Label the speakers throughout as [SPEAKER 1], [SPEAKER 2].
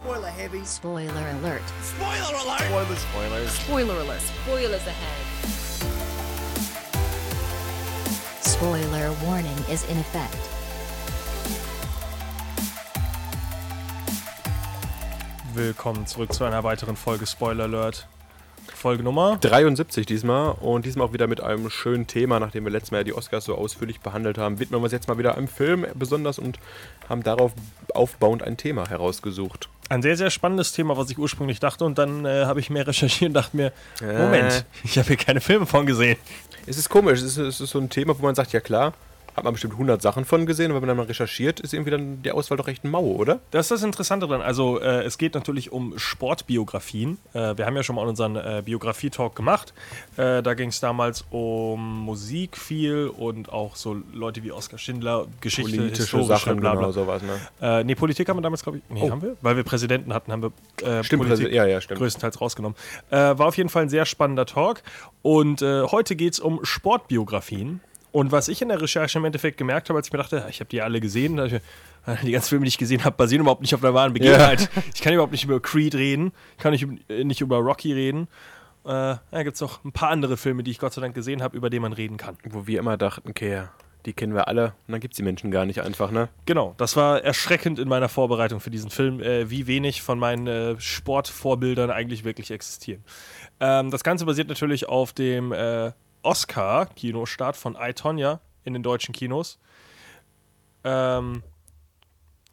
[SPEAKER 1] Spoiler heavy.
[SPEAKER 2] Spoiler alert.
[SPEAKER 1] Spoiler alert!
[SPEAKER 3] Spoilers. Spoilers.
[SPEAKER 2] Spoiler alert.
[SPEAKER 4] Spoilers ahead.
[SPEAKER 2] Spoiler warning is in effect.
[SPEAKER 3] Willkommen zurück zu einer weiteren Folge Spoiler Alert. Folge Nummer?
[SPEAKER 5] 73 diesmal. Und diesmal auch wieder mit einem schönen Thema, nachdem wir letztes Mal ja die Oscars so ausführlich behandelt haben, widmen wir uns jetzt mal wieder einem Film besonders und haben darauf aufbauend ein Thema herausgesucht.
[SPEAKER 3] Ein sehr, sehr spannendes Thema, was ich ursprünglich dachte. Und dann äh, habe ich mehr recherchiert und dachte mir, Moment, ich habe hier keine Filme von gesehen.
[SPEAKER 5] Es ist komisch, es ist, es ist so ein Thema, wo man sagt, ja klar, hat man bestimmt 100 Sachen von gesehen, aber wenn man dann mal recherchiert, ist irgendwie dann die Auswahl doch recht mau, oder?
[SPEAKER 3] Das ist das Interessante dran. Also äh, es geht natürlich um Sportbiografien. Äh, wir haben ja schon mal unseren äh, Biografie-Talk gemacht. Äh, da ging es damals um Musik viel und auch so Leute wie Oskar Schindler, Geschichte,
[SPEAKER 5] Politische
[SPEAKER 3] historische,
[SPEAKER 5] Sachen,
[SPEAKER 3] bla bla.
[SPEAKER 5] genau, sowas, ne?
[SPEAKER 3] Äh, nee, Politik haben wir damals, glaube ich. Nee,
[SPEAKER 5] Oh.
[SPEAKER 3] haben wir? Weil wir Präsidenten hatten, haben wir äh,
[SPEAKER 5] Stimmt,
[SPEAKER 3] Politik
[SPEAKER 5] ja, ja, stimmt.
[SPEAKER 3] größtenteils rausgenommen. Äh, war auf jeden Fall ein sehr spannender Talk. Und heute geht es um Sportbiografien. Und was ich in der Recherche im Endeffekt gemerkt habe, als ich mir dachte, ich habe die alle gesehen, ich äh, die ganzen Filme, die ich gesehen habe, basieren überhaupt nicht auf einer wahren Begebenheit. Ich kann überhaupt nicht über Creed reden, kann nicht, äh, nicht über Rocky reden. Äh, da gibt es noch ein paar andere Filme, die ich Gott sei Dank gesehen habe, über die man reden kann.
[SPEAKER 5] Wo wir immer dachten, okay, die kennen wir alle und dann gibt es die Menschen gar nicht einfach, ne?
[SPEAKER 3] Genau, das war erschreckend in meiner Vorbereitung für diesen Film, äh, wie wenig von meinen äh, Sportvorbildern eigentlich wirklich existieren. Ähm, das Ganze basiert natürlich auf dem äh, Oscar-Kinostart von I, Tonya in den deutschen Kinos. Ähm,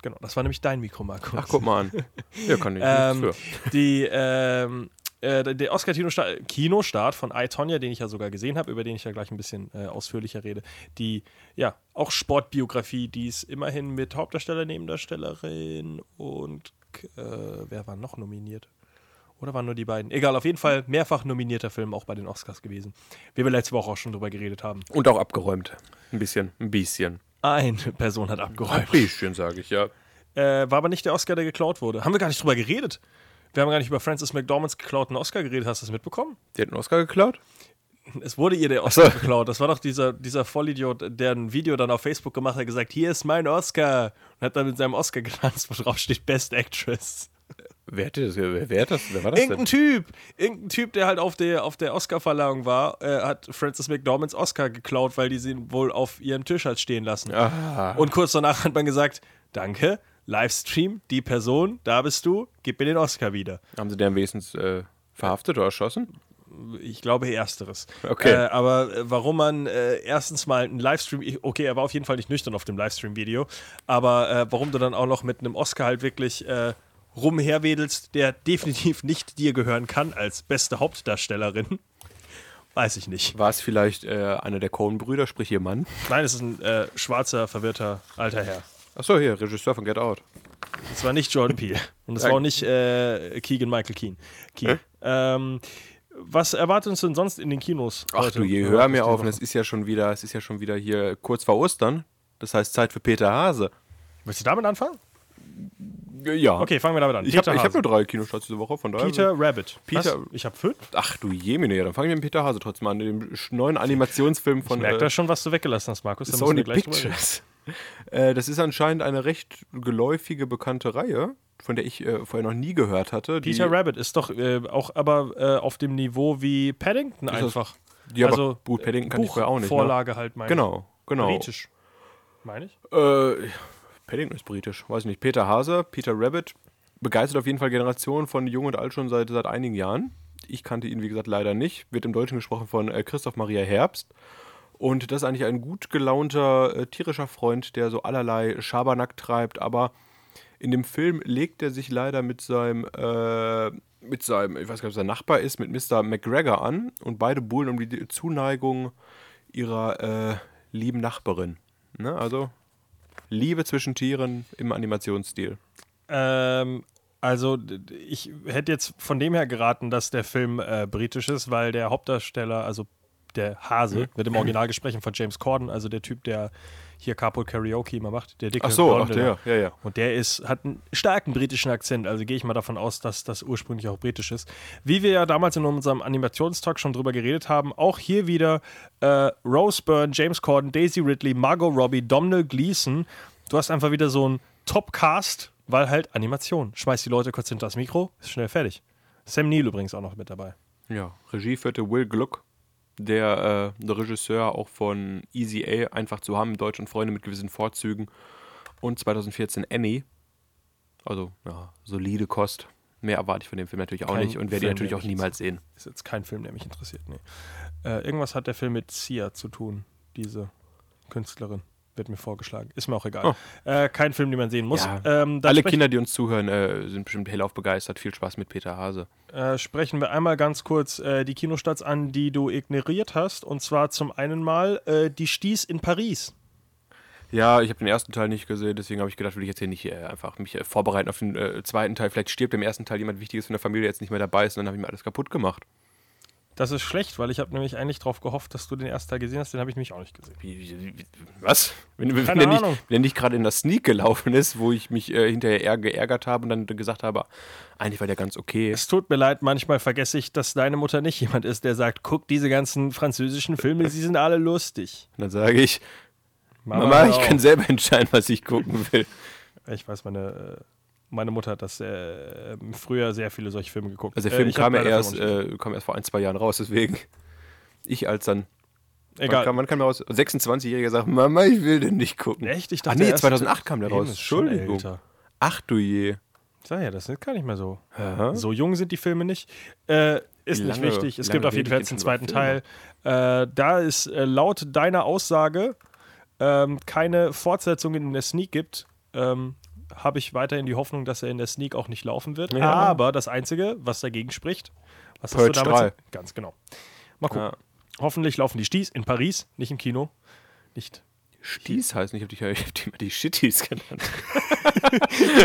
[SPEAKER 3] genau, das war nämlich dein Mikro, Markus.
[SPEAKER 5] Ach, guck mal an. Ja, kann ich
[SPEAKER 3] Ähm, die, ähm, äh, der Oscar-Kinostart Kinostart von I, Tonya, den ich ja sogar gesehen habe, über den ich ja gleich ein bisschen äh, ausführlicher rede. Die, ja, auch Sportbiografie, die ist immerhin mit Hauptdarsteller, Nebendarstellerin und äh, wer war noch nominiert? Oder waren nur die beiden? Egal, auf jeden Fall mehrfach nominierter Film auch bei den Oscars gewesen. Wie wir letzte Woche auch schon drüber geredet haben.
[SPEAKER 5] Und auch abgeräumt. Ein bisschen, ein bisschen.
[SPEAKER 3] Eine Person hat abgeräumt.
[SPEAKER 5] Ein bisschen, sage ich, ja.
[SPEAKER 3] Äh, war aber nicht der Oscar, der geklaut wurde. Haben wir gar nicht drüber geredet. Wir haben gar nicht über Frances McDormands geklauten Oscar geredet. Hast du das mitbekommen?
[SPEAKER 5] Die hat einen Oscar geklaut?
[SPEAKER 3] Es wurde ihr der Oscar geklaut. Das war doch dieser, dieser Vollidiot, der ein Video dann auf Facebook gemacht hat, gesagt, hier ist mein Oscar. Und hat dann mit seinem Oscar getanzt, wo drauf steht Best Actress.
[SPEAKER 5] Wer, hat das, wer, wer, das, wer war das
[SPEAKER 3] Irgendein
[SPEAKER 5] denn?
[SPEAKER 3] Typ, irgendein Typ, der halt auf der, auf der Oscar-Verleihung war, äh, hat Frances McDormands Oscar geklaut, weil die sie wohl auf ihrem Tisch hat stehen lassen.
[SPEAKER 5] Ah,
[SPEAKER 3] Und kurz danach hat man gesagt, danke, Livestream, die Person, da bist du, gib mir den Oscar wieder.
[SPEAKER 5] haben sie den wenigstens äh, verhaftet oder erschossen?
[SPEAKER 3] Ich glaube ersteres.
[SPEAKER 5] Okay.
[SPEAKER 3] Äh, aber äh, warum man äh, erstens mal einen Livestream, okay, er war auf jeden Fall nicht nüchtern auf dem Livestream-Video, aber äh, warum du dann auch noch mit einem Oscar halt wirklich äh, rumherwedelst, der definitiv nicht dir gehören kann als beste Hauptdarstellerin, weiß ich nicht.
[SPEAKER 5] War es vielleicht äh, einer der Coen-Brüder, sprich ihr Mann?
[SPEAKER 3] Nein, es ist ein äh, schwarzer, verwirrter alter Herr.
[SPEAKER 5] Achso, hier, Regisseur von Get Out.
[SPEAKER 3] Es war nicht Jordan Peele. Und es war auch nicht äh, Keegan Michael Keen. Keen. Ähm, was erwartet uns denn sonst in den Kinos?
[SPEAKER 5] Ach
[SPEAKER 3] heute?
[SPEAKER 5] du je, hör mir auf, es ist ja schon wieder, es ist ja schon wieder hier kurz vor Ostern. Das heißt Zeit für Peter Hase.
[SPEAKER 3] Willst du damit anfangen?
[SPEAKER 5] Ja.
[SPEAKER 3] Okay, fangen wir damit an.
[SPEAKER 5] Ich habe hab nur drei Kinostarts diese Woche, von daher.
[SPEAKER 3] Peter Rabbit.
[SPEAKER 5] Peter-
[SPEAKER 3] Was? Ich habe fünf.
[SPEAKER 5] Ach du Jemine, ja, dann fangen wir mit Peter Hase trotzdem an, dem neuen Animationsfilm von
[SPEAKER 3] Ich merke
[SPEAKER 5] äh,
[SPEAKER 3] da schon, was du weggelassen hast, Markus. Da
[SPEAKER 5] Sony. Pictures. Äh, das ist anscheinend eine recht geläufige, bekannte Reihe, von der ich äh, vorher noch nie gehört hatte.
[SPEAKER 3] Peter Rabbit ist doch äh, auch aber äh, auf dem Niveau wie Paddington
[SPEAKER 5] das-
[SPEAKER 3] einfach.
[SPEAKER 5] Ja,
[SPEAKER 3] also
[SPEAKER 5] gut, Paddington kann ich vorher auch nicht. Ne?
[SPEAKER 3] Vorlage halt, meine
[SPEAKER 5] Genau, genau.
[SPEAKER 3] Britisch, meine ich.
[SPEAKER 5] Äh, Paddington ist britisch, weiß ich nicht. Peter Hase, Peter Rabbit, begeistert auf jeden Fall Generationen von Jung und Alt schon seit, seit einigen Jahren. Ich kannte ihn, wie gesagt, leider nicht. Wird im Deutschen gesprochen von äh, Christoph Maria Herbst. Und das ist eigentlich ein gut gelaunter, äh, tierischer Freund, der so allerlei Schabernack treibt, aber in dem Film legt er sich leider mit seinem, äh, mit seinem, ich weiß gar nicht, ob sein Nachbar ist, mit Mr. McGregor an und beide buhlen um die Zuneigung ihrer äh, lieben Nachbarin. Ne? Also Liebe zwischen Tieren im Animationsstil.
[SPEAKER 3] Ähm, also ich hätte jetzt von dem her geraten, dass der Film äh, britisch ist, weil der Hauptdarsteller, also der Hase, wird im Original gesprochen von James Corden, also der Typ, der hier Carpool Karaoke immer macht, der dicke
[SPEAKER 5] Ach so, ach der, ja, ja.
[SPEAKER 3] Und der ist, hat einen starken britischen Akzent, also gehe ich mal davon aus, dass das ursprünglich auch britisch ist. Wie wir ja damals in unserem Animationstalk schon drüber geredet haben, auch hier wieder äh, Rose Byrne, James Corden, Daisy Ridley, Margot Robbie, Domhnall Gleeson. Du hast einfach wieder so einen Top-Cast weil halt Animation. Schmeißt die Leute kurz hinter das Mikro, ist schnell fertig. Sam Neill übrigens auch noch mit dabei.
[SPEAKER 5] Ja, Regie führte Will Gluck, der, äh, der Regisseur auch von Easy A, einfach zu haben, Deutsch und Freunde mit gewissen Vorzügen. Und 2014 Annie. Also, ja, solide Kost. Mehr erwarte ich von dem Film natürlich auch
[SPEAKER 3] Kein
[SPEAKER 5] nicht und werde ihn natürlich auch niemals sehen.
[SPEAKER 3] Ist jetzt kein Film, der mich interessiert. Nee. Äh, irgendwas hat der Film mit Sia zu tun, diese Künstlerin. Wird mir vorgeschlagen. Ist mir auch egal. Äh, kein Film, den man sehen muss.
[SPEAKER 5] Ja,
[SPEAKER 3] ähm,
[SPEAKER 5] Alle Kinder, die uns zuhören, äh, sind bestimmt hellauf begeistert. Viel Spaß mit Peter Hase.
[SPEAKER 3] äh, sprechen wir einmal ganz kurz äh, die Kinostarts an, die du ignoriert hast. Und zwar zum einen mal äh, Die Stieß in Paris.
[SPEAKER 5] Ja, ich habe den ersten Teil nicht gesehen, deswegen habe ich gedacht, will ich jetzt hier nicht äh, einfach mich vorbereiten auf den zweiten Teil. Vielleicht stirbt im ersten Teil jemand Wichtiges von der Familie, der jetzt nicht mehr dabei ist und dann habe ich mir alles kaputt gemacht.
[SPEAKER 3] Das ist schlecht, weil ich habe nämlich eigentlich darauf gehofft, dass du den ersten Teil gesehen hast. Den habe ich nämlich auch nicht gesehen.
[SPEAKER 5] Wie, wie, wie, was? Wenn, wenn, der nicht, wenn der nicht gerade in der Sneak gelaufen ist, wo ich mich äh, hinterher eher geärgert habe und dann gesagt habe, eigentlich war der ganz okay.
[SPEAKER 3] Es tut mir leid, manchmal vergesse ich, dass deine Mutter nicht jemand ist, der sagt, guck diese ganzen französischen Filme, sie sind alle lustig.
[SPEAKER 5] Und dann sage ich,
[SPEAKER 3] Mama,
[SPEAKER 5] Mama, ich
[SPEAKER 3] auf.
[SPEAKER 5] kann selber entscheiden, was ich gucken will.
[SPEAKER 3] Ich weiß, meine, äh, meine Mutter hat das äh, früher sehr viele solche Filme geguckt.
[SPEAKER 5] Also der
[SPEAKER 3] Äh,
[SPEAKER 5] Film
[SPEAKER 3] hab
[SPEAKER 5] kam ja erst, äh, kam erst vor ein, zwei Jahren raus, deswegen ich als dann,
[SPEAKER 3] Egal.
[SPEAKER 5] kam, wann kam der raus? 26-Jähriger sagt, Mama, ich will den nicht gucken.
[SPEAKER 3] Echt? Ich
[SPEAKER 5] Ach
[SPEAKER 3] dachte
[SPEAKER 5] nee,
[SPEAKER 3] erst-
[SPEAKER 5] 2008 kam der raus.
[SPEAKER 3] ist
[SPEAKER 5] Entschuldigung. Ach du je.
[SPEAKER 3] Sag ja, das ist gar nicht mehr so.
[SPEAKER 5] Hä?
[SPEAKER 3] So jung sind die Filme nicht. Äh, ist
[SPEAKER 5] Wie
[SPEAKER 3] nicht
[SPEAKER 5] lange-
[SPEAKER 3] wichtig. Es gibt
[SPEAKER 5] lange
[SPEAKER 3] auf jeden Fall jetzt einen zweiten Teil. Äh, da es äh, laut deiner Aussage ähm, keine Fortsetzung in der Sneak gibt, ähm, habe ich weiterhin die Hoffnung, dass er in der Sneak auch nicht laufen wird.
[SPEAKER 5] Ja.
[SPEAKER 3] Aber das Einzige, was dagegen spricht, was
[SPEAKER 5] Purge
[SPEAKER 3] hast du damals?
[SPEAKER 5] 3.
[SPEAKER 3] Ganz genau. Mal gucken.
[SPEAKER 5] Ja.
[SPEAKER 3] Hoffentlich laufen die Sties in Paris, nicht im Kino. Nicht.
[SPEAKER 5] Sties ich habe dich, ich hab die immer die Shitties genannt.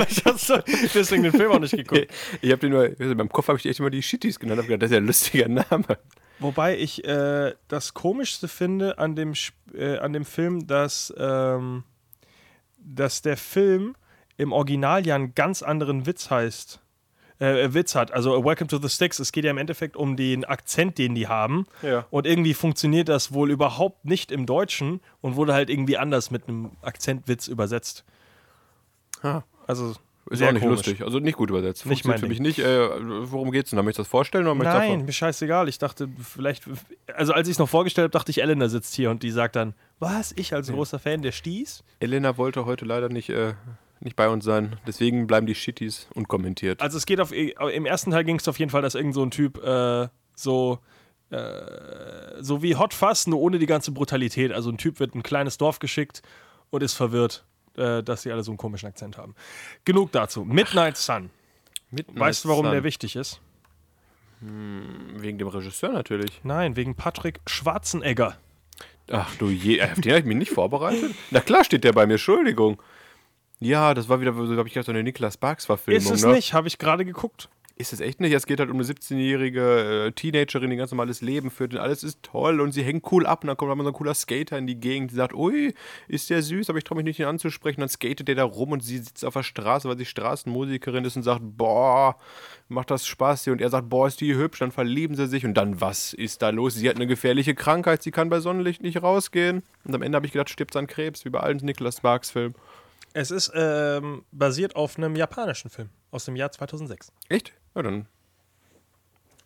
[SPEAKER 3] Ich hast du deswegen den Film auch nicht geguckt.
[SPEAKER 5] Ich habe den nur, beim Kopf habe ich die echt immer die Shitties genannt. Hab gedacht, das ist ja ein lustiger Name.
[SPEAKER 3] Wobei ich äh, das Komischste finde an dem, äh, an dem Film, dass, ähm, dass der Film im Original ja einen ganz anderen Witz heißt. Äh, Witz hat. Also Welcome to the Sticks. Es geht ja im Endeffekt um den Akzent, den die haben.
[SPEAKER 5] Ja.
[SPEAKER 3] Und irgendwie funktioniert das wohl überhaupt nicht im Deutschen und wurde halt irgendwie anders mit einem Akzentwitz übersetzt.
[SPEAKER 5] Ah.
[SPEAKER 3] Also
[SPEAKER 5] Ist
[SPEAKER 3] sehr
[SPEAKER 5] auch nicht
[SPEAKER 3] komisch.
[SPEAKER 5] lustig. Also nicht gut übersetzt.
[SPEAKER 3] Nicht mein
[SPEAKER 5] für mich nicht. Äh, worum geht's denn? Da möchtest du das vorstellen oder möchtest
[SPEAKER 3] Nein,
[SPEAKER 5] davon-
[SPEAKER 3] mir scheißegal. Ich dachte, vielleicht, also als ich es noch vorgestellt habe, dachte ich, Elena sitzt hier und die sagt dann, was, ich als großer Fan der Stieß?
[SPEAKER 5] Elena wollte heute leider nicht, äh, nicht bei uns sein. Deswegen bleiben die Shitties unkommentiert.
[SPEAKER 3] Also es geht auf, im ersten Teil ging es auf jeden Fall, dass irgend so ein Typ äh, so, äh, so wie Hot Fuzz, nur ohne die ganze Brutalität. Also ein Typ wird in ein kleines Dorf geschickt und ist verwirrt, äh, dass sie alle so einen komischen Akzent haben. Genug dazu. Midnight Sun. Weißt du, warum der wichtig ist?
[SPEAKER 5] Wegen dem Regisseur natürlich.
[SPEAKER 3] Nein, wegen Patrick Schwarzenegger.
[SPEAKER 5] Ach du je, auf den habe ich mich nicht vorbereitet. Na klar steht der bei mir, Entschuldigung. Ja, das war wieder, so habe ich so eine Niklas Sparks-Verfilmung.
[SPEAKER 3] Ist es
[SPEAKER 5] ne?
[SPEAKER 3] nicht, habe ich gerade geguckt.
[SPEAKER 5] Ist es echt nicht? Es geht halt um eine 17-jährige äh, Teenagerin, die ein ganz normales Leben führt und alles ist toll und sie hängt cool ab und dann kommt mal so ein cooler Skater in die Gegend, die sagt, ui, ist der süß, aber ich traue mich nicht, ihn anzusprechen. Dann skatet der da rum und sie sitzt auf der Straße, weil sie Straßenmusikerin ist und sagt, boah, macht das Spaß hier und er sagt, boah, ist die hübsch, dann verlieben sie sich und dann, was ist da los? Sie hat eine gefährliche Krankheit, sie kann bei Sonnenlicht nicht rausgehen und am Ende habe ich gedacht, stirbt sie an Krebs, wie bei allen Niklas Sparks-Filmen.
[SPEAKER 3] Es ist ähm, basiert auf einem japanischen Film aus dem Jahr 2006.
[SPEAKER 5] Echt? Ja, dann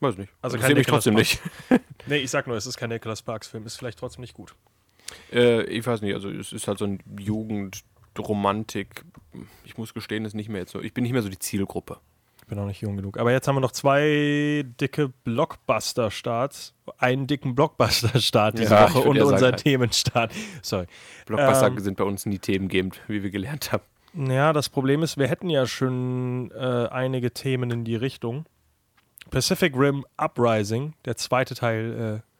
[SPEAKER 5] weiß nicht.
[SPEAKER 3] Also kein
[SPEAKER 5] mich trotzdem
[SPEAKER 3] Sparks.
[SPEAKER 5] nicht.
[SPEAKER 3] Nee, ich sag nur, es ist kein Nicolas Sparks Film, ist vielleicht trotzdem nicht gut.
[SPEAKER 5] Äh, ich weiß nicht, also es ist halt so ein Jugendromantik. Ich muss gestehen, ist nicht mehr jetzt so. Ich bin nicht mehr so die Zielgruppe.
[SPEAKER 3] Ich bin auch nicht jung genug. Aber jetzt haben wir noch zwei dicke Blockbuster-Starts. Einen dicken Blockbuster-Start diese
[SPEAKER 5] Ja,
[SPEAKER 3] Woche und
[SPEAKER 5] sagen,
[SPEAKER 3] unser
[SPEAKER 5] halt.
[SPEAKER 3] Themenstart. Sorry.
[SPEAKER 5] Blockbuster
[SPEAKER 3] Ähm.
[SPEAKER 5] sind bei uns nie themengebend, wie wir gelernt haben.
[SPEAKER 3] Ja, das Problem ist, wir hätten ja schon äh, einige Themen in die Richtung. Pacific Rim Uprising, der zweite Teil äh,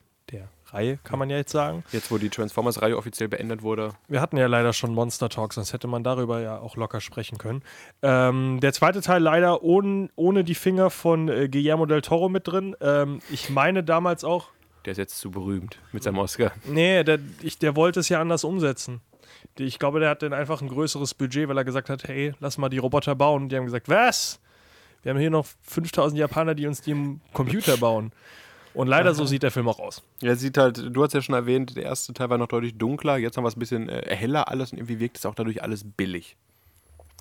[SPEAKER 3] Reihe, kann man ja jetzt sagen.
[SPEAKER 5] Jetzt, wo die Transformers-Reihe offiziell beendet wurde.
[SPEAKER 3] Wir hatten ja leider schon Monster Talk, sonst hätte man darüber ja auch locker sprechen können. Ähm, der zweite Teil leider ohne, ohne die Finger von äh, Guillermo del Toro mit drin. Ähm, ich meine damals auch,
[SPEAKER 5] Der ist jetzt zu berühmt mit seinem Oscar.
[SPEAKER 3] nee, der, ich, der wollte es ja anders umsetzen. Ich glaube, der hat dann einfach ein größeres Budget, weil er gesagt hat, hey, lass mal die Roboter bauen. Und die haben gesagt, was? Wir haben hier noch 5000 Japaner, die uns die im Computer bauen. Und leider so sieht der Film auch aus.
[SPEAKER 5] Ja, sieht halt, du hast ja schon erwähnt, der erste Teil war noch deutlich dunkler, jetzt haben wir es ein bisschen äh, heller alles und irgendwie wirkt es auch dadurch alles billig.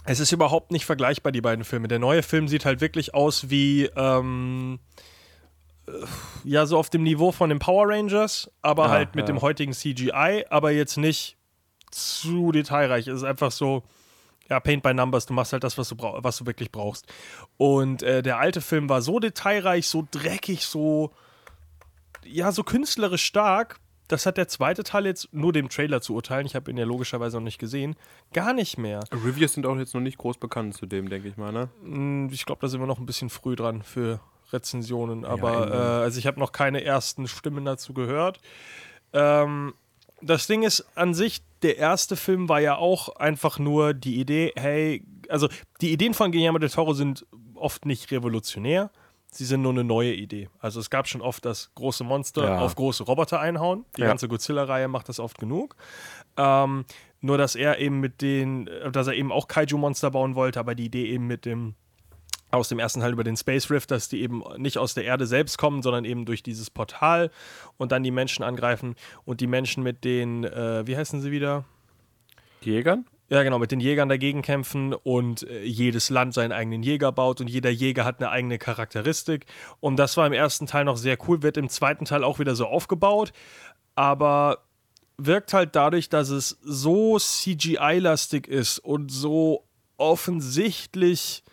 [SPEAKER 3] Es ist überhaupt nicht vergleichbar, die beiden Filme. Der neue Film sieht halt wirklich aus wie, ähm, äh, ja, so auf dem Niveau von den Power Rangers, aber
[SPEAKER 5] Ah,
[SPEAKER 3] halt mit
[SPEAKER 5] ja.
[SPEAKER 3] dem heutigen CGI, aber jetzt nicht zu detailreich. Es ist einfach so, ja, Paint by Numbers, du machst halt das, was du, was du wirklich brauchst. Und äh, der alte Film war so detailreich, so dreckig, so, ja, so künstlerisch stark. Das hat der zweite Teil jetzt nur dem Trailer zu urteilen. Ich habe ihn ja logischerweise noch nicht gesehen. Gar nicht mehr.
[SPEAKER 5] Reviews sind auch jetzt noch nicht groß bekannt zu dem, denke ich mal, ne?
[SPEAKER 3] Mm, Ich glaube, da sind wir noch ein bisschen früh dran für Rezensionen. Aber
[SPEAKER 5] irgendwann.
[SPEAKER 3] äh, also ich habe noch keine ersten Stimmen dazu gehört. Ähm, das Ding ist an sich, der erste Film war ja auch einfach nur die Idee, hey, also die Ideen von Guillermo del Toro sind oft nicht revolutionär. Sie sind nur eine neue Idee. Also es gab schon oft das große Monster
[SPEAKER 5] Ja.
[SPEAKER 3] auf große Roboter einhauen. Die
[SPEAKER 5] Ja.
[SPEAKER 3] ganze Godzilla-Reihe macht das oft genug. Ähm, nur dass er eben mit den, äh, dass er eben auch Kaiju-Monster bauen wollte, aber die Idee eben mit dem aus dem ersten Teil über den Space Rift, dass die eben nicht aus der Erde selbst kommen, sondern eben durch dieses Portal und dann die Menschen angreifen und die Menschen mit den, äh, wie heißen sie wieder?
[SPEAKER 5] Jägern?
[SPEAKER 3] Ja, genau, mit den Jägern dagegen kämpfen und äh, jedes Land seinen eigenen Jäger baut und jeder Jäger hat eine eigene Charakteristik. Und das war im ersten Teil noch sehr cool, wird im zweiten Teil auch wieder so aufgebaut, aber wirkt halt dadurch, dass es so CGI-lastig ist und so offensichtlich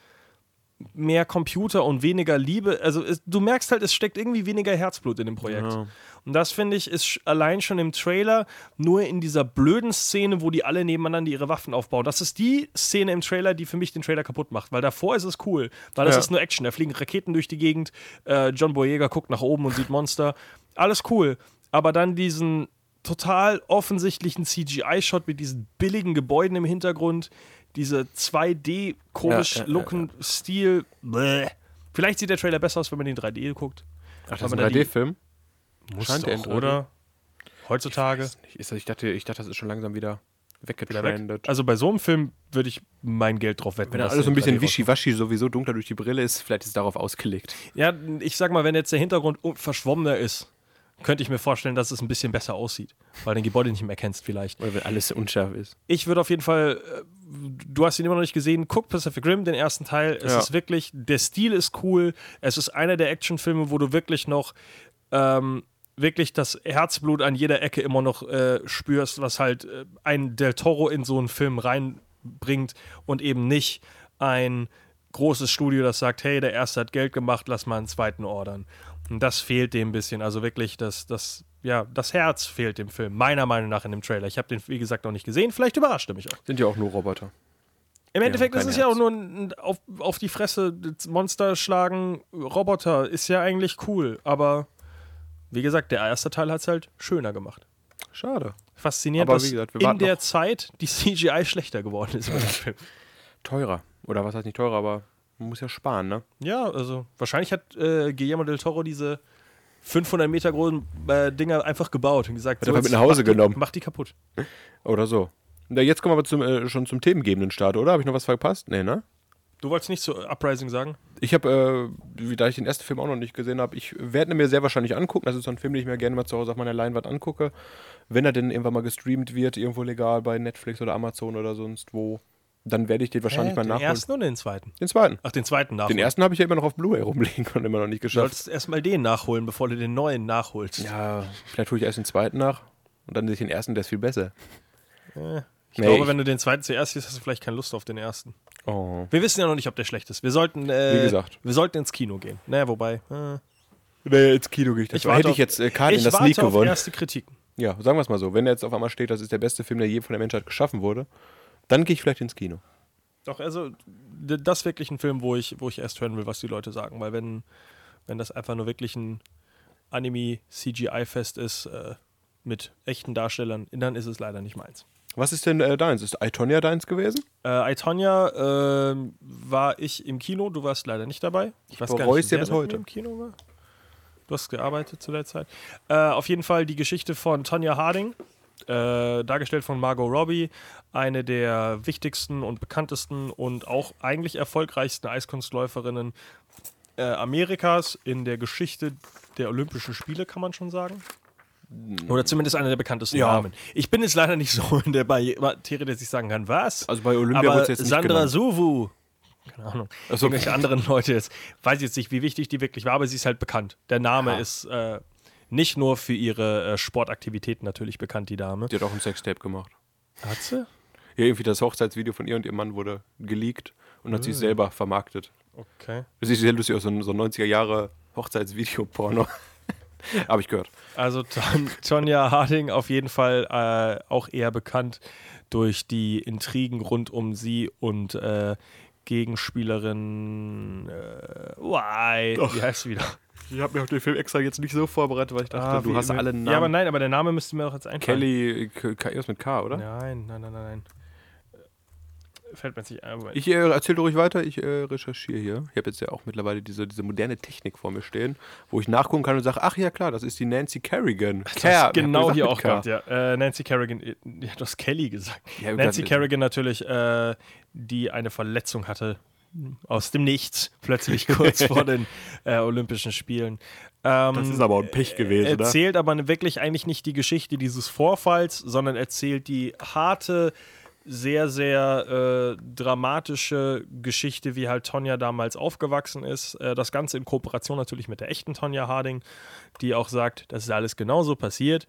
[SPEAKER 3] mehr Computer und weniger Liebe. Also es, du merkst halt, es steckt irgendwie weniger Herzblut in dem Projekt.
[SPEAKER 5] Ja.
[SPEAKER 3] Und das finde ich ist allein schon im Trailer nur in dieser blöden Szene, wo die alle nebeneinander ihre Waffen aufbauen. Das ist die Szene im Trailer, die für mich den Trailer kaputt macht, weil davor ist es cool, weil das
[SPEAKER 5] Ja.
[SPEAKER 3] ist nur Action. Da fliegen Raketen durch die Gegend, äh, John Boyega guckt nach oben und sieht Monster. Alles cool. Aber dann diesen total offensichtlichen CGI-Shot mit diesen billigen Gebäuden im Hintergrund, diese 2D komisch
[SPEAKER 5] Ja, ja,
[SPEAKER 3] looken Stil. Bäh. Vielleicht sieht der Trailer besser aus, wenn man den 3D guckt.
[SPEAKER 5] Ach, das ist ein
[SPEAKER 3] da die-
[SPEAKER 5] 3D-Film?
[SPEAKER 3] Muss doch,
[SPEAKER 5] in 3D.
[SPEAKER 3] oder? Heutzutage.
[SPEAKER 5] Ich, ich, dachte, ich dachte, das ist schon langsam wieder
[SPEAKER 3] Wieder weg.
[SPEAKER 5] weggetrendet.
[SPEAKER 3] Also bei so einem Film würde ich mein Geld drauf wetten.
[SPEAKER 5] Wenn alles so ein bisschen
[SPEAKER 3] 3D
[SPEAKER 5] wischiwaschi sowieso dunkler durch die Brille ist, vielleicht ist es darauf ausgelegt.
[SPEAKER 3] Ja, ich sag mal, wenn jetzt der Hintergrund un- verschwommener ist, könnte ich mir vorstellen, dass es ein bisschen besser aussieht, weil du den Gebäude nicht mehr kennst vielleicht.
[SPEAKER 5] Oder wenn alles unscharf ist.
[SPEAKER 3] Ich würde auf jeden Fall, äh, du hast ihn immer noch nicht gesehen, guck Pacific Rim, den ersten Teil. Es
[SPEAKER 5] Ja.
[SPEAKER 3] ist wirklich, der Stil ist cool. Es ist einer der Actionfilme, wo du wirklich noch ähm, wirklich das Herzblut an jeder Ecke immer noch äh, spürst, was halt äh, ein Del Toro in so einen Film reinbringt und eben nicht ein großes Studio, das sagt, hey, der erste hat Geld gemacht, lass mal einen zweiten ordern. Und das fehlt dem ein bisschen. Also wirklich, das, das, ja, das Herz fehlt dem Film, meiner Meinung nach in dem Trailer. Ich habe den, wie gesagt, noch nicht gesehen. Vielleicht überrascht er mich auch.
[SPEAKER 5] Sind ja auch nur Roboter.
[SPEAKER 3] Im Endeffekt ist
[SPEAKER 5] kein
[SPEAKER 3] es ja
[SPEAKER 5] Herz.
[SPEAKER 3] auch nur ein auf, auf die Fresse Monster schlagen, Roboter, ist ja eigentlich cool. Aber wie gesagt, der erste Teil hat es halt schöner gemacht.
[SPEAKER 5] Schade.
[SPEAKER 3] Faszinierend,
[SPEAKER 5] Aber
[SPEAKER 3] dass
[SPEAKER 5] wie gesagt, wir
[SPEAKER 3] in der. Zeit die CGI schlechter geworden ist.
[SPEAKER 5] Teurer. Oder was heißt nicht teurer, aber man muss ja sparen, ne?
[SPEAKER 3] Ja, also wahrscheinlich hat äh, Guillermo del Toro diese 500 Meter großen äh, Dinger einfach gebaut und gesagt,
[SPEAKER 5] Hat
[SPEAKER 3] jetzt
[SPEAKER 5] mit nach Hause
[SPEAKER 3] mach die,
[SPEAKER 5] genommen.
[SPEAKER 3] Mach die kaputt.
[SPEAKER 5] Oder so. Na, jetzt kommen wir aber zum, äh, schon zum themengebenden Start, oder? Habe ich noch was verpasst? Nee, ne?
[SPEAKER 3] Du wolltest nicht zu Uprising sagen?
[SPEAKER 5] Ich habe, äh, wie- da ich den ersten Film auch noch nicht gesehen habe, ich werde ihn mir sehr wahrscheinlich angucken. Das ist so ein Film, den ich mir gerne mal zu Hause auf meiner Leinwand angucke. Wenn er denn irgendwann mal gestreamt wird, irgendwo legal bei Netflix oder Amazon oder sonst wo, dann werde ich den wahrscheinlich
[SPEAKER 3] Hä,
[SPEAKER 5] mal
[SPEAKER 3] den
[SPEAKER 5] nachholen.
[SPEAKER 3] ersten oder den zweiten?
[SPEAKER 5] Den zweiten.
[SPEAKER 3] Ach, den zweiten nachholen.
[SPEAKER 5] Den ersten habe ich ja immer noch auf Blu-ray rumliegen und immer noch nicht
[SPEAKER 3] Du
[SPEAKER 5] geschafft.
[SPEAKER 3] solltest erstmal den nachholen, bevor du den neuen nachholst.
[SPEAKER 5] Ja, vielleicht hole ich erst den zweiten nach und dann sehe ich den ersten, der ist viel besser.
[SPEAKER 3] Ich
[SPEAKER 5] Nee,
[SPEAKER 3] glaube,
[SPEAKER 5] ich-
[SPEAKER 3] wenn du den zweiten zuerst siehst, hast du vielleicht keine Lust auf den ersten.
[SPEAKER 5] Oh.
[SPEAKER 3] Wir wissen ja noch nicht, ob der schlecht ist. Wir sollten, äh,
[SPEAKER 5] Wie gesagt.
[SPEAKER 3] wir sollten ins Kino gehen. Naja, wobei. Äh,
[SPEAKER 5] Nee, ins Kino gehe ich.
[SPEAKER 3] ich
[SPEAKER 5] hätte
[SPEAKER 3] auf-
[SPEAKER 5] ich jetzt äh, Karten in das Sneak gewonnen.
[SPEAKER 3] erste Kritiken.
[SPEAKER 5] Ja, sagen wir es mal so. Wenn jetzt auf einmal steht, das ist der beste Film, der je von der Menschheit geschaffen wurde, dann gehe ich vielleicht ins Kino.
[SPEAKER 3] Doch, also, das ist wirklich ein Film, wo ich, wo ich erst hören will, was die Leute sagen. Weil wenn, wenn das einfach nur wirklich ein Anime-CGI-Fest ist, äh, mit echten Darstellern, dann ist es leider nicht meins.
[SPEAKER 5] Was ist denn äh, deins? Ist Itonia deins gewesen?
[SPEAKER 3] Äh, I, Tonya ähm, war ich im Kino, du warst leider nicht dabei. Ich weiß
[SPEAKER 5] bereue es ja bis heute.
[SPEAKER 3] Im Kino war. Du hast gearbeitet zu der Zeit. Äh, auf jeden Fall die Geschichte von Tonya Harding, äh, dargestellt von Margot Robbie, eine der wichtigsten und bekanntesten und auch eigentlich erfolgreichsten Eiskunstläuferinnen äh, Amerikas in der Geschichte der Olympischen Spiele, kann man schon sagen. Oder zumindest einer der bekanntesten
[SPEAKER 5] Ja.
[SPEAKER 3] Namen. Ich bin jetzt leider nicht so in der Materie, dass ich sagen kann, was?
[SPEAKER 5] Also bei Olympia wurde es jetzt nicht
[SPEAKER 3] Sandra
[SPEAKER 5] genannt.
[SPEAKER 3] Suvu, keine Ahnung,
[SPEAKER 5] Ach so.
[SPEAKER 3] irgendwelche anderen Leute jetzt, weiß jetzt nicht, wie wichtig die wirklich war, aber sie ist halt bekannt. Der Name
[SPEAKER 5] Ja.
[SPEAKER 3] ist äh, nicht nur für ihre äh, Sportaktivitäten natürlich bekannt, die Dame.
[SPEAKER 5] Die hat auch ein Sextape gemacht.
[SPEAKER 3] Hat sie?
[SPEAKER 5] Ja, irgendwie das Hochzeitsvideo von ihr und ihrem Mann wurde geleakt und hat sich selber vermarktet.
[SPEAKER 3] Okay.
[SPEAKER 5] Das sieht sehr lustig aus, so ein, so ein 90er Jahre Hochzeitsvideo-Porno. Habe ich gehört.
[SPEAKER 3] Also Ton Tonja Harding auf jeden Fall äh, auch eher bekannt durch die Intrigen rund um sie und äh, Gegenspielerin äh, Why? Wie heißt sie wieder?
[SPEAKER 5] Ich habe mir auf den Film extra jetzt nicht so vorbereitet, weil ich dachte,
[SPEAKER 3] Ah,
[SPEAKER 5] du hast alle Namen.
[SPEAKER 3] Ja, aber nein, aber der Name müsste mir doch jetzt einfallen.
[SPEAKER 5] Kelly, K- K- irgendwas mit K, oder?
[SPEAKER 3] Nein, nein, nein, nein, nein. Fällt mir nicht ein.
[SPEAKER 5] Ich äh, erzähl ruhig weiter, ich äh, recherchiere hier. Ich habe jetzt ja auch mittlerweile diese, diese moderne Technik vor mir stehen, wo ich nachgucken kann und sage, ach ja klar, das ist die Nancy Kerrigan.
[SPEAKER 3] Das ist genau
[SPEAKER 5] ich
[SPEAKER 3] hier auch
[SPEAKER 5] K.
[SPEAKER 3] gehabt, ja. Äh, Nancy Kerrigan, äh, ja, du hast Kelly gesagt.
[SPEAKER 5] Ja,
[SPEAKER 3] Nancy Kerrigan natürlich, äh, die eine Verletzung hatte aus dem Nichts, plötzlich kurz vor den äh, Olympischen Spielen. Ähm,
[SPEAKER 5] Das ist aber ein Pech gewesen, ne?
[SPEAKER 3] erzählt aber wirklich eigentlich nicht die Geschichte dieses Vorfalls, sondern erzählt die harte, sehr, sehr äh, dramatische Geschichte, wie halt Tonja damals aufgewachsen ist. Äh, das Ganze in Kooperation natürlich mit der echten Tonja Harding, die auch sagt, das ist alles genauso passiert.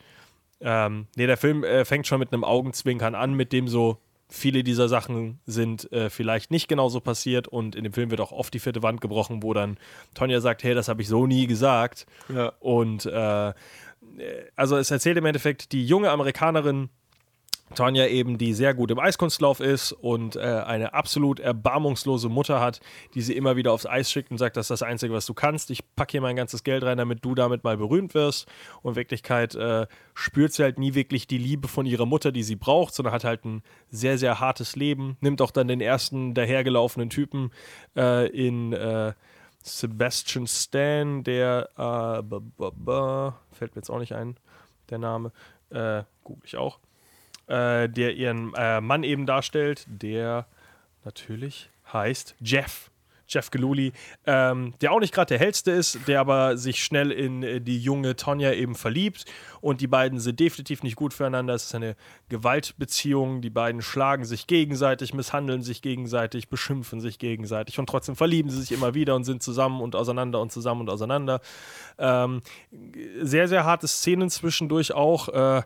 [SPEAKER 3] Ähm, nee, der Film äh, fängt schon mit einem Augenzwinkern an, mit dem so viele dieser Sachen sind äh, vielleicht nicht genauso passiert und in dem Film wird auch oft die vierte Wand gebrochen, wo dann Tonja sagt, hey, das habe ich so nie gesagt.
[SPEAKER 5] Ja.
[SPEAKER 3] Und äh, also es erzählt im Endeffekt die junge Amerikanerin Tonja eben, die sehr gut im Eiskunstlauf ist und äh, eine absolut erbarmungslose Mutter hat, die sie immer wieder aufs Eis schickt und sagt, das ist das Einzige, was du kannst. Ich packe hier mein ganzes Geld rein, damit du damit mal berühmt wirst. Und in Wirklichkeit äh, spürt sie halt nie wirklich die Liebe von ihrer Mutter, die sie braucht, sondern hat halt ein sehr, sehr hartes Leben. Nimmt auch dann den ersten dahergelaufenen Typen äh, in äh, Sebastian Stan, der äh, fällt mir jetzt auch nicht ein, der Name, äh, google ich auch äh, der ihren äh, Mann eben darstellt, der natürlich heißt Jeff. Jeff Geluli, ähm, der auch nicht gerade der hellste ist, der aber sich schnell in äh, die junge Tonja eben verliebt und die beiden sind definitiv nicht gut füreinander. Es ist eine Gewaltbeziehung, die beiden schlagen sich gegenseitig, misshandeln sich gegenseitig, beschimpfen sich gegenseitig und trotzdem verlieben sie sich immer wieder und sind zusammen und auseinander und zusammen und auseinander. Ähm, sehr, sehr harte Szenen zwischendurch auch. Äh,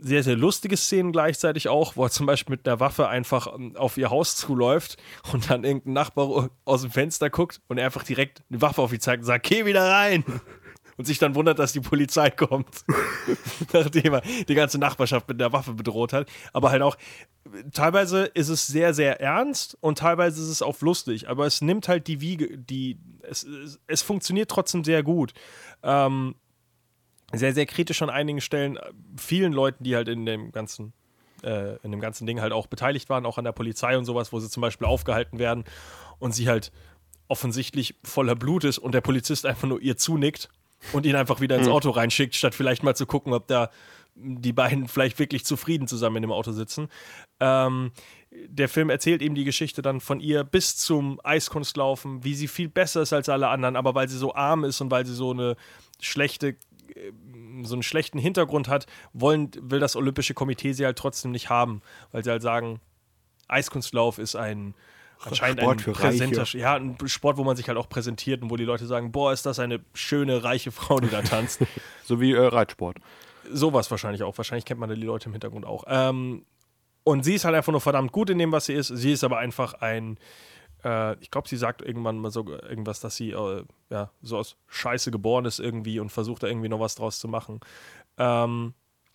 [SPEAKER 3] sehr, sehr lustige Szenen gleichzeitig auch, wo er zum Beispiel mit einer Waffe einfach ähm, auf ihr Haus zuläuft und dann irgendein Nachbar aus dem Fenster guckt und er einfach direkt eine Waffe auf ihn zeigt und sagt, geh wieder rein. Und sich dann wundert, dass die Polizei kommt. Nachdem er die ganze Nachbarschaft mit der Waffe bedroht hat. Aber halt auch, teilweise ist es sehr, sehr ernst und teilweise ist es auch lustig. Aber es nimmt halt die Wiege, die, es, es, es funktioniert trotzdem sehr gut. Ähm, sehr, sehr kritisch an einigen Stellen. Vielen Leuten, die halt in dem ganzen, äh, in dem ganzen Ding halt auch beteiligt waren, auch an der Polizei und sowas, wo sie zum Beispiel aufgehalten werden und sie halt offensichtlich voller Blut ist und der Polizist einfach nur ihr zunickt und ihn einfach wieder ins Auto reinschickt, statt vielleicht mal zu gucken, ob da die beiden vielleicht wirklich zufrieden zusammen in dem Auto sitzen. Ähm, der Film erzählt eben die Geschichte dann von ihr bis zum Eiskunstlaufen, wie sie viel besser ist als alle anderen, aber weil sie so arm ist und weil sie so eine schlechte so einen schlechten Hintergrund hat, wollen, will das Olympische Komitee sie halt trotzdem nicht haben, weil sie halt sagen, Eiskunstlauf ist ein anscheinend
[SPEAKER 5] Sport
[SPEAKER 3] ein
[SPEAKER 5] für
[SPEAKER 3] präsenter,
[SPEAKER 5] Reiche.
[SPEAKER 3] ja, ein Sport, wo man sich halt auch präsentiert und wo die Leute sagen, boah, ist das eine schöne, reiche Frau, die da tanzt.
[SPEAKER 5] So wie äh, Reitsport.
[SPEAKER 3] Sowas wahrscheinlich auch. Wahrscheinlich kennt man da die Leute im Hintergrund auch. Ähm, und sie ist halt einfach nur verdammt gut in dem, was sie ist. Sie ist aber einfach ein, äh, ich glaube, sie sagt irgendwann mal so irgendwas, dass sie äh, ja, so aus Scheiße geboren ist irgendwie und versucht da irgendwie noch was draus zu machen. Ähm,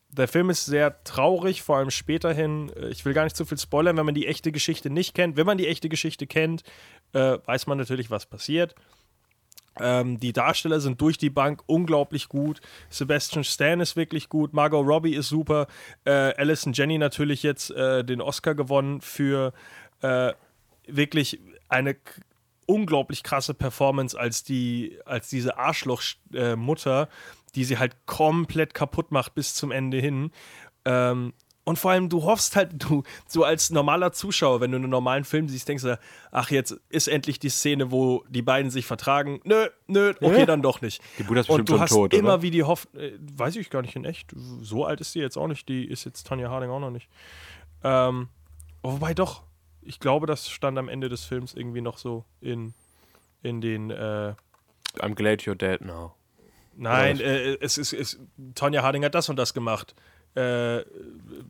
[SPEAKER 3] der Film ist sehr traurig, vor allem später hin. Äh, Ich will gar nicht zu viel spoilern, wenn man die echte Geschichte nicht kennt. Wenn man die echte Geschichte kennt, äh, weiß man natürlich, was passiert. Ähm, die Darsteller sind durch die Bank unglaublich gut. Sebastian Stan ist wirklich gut. Margot Robbie ist super. Äh, Alison Jenny natürlich jetzt äh, den Oscar gewonnen für äh, wirklich eine unglaublich krasse Performance als die als diese Arschloch-Mutter, die sie halt komplett kaputt macht bis zum Ende hin. Ähm, Und vor allem, du hoffst halt, du, so als normaler Zuschauer, wenn du einen normalen Film siehst, denkst du, ach, jetzt ist endlich die Szene, wo die beiden sich vertragen. Nö, nö, okay,
[SPEAKER 5] Hä?
[SPEAKER 3] dann doch nicht.
[SPEAKER 5] Die Mutter ist
[SPEAKER 3] Und
[SPEAKER 5] bestimmt
[SPEAKER 3] du
[SPEAKER 5] schon
[SPEAKER 3] hast
[SPEAKER 5] tot,
[SPEAKER 3] immer
[SPEAKER 5] oder?
[SPEAKER 3] wie die Hoffnung, äh, weiß ich gar nicht in echt, so alt ist die jetzt auch nicht, die ist jetzt Tanja Harding auch noch nicht. Ähm, wobei doch, ich glaube, das stand am Ende des Films irgendwie noch so in, in den, äh,
[SPEAKER 5] I'm glad you're dead now.
[SPEAKER 3] Nein, äh, es ist, es, Tonja Harding hat das und das gemacht. Äh,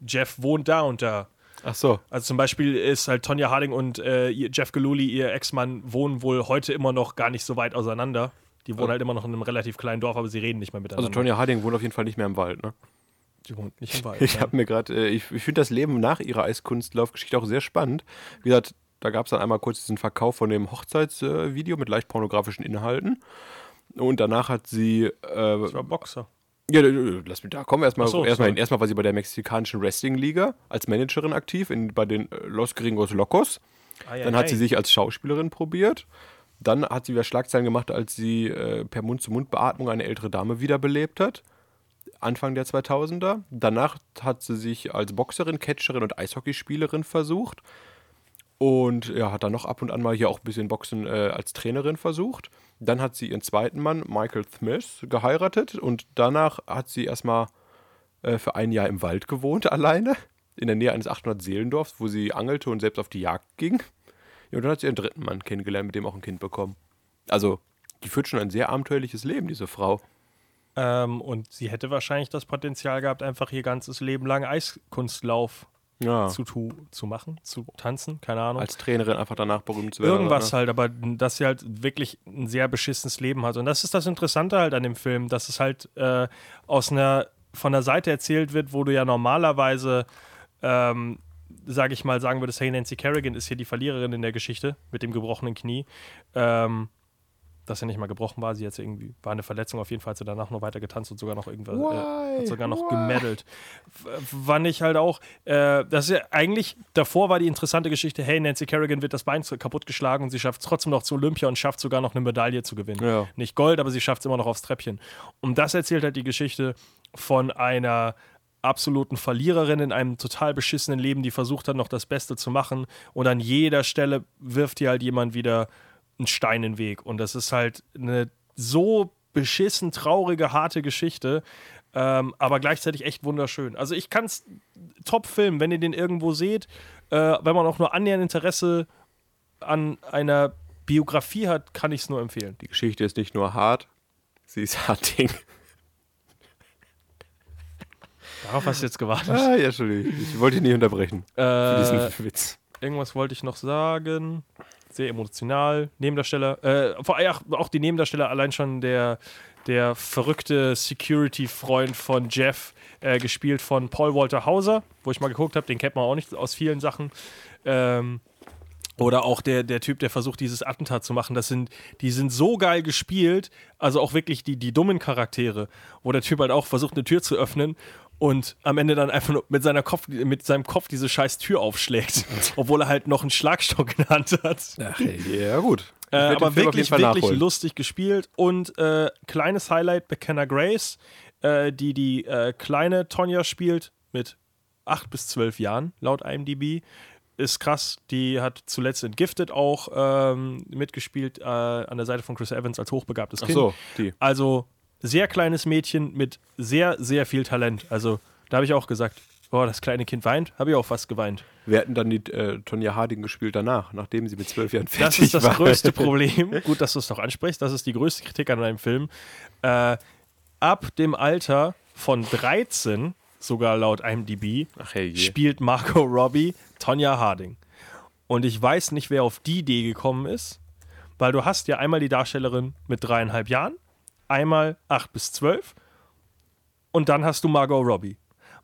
[SPEAKER 3] Jeff wohnt da und da.
[SPEAKER 5] Ach so.
[SPEAKER 3] Also zum Beispiel ist halt Tonja Harding und äh, ihr Jeff Galooly, ihr Ex-Mann, wohnen wohl heute immer noch gar nicht so weit auseinander. Die wohnen
[SPEAKER 5] Also-
[SPEAKER 3] halt immer noch in einem relativ kleinen Dorf, aber sie reden nicht mehr miteinander.
[SPEAKER 5] Also Tonya Harding wohnt auf jeden Fall nicht mehr im Wald, ne?
[SPEAKER 3] Die wohnt nicht im Wald.
[SPEAKER 5] Ich
[SPEAKER 3] ja.
[SPEAKER 5] habe mir gerade, äh, ich, ich finde das Leben nach ihrer Eiskunstlaufgeschichte auch sehr spannend. Wie gesagt, da gab es dann einmal kurz diesen Verkauf von dem Hochzeitsvideo mit leicht pornografischen Inhalten. Und danach hat sie, äh,
[SPEAKER 3] Ich war Boxer.
[SPEAKER 5] ja, äh, lass mich da kommen, erstmal
[SPEAKER 3] so,
[SPEAKER 5] erstmal, erstmal war sie bei der mexikanischen Wrestling-Liga als Managerin aktiv, in, bei den äh, Los Gringos Locos. Dann hat sie sich als Schauspielerin probiert. Dann hat sie wieder Schlagzeilen gemacht, als sie äh, per Mund-zu-Mund-Beatmung eine ältere Dame wiederbelebt hat. Anfang der 2000er. Danach hat sie sich als Boxerin, Catcherin und Eishockeyspielerin versucht. Und ja, hat dann noch ab und an mal hier auch ein bisschen Boxen äh, als Trainerin versucht. Dann hat sie ihren zweiten Mann, Michael Smith, geheiratet. Und danach hat sie erstmal äh, für ein Jahr im Wald gewohnt, alleine. In der Nähe eines 800-Seelendorfs, wo sie angelte und selbst auf die Jagd ging. Ja, und dann hat sie ihren dritten Mann kennengelernt, mit dem auch ein Kind bekommen. Also, die führt schon ein sehr abenteuerliches Leben, diese Frau.
[SPEAKER 3] Ähm, und sie hätte wahrscheinlich das Potenzial gehabt, einfach ihr ganzes Leben lang Eiskunstlauf
[SPEAKER 5] Ja.
[SPEAKER 3] zu, zu machen, zu tanzen, keine Ahnung.
[SPEAKER 5] Als Trainerin einfach danach berühmt zu werden.
[SPEAKER 3] Irgendwas
[SPEAKER 5] oder?
[SPEAKER 3] halt, aber dass sie halt wirklich ein sehr beschissenes Leben hat. Und das ist das Interessante halt an dem Film, dass es halt äh, aus einer, von der Seite erzählt wird, wo du ja normalerweise, ähm, sage ich mal, sagen würdest, hey, Nancy Kerrigan ist hier die Verliererin in der Geschichte mit dem gebrochenen Knie. Ähm, dass er nicht mal gebrochen war, sie jetzt irgendwie, war eine Verletzung, auf jeden Fall hat sie danach noch weiter getanzt und sogar noch irgendwas, äh, hat sogar noch
[SPEAKER 5] Why?
[SPEAKER 3] gemeddelt. Fand ich halt auch, äh, das ist ja eigentlich, davor war die interessante Geschichte, hey, Nancy Kerrigan wird das Bein kaputtgeschlagen und sie schafft es trotzdem noch zu Olympia und schafft sogar noch eine Medaille zu gewinnen.
[SPEAKER 5] Ja.
[SPEAKER 3] Nicht Gold, aber sie schafft es immer noch aufs Treppchen. Und das erzählt halt die Geschichte von einer absoluten Verliererin in einem total beschissenen Leben, die versucht hat, noch das Beste zu machen und an jeder Stelle wirft ihr halt jemand wieder einen Stein in den Weg. Und das ist halt eine so beschissen traurige, harte Geschichte, ähm, aber gleichzeitig echt wunderschön. Also ich kann es top filmen, wenn ihr den irgendwo seht, äh, wenn man auch nur annähernd Interesse an einer Biografie hat, kann ich es nur empfehlen.
[SPEAKER 5] Die Geschichte ist nicht nur hart, sie ist harting.
[SPEAKER 3] Darauf hast du jetzt gewartet.
[SPEAKER 5] Ah, ja, Entschuldigung. Ich wollte dich nicht unterbrechen. Für
[SPEAKER 3] Äh,
[SPEAKER 5] diesen Witz.
[SPEAKER 3] irgendwas wollte ich noch sagen. Sehr emotional. Nebendarsteller, äh, vor allem auch- die Nebendarsteller, allein schon der, der verrückte Security-Freund von Jeff, äh, gespielt von Paul Walter Hauser, wo ich mal geguckt habe, den kennt man auch nicht aus vielen Sachen. Ähm, oder auch der, der Typ, der versucht, dieses Attentat zu machen. Das sind, die sind so geil gespielt, also auch wirklich die, die dummen Charaktere, wo der Typ halt auch versucht, eine Tür zu öffnen und am Ende dann einfach nur mit, seiner Kopf, mit seinem Kopf diese scheiß Tür aufschlägt, obwohl er halt noch einen Schlagstock in der Hand hat.
[SPEAKER 5] Ach, ja, gut.
[SPEAKER 3] Äh, aber wirklich, wirklich
[SPEAKER 5] nachholen.
[SPEAKER 3] lustig gespielt. Und äh, kleines Highlight: McKenna Grace, äh, die die äh, kleine Tonja spielt, mit 8 bis 12 Jahren, laut IMDb. Ist krass. Die hat zuletzt in Gifted auch ähm, mitgespielt, äh, an der Seite von Chris Evans als hochbegabtes
[SPEAKER 5] Ach
[SPEAKER 3] Kind.
[SPEAKER 5] so, die.
[SPEAKER 3] Also sehr kleines Mädchen mit sehr, sehr viel Talent. Also da habe ich auch gesagt, boah, das kleine Kind weint, habe ich auch fast geweint.
[SPEAKER 5] Wir hätten dann die äh, Tonja Harding gespielt danach, nachdem sie mit zwölf Jahren fertig
[SPEAKER 3] Das ist das
[SPEAKER 5] war.
[SPEAKER 3] größte Problem. Gut, dass du es noch ansprichst. Das ist die größte Kritik an einem Film. Äh, ab dem Alter von 13, sogar laut IMDb,
[SPEAKER 5] Ach hey,
[SPEAKER 3] spielt Margot Robbie Tonja Harding. Und ich weiß nicht, wer auf die Idee gekommen ist, weil du hast ja einmal die Darstellerin mit dreieinhalb Jahren, einmal acht bis zwölf und dann hast du Margot Robbie.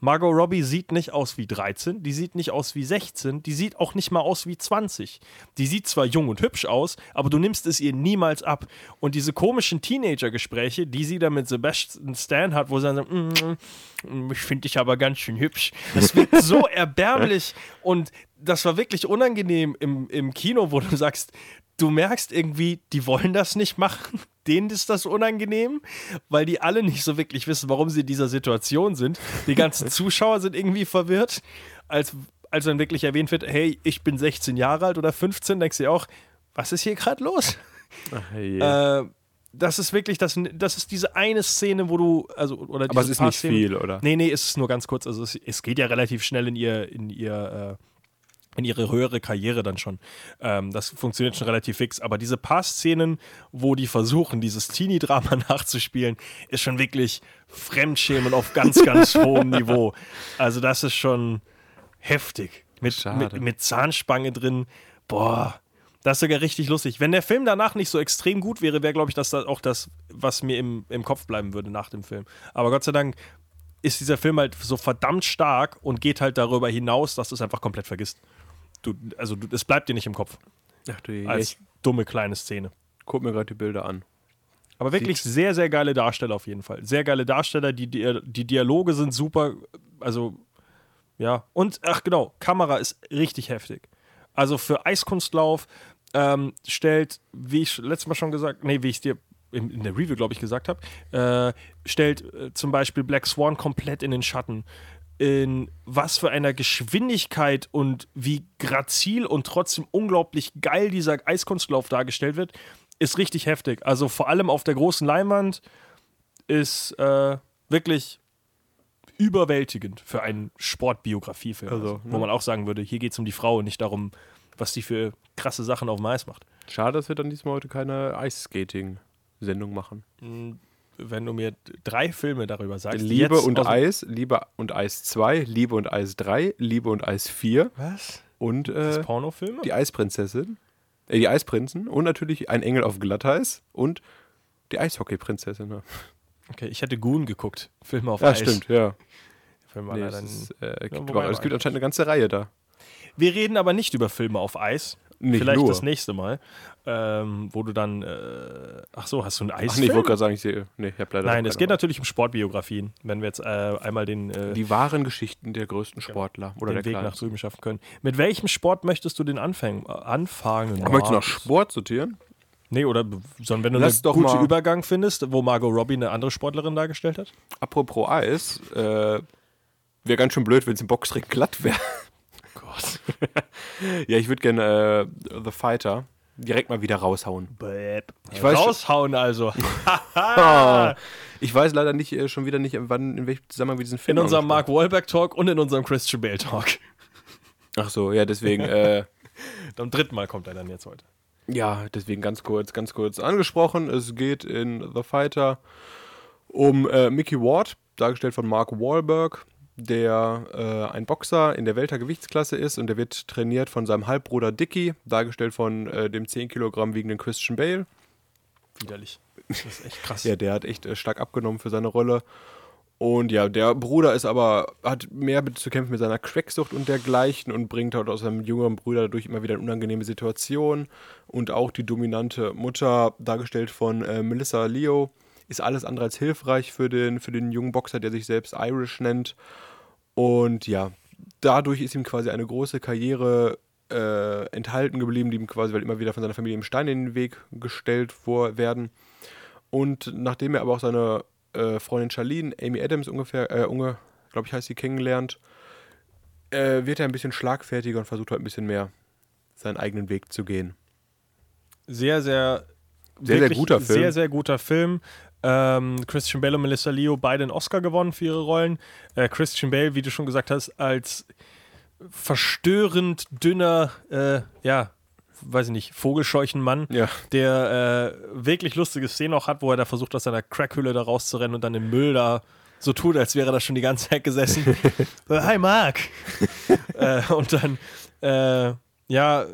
[SPEAKER 3] Margot Robbie sieht nicht aus wie 13, die sieht nicht aus wie 16, die sieht auch nicht mal aus wie 20. Die sieht zwar jung und hübsch aus, aber du nimmst es ihr niemals ab. Und diese komischen Teenager-Gespräche, die sie da mit Sebastian Stan hat, wo sie dann so, mm, mm, ich finde dich aber ganz schön hübsch. Das wird so erbärmlich und das war wirklich unangenehm im, im Kino, wo du sagst, du merkst irgendwie, die wollen das nicht machen. denen ist das unangenehm, weil die alle nicht so wirklich wissen, warum sie in dieser Situation sind. Die ganzen Zuschauer sind irgendwie verwirrt, als, als dann wirklich erwähnt wird, hey, ich bin 16 Jahre alt oder 15, denkst du auch, was ist hier gerade los?
[SPEAKER 5] Ach, je.
[SPEAKER 3] Äh, das ist wirklich, das, das ist diese eine Szene, wo du, also, oder
[SPEAKER 5] Aber es ist nicht
[SPEAKER 3] Szenen-
[SPEAKER 5] viel, oder?
[SPEAKER 3] Nee, nee, es ist nur ganz kurz. Also es, es geht ja relativ schnell in ihr, in ihr, äh, in ihre höhere Karriere dann schon. Ähm, das funktioniert schon relativ fix. Aber diese paar Szenen, wo die versuchen, dieses Teenie-Drama nachzuspielen, ist schon wirklich Fremdschämen auf ganz, ganz hohem Niveau. Also das ist schon heftig. Mit, mit, mit Zahnspange drin. Boah. Das ist sogar richtig lustig. Wenn der Film danach nicht so extrem gut wäre, wäre, glaube ich, das da auch das, was mir im, im Kopf bleiben würde nach dem Film. Aber Gott sei Dank ist dieser Film halt so verdammt stark und geht halt darüber hinaus, dass du es einfach komplett vergisst. Du, also du, es bleibt dir nicht im Kopf
[SPEAKER 5] Ach du
[SPEAKER 3] als
[SPEAKER 5] ich
[SPEAKER 3] dumme kleine Szene.
[SPEAKER 5] guck mir gerade die Bilder an.
[SPEAKER 3] Aber wirklich sehr, sehr geile Darsteller auf jeden Fall. Sehr geile Darsteller, die, die, die Dialoge sind super. Also, ja. Und, ach genau, Kamera ist richtig heftig. Also für Eiskunstlauf ähm, stellt, wie ich letztes Mal schon gesagt, nee, wie ich es dir in, in der Review, glaube ich, gesagt habe, äh, stellt äh, zum Beispiel Black Swan komplett in den Schatten. In was für einer Geschwindigkeit und wie grazil und trotzdem unglaublich geil dieser Eiskunstlauf dargestellt wird, ist richtig heftig. Also vor allem auf der großen Leinwand ist äh, wirklich überwältigend für einen Sportbiografiefilm.
[SPEAKER 5] Also,
[SPEAKER 3] Also, wo
[SPEAKER 5] ne?
[SPEAKER 3] man auch sagen würde, hier geht es um die Frau und nicht darum, was die für krasse Sachen auf dem Eis macht.
[SPEAKER 5] Schade, dass wir dann diesmal heute keine Ice-Skating-Sendung machen.
[SPEAKER 3] Wenn du mir drei Filme darüber sagst.
[SPEAKER 5] Liebe und Eis, Liebe und Eis 2, Liebe und Eis 3, Liebe und Eis 4
[SPEAKER 3] Was?
[SPEAKER 5] und
[SPEAKER 3] Das
[SPEAKER 5] äh,
[SPEAKER 3] Pornofilme?
[SPEAKER 5] die Eisprinzessin, äh, die Eisprinzen und natürlich ein Engel auf Glatteis und die Eishockey-Prinzessin. Ja,
[SPEAKER 3] Okay, ich hätte Goon geguckt. Filme auf
[SPEAKER 5] ja
[SPEAKER 3] Eis.
[SPEAKER 5] stimmt, ja.
[SPEAKER 3] Film war
[SPEAKER 5] Nee,
[SPEAKER 3] leider
[SPEAKER 5] es,
[SPEAKER 3] n-
[SPEAKER 5] ist, äh, gibt aber, es gibt anscheinend eine ganze Reihe da.
[SPEAKER 3] Wir reden aber nicht über Filme auf Eis.
[SPEAKER 5] Nicht
[SPEAKER 3] Vielleicht
[SPEAKER 5] nur.
[SPEAKER 3] das nächste Mal, ähm, wo du dann. Äh, ach so, hast du einen
[SPEAKER 5] Ach
[SPEAKER 3] Eisfilm?
[SPEAKER 5] nee, ich wollte gerade sagen, ich sehe. Nee, ich habe leider.
[SPEAKER 3] Nein, es geht natürlich um Sportbiografien, wenn wir jetzt äh, einmal den, äh,
[SPEAKER 5] Die wahren Geschichten der größten Sportler oder
[SPEAKER 3] den
[SPEAKER 5] der
[SPEAKER 3] Weg nach
[SPEAKER 5] kleinsten.
[SPEAKER 3] drüben schaffen können. Mit welchem Sport möchtest du den anfangen? äh, anfangen?
[SPEAKER 5] Möchtest du noch
[SPEAKER 3] Markus?
[SPEAKER 5] Sport sortieren?
[SPEAKER 3] Nee, oder sondern wenn du
[SPEAKER 5] Lass
[SPEAKER 3] einen guten
[SPEAKER 5] mal-
[SPEAKER 3] Übergang findest, wo Margot Robbie eine andere Sportlerin dargestellt hat?
[SPEAKER 5] Apropos Eis, äh, wäre ganz schön blöd, wenn es im Boxring glatt wäre.
[SPEAKER 3] Gott.
[SPEAKER 5] ja, ich würde gerne äh, The Fighter direkt mal wieder raushauen.
[SPEAKER 3] Ich
[SPEAKER 5] weiß
[SPEAKER 3] Raushauen also.
[SPEAKER 5] Ich weiß leider nicht äh, schon wieder nicht, wann, in welchem Zusammenhang wir diesen Film
[SPEAKER 3] In unserem Mark Wahlberg Talk und in unserem Christian Bale Talk.
[SPEAKER 5] Ach so, ja, deswegen, äh,
[SPEAKER 3] Am dritten Mal kommt er dann jetzt heute.
[SPEAKER 5] ja, deswegen ganz kurz, ganz kurz angesprochen. Es geht in The Fighter um äh, Mickey Ward, dargestellt von Mark Wahlberg, der äh, ein Boxer in der Weltergewichtsklasse ist und der wird trainiert von seinem Halbbruder Dicky, dargestellt von äh, dem 10 Kilogramm wiegenden Christian Bale.
[SPEAKER 3] Widerlich. Das ist echt krass.
[SPEAKER 5] Ja, der hat echt äh, stark abgenommen für seine Rolle. Und ja, der Bruder ist aber, hat mehr mit, zu kämpfen mit seiner Cracksucht und dergleichen und bringt halt aus seinem jüngeren Bruder dadurch immer wieder in unangenehme Situationen. Und auch die dominante Mutter, dargestellt von äh, Melissa Leo, ist alles andere als hilfreich für den, für den jungen Boxer, der sich selbst Irish nennt. Und ja, dadurch ist ihm quasi eine große Karriere äh, enthalten geblieben, die ihm quasi, weil immer wieder von seiner Familie im Stein in den Weg gestellt vor, werden. Und nachdem er aber auch seine äh, Freundin Charlene, Amy Adams ungefähr, äh, unge, glaube ich heißt sie, kennengelernt, äh, wird er ein bisschen schlagfertiger und versucht halt ein bisschen mehr seinen eigenen Weg zu gehen.
[SPEAKER 3] Sehr, sehr,
[SPEAKER 5] Sehr, sehr guter Film.
[SPEAKER 3] Sehr, sehr guter Film. Ähm, Christian Bale und Melissa Leo beide einen Oscar gewonnen für ihre Rollen. Äh, Christian Bale, wie du schon gesagt hast, als verstörend dünner, äh, ja, weiß ich nicht, vogelscheuchen Mann,
[SPEAKER 5] Ja.
[SPEAKER 3] der äh, wirklich lustige Szenen auch hat, wo er da versucht, aus seiner Crackhülle da rauszurennen und dann im Müll da so tut, als wäre er da schon die ganze Zeit gesessen. Hi Mark. äh, und dann, äh, ja,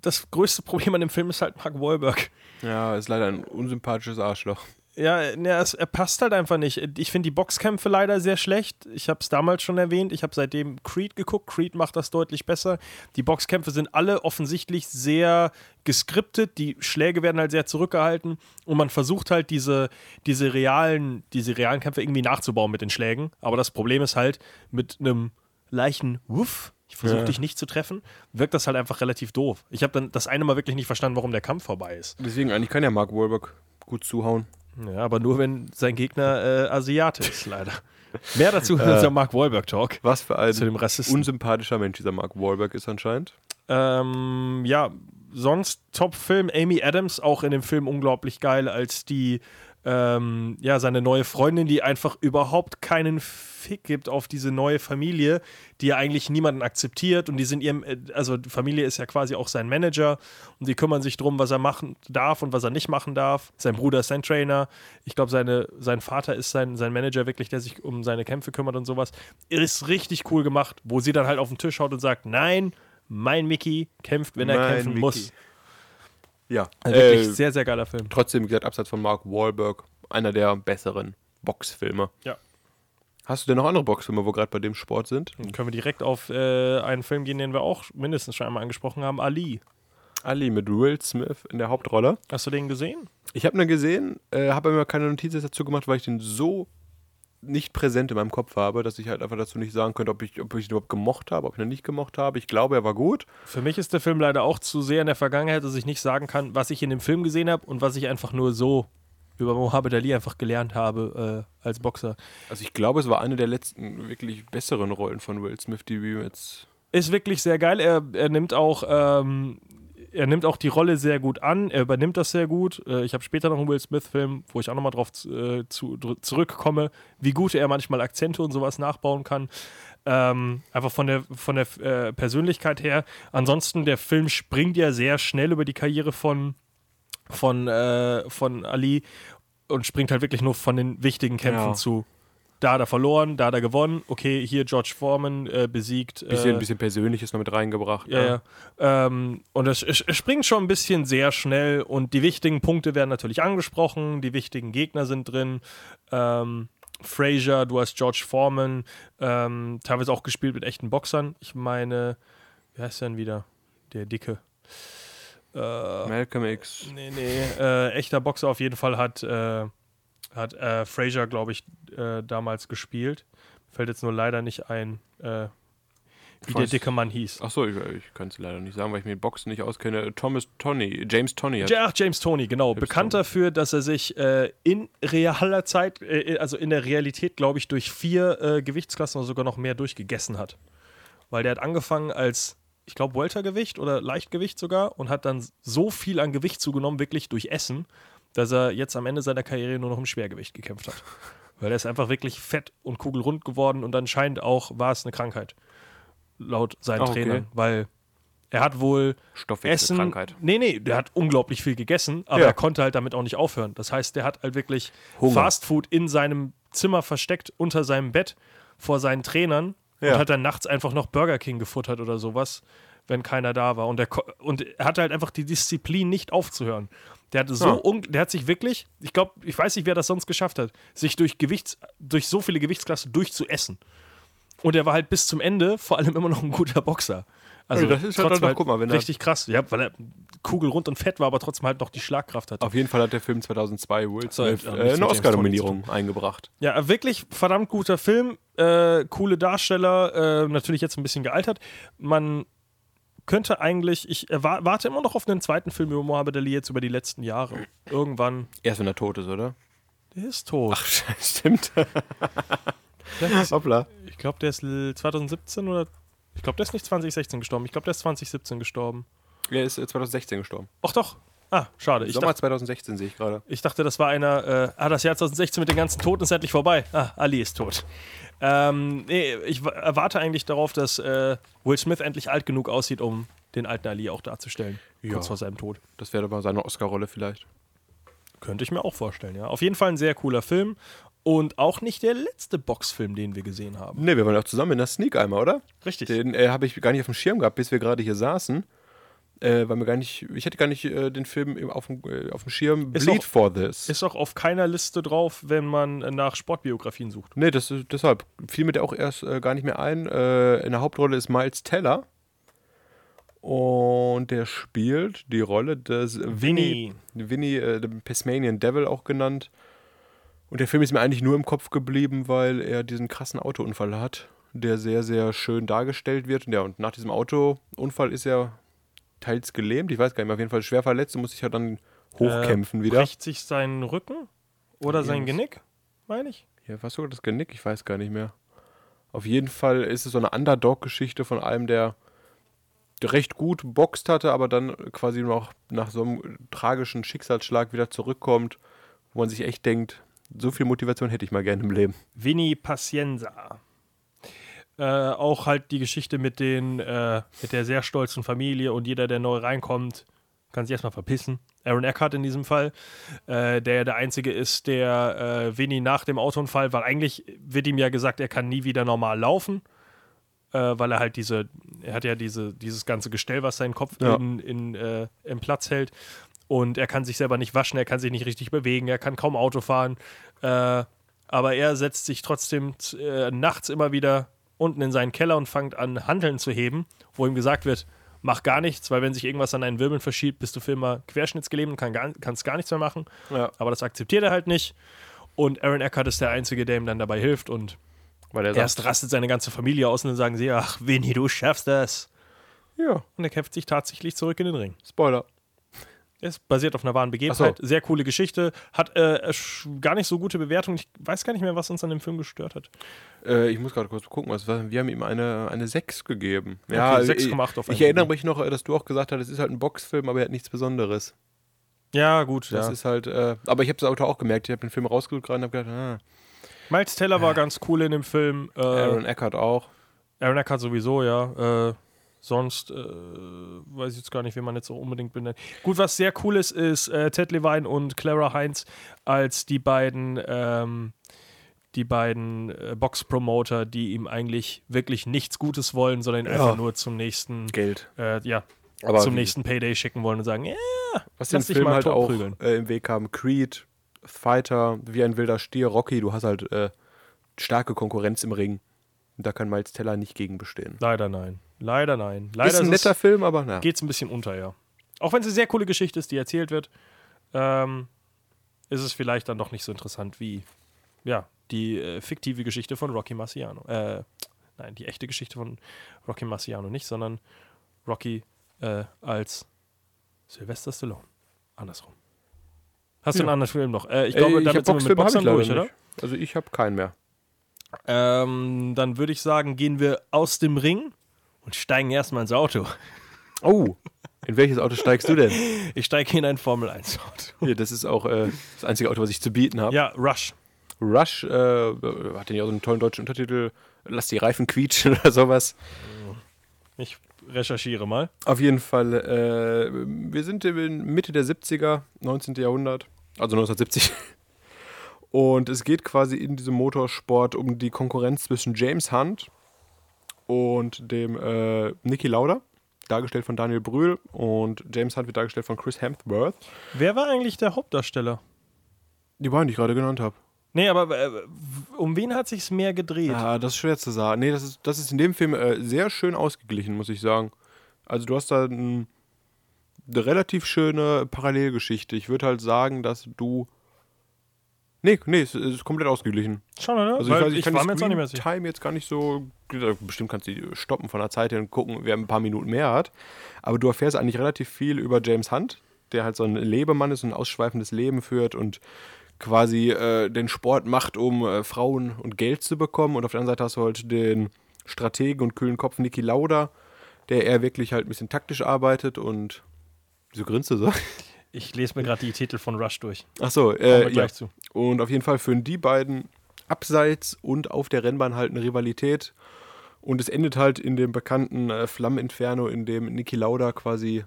[SPEAKER 3] das größte Problem an dem Film ist halt Mark Wahlberg.
[SPEAKER 5] Ja, ist leider ein unsympathisches Arschloch.
[SPEAKER 3] Ja, ne, es, er passt halt einfach nicht. Ich finde die Boxkämpfe leider sehr schlecht. Ich habe es damals schon erwähnt. Ich habe seitdem Creed geguckt. Creed macht das deutlich besser. Die Boxkämpfe sind alle offensichtlich sehr geskriptet. Die Schläge werden halt sehr zurückgehalten. Und man versucht halt diese, diese, realen, diese realen Kämpfe irgendwie nachzubauen mit den Schlägen. Aber das Problem ist halt, mit einem leichten Wuff, ich versuche
[SPEAKER 5] Ja.
[SPEAKER 3] dich nicht zu treffen, wirkt das halt einfach relativ doof. Ich habe dann das eine Mal wirklich nicht verstanden, warum der Kampf vorbei ist.
[SPEAKER 5] Deswegen, eigentlich kann ja Mark Wahlberg gut zuhauen.
[SPEAKER 3] Ja, aber nur wenn sein Gegner äh, Asiate ist, leider. Mehr dazu in unserem Mark Wahlberg Talk.
[SPEAKER 5] Was für ein
[SPEAKER 3] Zu dem Rassisten.
[SPEAKER 5] unsympathischer Mensch dieser Mark Wahlberg ist anscheinend.
[SPEAKER 3] Ähm, ja, sonst Top-Film. Amy Adams auch in dem Film unglaublich geil als die, ähm, ja, seine neue Freundin, die einfach überhaupt keinen Fick gibt auf diese neue Familie, die ja eigentlich niemanden akzeptiert und die sind ihrem, äh, also die Familie ist ja quasi auch sein Manager und die kümmern sich drum, was er machen darf und was er nicht machen darf. Sein Bruder ist sein Trainer. Ich glaube, seine, sein Vater ist sein, sein Manager wirklich, der sich um seine Kämpfe kümmert und sowas. Ist richtig cool gemacht, wo sie dann halt auf den Tisch haut und sagt, nein, mein Mickey kämpft, wenn er
[SPEAKER 5] Mein
[SPEAKER 3] kämpfen
[SPEAKER 5] Mickey.
[SPEAKER 3] muss.
[SPEAKER 5] Ja,
[SPEAKER 3] Also wirklich
[SPEAKER 5] äh,
[SPEAKER 3] sehr, sehr geiler Film.
[SPEAKER 5] trotzdem, wie gesagt, abseits von Mark Wahlberg, einer der besseren Boxfilme.
[SPEAKER 3] Ja.
[SPEAKER 5] Hast du denn noch andere Boxfilme, wo wir gerade bei dem Sport sind?
[SPEAKER 3] Dann können wir direkt auf äh, einen Film gehen, den wir auch mindestens schon einmal angesprochen haben, Ali.
[SPEAKER 5] Ali mit Will Smith in der Hauptrolle.
[SPEAKER 3] Hast du den gesehen?
[SPEAKER 5] Ich habe ihn gesehen, äh, habe mir keine Notizen dazu gemacht, weil ich den so nicht präsent in meinem Kopf habe, dass ich halt einfach dazu nicht sagen könnte, ob ich, ob ich ihn überhaupt gemocht habe, ob ich ihn nicht gemocht habe. Ich glaube, er war gut.
[SPEAKER 3] Für mich ist der Film leider auch zu sehr in der Vergangenheit, dass ich nicht sagen kann, was ich in dem Film gesehen habe und was ich einfach nur so über Mohammed Ali einfach gelernt habe äh, als Boxer.
[SPEAKER 5] Also ich glaube, es war eine der letzten wirklich besseren Rollen von Will Smith, die wir jetzt.
[SPEAKER 3] Ist wirklich sehr geil. Er, er nimmt auch ähm, er nimmt auch die Rolle sehr gut an. Er übernimmt das sehr gut. Äh, ich habe später noch einen Will Smith-Film, wo ich auch nochmal drauf äh, zu, zurückkomme, wie gut er manchmal Akzente und sowas nachbauen kann. Ähm, einfach von der, von der äh, Persönlichkeit her. Ansonsten, der Film springt ja sehr schnell über die Karriere von, von, äh, von Ali und springt halt wirklich nur von den wichtigen Kämpfen
[SPEAKER 5] Ja.
[SPEAKER 3] zu. Da hat er verloren, da hat er gewonnen. Okay, hier George Foreman äh, besiegt.
[SPEAKER 5] Bisschen,
[SPEAKER 3] äh,
[SPEAKER 5] bisschen Persönliches noch mit reingebracht.
[SPEAKER 3] ja, ja. Ähm, und es, es, es springt schon ein bisschen sehr schnell und die wichtigen Punkte werden natürlich angesprochen, die wichtigen Gegner sind drin. Ähm, Frazier, du hast George Foreman, ähm, teilweise auch gespielt mit echten Boxern. Ich meine, wie heißt der denn wieder? Der Dicke. Äh,
[SPEAKER 5] Malcolm X.
[SPEAKER 3] Nee, nee, äh, echter Boxer auf jeden Fall hat, äh, hat äh, Frazier, glaube ich, äh, damals gespielt. Fällt jetzt nur leider nicht ein, äh, wie der dicke Mann hieß.
[SPEAKER 5] Achso, ich, ich kann es leider nicht sagen, weil ich mir Boxen nicht auskenne. Thomas Tony, James Tony. Hat,
[SPEAKER 3] Ja, ach, James Tony, genau. Bekannt dafür, dass er sich äh, in realer Zeit, äh, also in der Realität, glaube ich, durch vier äh, Gewichtsklassen oder sogar noch mehr durchgegessen hat. Weil der hat angefangen als, ich glaube, Weltergewicht oder Leichtgewicht sogar und hat dann so viel an Gewicht zugenommen, wirklich durch Essen, dass er jetzt am Ende seiner Karriere nur noch im Schwergewicht gekämpft hat. Weil er ist einfach wirklich fett und kugelrund geworden und anscheinend auch war es eine Krankheit. Laut seinen
[SPEAKER 5] Ah, okay.
[SPEAKER 3] Trainern. Weil er hat wohl Essen.
[SPEAKER 5] Stoffwechselkrankheit.
[SPEAKER 3] Nee, nee, der hat unglaublich viel gegessen, aber
[SPEAKER 5] Ja.
[SPEAKER 3] er konnte halt damit auch nicht aufhören. Das heißt, der hat halt wirklich
[SPEAKER 5] Hunger.
[SPEAKER 3] Fastfood in seinem Zimmer versteckt, unter seinem Bett, vor seinen Trainern
[SPEAKER 5] Ja.
[SPEAKER 3] und hat dann nachts einfach noch Burger King gefuttert oder sowas, wenn keiner da war. Und, ko- und er hatte halt einfach die Disziplin, nicht aufzuhören. Der hat so,
[SPEAKER 5] Ja.
[SPEAKER 3] un- der hat sich wirklich, ich glaube, ich weiß nicht, wer das sonst geschafft hat, sich durch Gewichts, durch so viele Gewichtsklassen durchzuessen. Und er war halt bis zum Ende vor allem immer noch ein guter Boxer. Also
[SPEAKER 5] das ist halt
[SPEAKER 3] trotzdem
[SPEAKER 5] doch- guck mal, wenn er-
[SPEAKER 3] richtig krass. Ja, weil er kugelrund und fett war, aber trotzdem halt noch die Schlagkraft hatte.
[SPEAKER 5] Auf jeden Fall hat der Film 2002 Will Smith
[SPEAKER 3] ja,
[SPEAKER 5] äh, eine Oscar-Nominierung eingebracht.
[SPEAKER 3] Ja, wirklich verdammt guter Film, äh, coole Darsteller, äh, natürlich jetzt ein bisschen gealtert. Man könnte eigentlich, ich warte immer noch auf einen zweiten Film über Mohammed Ali jetzt über die letzten Jahre. Irgendwann,
[SPEAKER 5] Erst wenn er tot ist, oder?
[SPEAKER 3] der ist tot.
[SPEAKER 5] Stimmt.
[SPEAKER 3] Der ist-
[SPEAKER 5] Hoppla.
[SPEAKER 3] ich glaube, der ist l- 2017 oder, ich glaube, der ist nicht 2016 gestorben. Ich glaube, der ist 2017 gestorben.
[SPEAKER 5] Er ist äh, 2016 gestorben.
[SPEAKER 3] Ach doch. Ah, schade. Ich
[SPEAKER 5] Sommer
[SPEAKER 3] dachte,
[SPEAKER 5] 2016 sehe ich gerade.
[SPEAKER 3] ich dachte, das war einer, äh, ah, das Jahr 2016 mit den ganzen Toten ist endlich vorbei. Ah, Ali ist tot. Ähm, nee, ich erwarte eigentlich darauf, dass äh, Will Smith endlich alt genug aussieht, um den alten Ali auch darzustellen.
[SPEAKER 5] Ja.
[SPEAKER 3] Kurz vor seinem Tod.
[SPEAKER 5] Das wäre aber seine Oscar-Rolle vielleicht.
[SPEAKER 3] Könnte ich mir auch vorstellen, ja. Auf jeden Fall ein sehr cooler Film. Und auch nicht der letzte Boxfilm, den wir gesehen haben.
[SPEAKER 5] Ne, wir waren auch zusammen in der Sneak einmal, oder?
[SPEAKER 3] Richtig.
[SPEAKER 5] Den äh, habe ich gar nicht auf dem Schirm gehabt, bis wir gerade hier saßen. Äh, weil mir gar nicht, ich hätte gar nicht äh, den Film auf dem, äh, auf dem Schirm
[SPEAKER 3] Ist
[SPEAKER 5] Bleed
[SPEAKER 3] auch-
[SPEAKER 5] for This.
[SPEAKER 3] Ist auch auf keiner Liste drauf, wenn man äh, nach Sportbiografien sucht.
[SPEAKER 5] Nee, das, ist- deshalb fiel mir der auch erst äh, gar nicht mehr ein. Äh, in der Hauptrolle ist Miles Teller. Und der spielt die Rolle des Winnie, Winnie äh, dem Tasmanian Devil auch genannt. Und der Film ist mir eigentlich nur im Kopf geblieben, weil er diesen krassen Autounfall hat, der sehr, sehr schön dargestellt wird. Und, ja, und nach diesem Autounfall ist er teils gelähmt, ich weiß gar nicht mehr, auf jeden Fall schwer verletzt und muss sich ja dann hochkämpfen
[SPEAKER 3] äh,
[SPEAKER 5] wieder.
[SPEAKER 3] Bricht sich seinen Rücken oder sein. Genick, meine ich.
[SPEAKER 5] Ja, was sogar das Genick? Ich weiß gar nicht mehr. Auf jeden Fall ist es so eine Underdog-Geschichte von einem, der recht gut boxt hatte, aber dann quasi noch nach so einem tragischen Schicksalsschlag wieder zurückkommt, wo man sich echt denkt, so viel Motivation hätte ich mal gerne im Leben.
[SPEAKER 3] Vinny Pacienza. Äh, auch halt die Geschichte mit den, äh, mit der sehr stolzen Familie und jeder, der neu reinkommt, kann sich erstmal verpissen. Aaron Eckhart in diesem Fall, äh, der der Einzige ist, der äh, Vinny nach dem Autounfall, weil eigentlich wird ihm ja gesagt, er kann nie wieder normal laufen, äh, weil er halt diese, er hat ja diese, dieses ganze Gestell, was seinen Kopf
[SPEAKER 5] Ja.
[SPEAKER 3] in, in, äh, im Platz hält. Und er kann sich selber nicht waschen, er kann sich nicht richtig bewegen, er kann kaum Auto fahren. Äh, aber er setzt sich trotzdem nachts immer wieder unten in seinen Keller und fängt an, Handeln zu heben, wo ihm gesagt wird, mach gar nichts, weil wenn sich irgendwas an deinen Wirbeln verschiebt, bist du für immer querschnittsgelähmt und kann gar, kannst gar nichts mehr machen.
[SPEAKER 5] Ja.
[SPEAKER 3] Aber das akzeptiert er halt nicht. Und Aaron Eckhart ist der Einzige, der ihm dann dabei hilft. Und
[SPEAKER 5] Weil er
[SPEAKER 3] erst rastet seine ganze Familie aus und dann sagen sie, ach, Vinny, du schaffst das.
[SPEAKER 5] ja,
[SPEAKER 3] Und er kämpft sich tatsächlich zurück in den Ring.
[SPEAKER 5] Spoiler.
[SPEAKER 3] Es basiert auf einer wahren Begebenheit.
[SPEAKER 5] Ach
[SPEAKER 3] Sehr coole Geschichte. Hat äh, sch- gar nicht so gute Bewertung. Ich weiß gar nicht mehr, was uns an dem Film gestört hat.
[SPEAKER 5] Äh, ich muss gerade kurz gucken, was war. Wir haben ihm eine, eine 6 gegeben.
[SPEAKER 3] Okay,
[SPEAKER 5] Ja,
[SPEAKER 3] 6,8 auf
[SPEAKER 5] Ich,
[SPEAKER 3] IMDb.
[SPEAKER 5] erinnere mich noch, äh, dass du auch gesagt hast, es ist halt ein Boxfilm, aber er hat nichts Besonderes.
[SPEAKER 3] Ja, gut.
[SPEAKER 5] Das
[SPEAKER 3] ja.
[SPEAKER 5] ist halt, äh, aber ich habe das Auto auch gemerkt. Ich habe den Film rausgesucht gerade und habe gedacht, ah,
[SPEAKER 3] Miles Taylor war ganz cool in dem Film. Äh,
[SPEAKER 5] Aaron Eckhart auch.
[SPEAKER 3] Aaron Eckhart sowieso, ja. Äh, sonst äh, weiß ich jetzt gar nicht, wen man jetzt so unbedingt benennt. Gut, was sehr cool ist, ist äh, Ted Levine und Clara Heinz als die beiden, ähm, die beiden äh, Box-Promoter, die ihm eigentlich wirklich nichts Gutes wollen, sondern ihn
[SPEAKER 5] Ja.
[SPEAKER 3] einfach nur zum nächsten,
[SPEAKER 5] Geld.
[SPEAKER 3] äh, ja,
[SPEAKER 5] Aber
[SPEAKER 3] zum nächsten Payday schicken wollen und sagen, ja,
[SPEAKER 5] Was den Film
[SPEAKER 3] mal
[SPEAKER 5] halt auch äh, im Weg haben, Creed, Fighter, wie ein wilder Stier, Rocky, du hast halt äh, starke Konkurrenz im Ring. Und da kann Miles Teller nicht gegen bestehen.
[SPEAKER 3] leider nein. Leider nein. Leider
[SPEAKER 5] ist ein netter Film, aber na.
[SPEAKER 3] geht es ein bisschen unter, ja. Auch wenn es eine sehr coole Geschichte ist, die erzählt wird, ähm, ist es vielleicht dann doch nicht so interessant wie, ja, die äh, fiktive Geschichte von Rocky Marciano. Äh, nein, die echte Geschichte von Rocky Marciano nicht, sondern Rocky äh, als Sylvester Stallone. Andersrum. Hast du
[SPEAKER 5] Ja.
[SPEAKER 3] einen anderen Film noch? Äh, ich glaube,
[SPEAKER 5] ich
[SPEAKER 3] damit sind wir mit Boxern durch, oder?
[SPEAKER 5] nicht. Also ich habe keinen mehr.
[SPEAKER 3] Ähm, dann würde ich sagen, gehen wir aus dem Ring und steigen erstmal ins Auto.
[SPEAKER 5] Oh, in welches Auto steigst du denn?
[SPEAKER 3] Ich steige in ein Formel-1-Auto.
[SPEAKER 5] Hier, das ist auch äh, das einzige Auto, was ich zu bieten habe.
[SPEAKER 3] Ja, Rush.
[SPEAKER 5] Rush äh, hat ja auch so einen tollen deutschen Untertitel. Lass die Reifen quietschen oder sowas.
[SPEAKER 3] Ich recherchiere mal.
[SPEAKER 5] Auf jeden Fall, äh, wir sind in Mitte der 70er, 19. Jahrhundert, also 1970. Und es geht quasi in diesem Motorsport um die Konkurrenz zwischen James Hunt und dem äh, Niki Lauda, dargestellt von Daniel Brühl. Und James Hunt wird dargestellt von Chris Hemsworth.
[SPEAKER 3] Wer war eigentlich der Hauptdarsteller?
[SPEAKER 5] Die beiden, die ich gerade genannt habe.
[SPEAKER 3] Nee, aber äh, um wen hat sich's mehr gedreht?
[SPEAKER 5] Ja, das ist schwer zu sagen. Nee, das ist, das ist in dem Film äh, sehr schön ausgeglichen, muss ich sagen. Also du hast da ein, eine relativ schöne Parallelgeschichte. Ich würde halt sagen, dass du. Nee, nee, es ist komplett ausgeglichen.
[SPEAKER 3] Schon, oder?
[SPEAKER 5] Also
[SPEAKER 3] Weil
[SPEAKER 5] ich, weiß, ich, kann
[SPEAKER 3] war mir jetzt auch nicht mehr sicher.
[SPEAKER 5] Time jetzt gar nicht so. Bestimmt kannst du die stoppen von der Zeit her und gucken, wer ein paar Minuten mehr hat. Aber du erfährst eigentlich relativ viel über James Hunt, der halt so ein Lebemann ist und ein ausschweifendes Leben führt und quasi äh, den Sport macht, um äh, Frauen und Geld zu bekommen. Und auf der anderen Seite hast du halt den Strategen und kühlen Kopf Niki Lauda, der eher wirklich halt ein bisschen taktisch arbeitet und. Wieso grinst du so?
[SPEAKER 3] Ich lese mir gerade die Titel von Rush durch.
[SPEAKER 5] Achso,
[SPEAKER 3] Kommen
[SPEAKER 5] äh, ja.
[SPEAKER 3] gleich zu.
[SPEAKER 5] Und auf jeden Fall führen die beiden abseits und auf der Rennbahn halt eine Rivalität. Und es endet halt in dem bekannten äh, Flammeninferno, in dem Niki Lauda quasi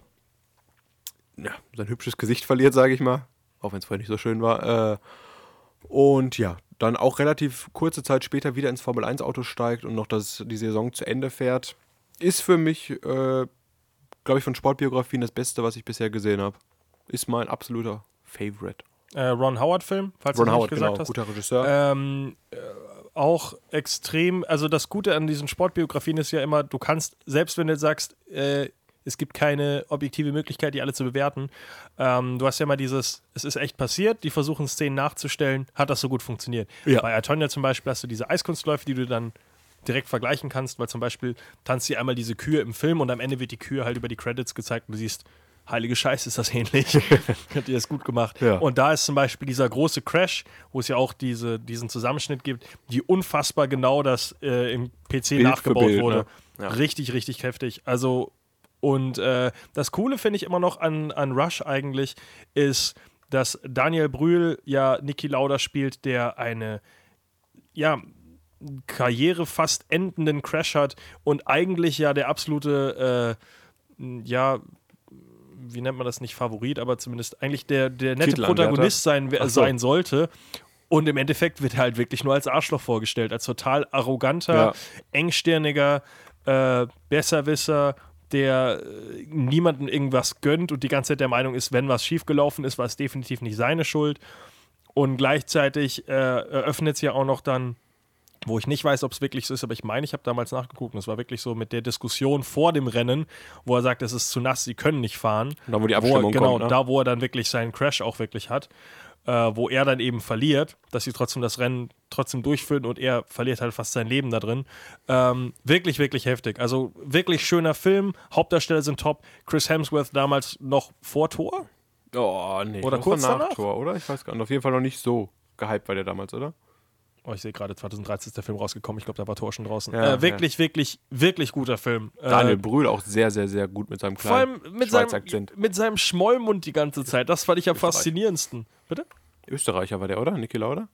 [SPEAKER 5] ja, sein hübsches Gesicht verliert, sage ich mal. Auch wenn es vorher nicht so schön war. Äh, und ja, dann auch relativ kurze Zeit später wieder ins Formel-1-Auto steigt und noch das, die Saison zu Ende fährt. Ist für mich, äh, glaube ich, von Sportbiografien das Beste, was ich bisher gesehen habe. Ist mein absoluter Favorite.
[SPEAKER 3] Äh, Ron Howard-Film, falls
[SPEAKER 5] Ron
[SPEAKER 3] du
[SPEAKER 5] Howard,
[SPEAKER 3] nicht gesagt
[SPEAKER 5] genau,
[SPEAKER 3] hast.
[SPEAKER 5] guter Regisseur.
[SPEAKER 3] Ähm, äh, auch extrem, also das Gute an diesen Sportbiografien ist ja immer, du kannst, selbst wenn du sagst, äh, es gibt keine objektive Möglichkeit, die alle zu bewerten, ähm, du hast ja immer dieses, es ist echt passiert, die versuchen Szenen nachzustellen, hat das so gut funktioniert.
[SPEAKER 5] Ja.
[SPEAKER 3] Bei Antonia zum Beispiel hast du diese Eiskunstläufe, die du dann direkt vergleichen kannst, weil zum Beispiel tanzt sie einmal diese Kühe im Film und am Ende wird die Kühe halt über die Credits gezeigt und du siehst, heilige Scheiße, ist das ähnlich. Hat ihr das gut gemacht.
[SPEAKER 5] Ja.
[SPEAKER 3] Und da ist zum Beispiel dieser große Crash, wo es ja auch diese, diesen Zusammenschnitt gibt, die unfassbar genau das äh, im PC
[SPEAKER 5] Bild
[SPEAKER 3] nachgebaut
[SPEAKER 5] Bild,
[SPEAKER 3] wurde.
[SPEAKER 5] ne? Ja.
[SPEAKER 3] Richtig, richtig heftig. Also, und äh, das Coole finde ich immer noch an, an Rush eigentlich, ist, dass Daniel Brühl ja Niki Lauda spielt, der eine, ja, Karriere fast endenden Crash hat und eigentlich ja der absolute, äh, ja, wie nennt man das nicht Favorit, aber zumindest eigentlich der, der nette? Protagonist sein,
[SPEAKER 5] so.
[SPEAKER 3] sein sollte. Und im Endeffekt wird er halt wirklich nur als Arschloch vorgestellt, als total arroganter,
[SPEAKER 5] Ja.
[SPEAKER 3] engstirniger, äh, Besserwisser, der äh, niemandem irgendwas gönnt und die ganze Zeit der Meinung ist, wenn was schiefgelaufen ist, war es definitiv nicht seine Schuld. Und gleichzeitig äh, eröffnet es ja auch noch dann, wo ich nicht weiß, ob es wirklich so ist, aber ich meine, ich habe damals nachgeguckt und es war wirklich so mit der Diskussion vor dem Rennen, wo er sagt, es ist zu nass, sie können nicht fahren.
[SPEAKER 5] Dann, wo die
[SPEAKER 3] Wo er,
[SPEAKER 5] Abstimmung
[SPEAKER 3] genau,
[SPEAKER 5] kommt, ne?
[SPEAKER 3] da wo er dann wirklich seinen Crash auch wirklich hat, äh, wo er dann eben verliert, dass sie trotzdem das Rennen trotzdem durchführen und er verliert halt fast sein Leben da drin. Ähm, wirklich, wirklich heftig. Also wirklich schöner Film, Hauptdarsteller sind top. Chris Hemsworth damals noch vor Tor.
[SPEAKER 5] Oh, nee.
[SPEAKER 3] Oder kurz
[SPEAKER 5] nach
[SPEAKER 3] danach?
[SPEAKER 5] Tor, oder? Ich weiß gar nicht. Auf jeden Fall noch nicht so gehypt war der damals, oder?
[SPEAKER 3] Oh, ich sehe gerade 2013 ist der Film rausgekommen. Ich glaube, da war Tor schon draußen.
[SPEAKER 5] Ja,
[SPEAKER 3] äh, wirklich, wirklich, wirklich guter Film.
[SPEAKER 5] Daniel
[SPEAKER 3] Äh,
[SPEAKER 5] Brühl auch sehr, sehr, sehr gut mit seinem
[SPEAKER 3] vor
[SPEAKER 5] kleinen
[SPEAKER 3] allem mit
[SPEAKER 5] Schweizer
[SPEAKER 3] seinem,
[SPEAKER 5] Akzent.
[SPEAKER 3] mit seinem Schmollmund die ganze Zeit. Das fand ich am faszinierendsten. Bitte?
[SPEAKER 5] Österreicher war der, oder? Niki Lauda?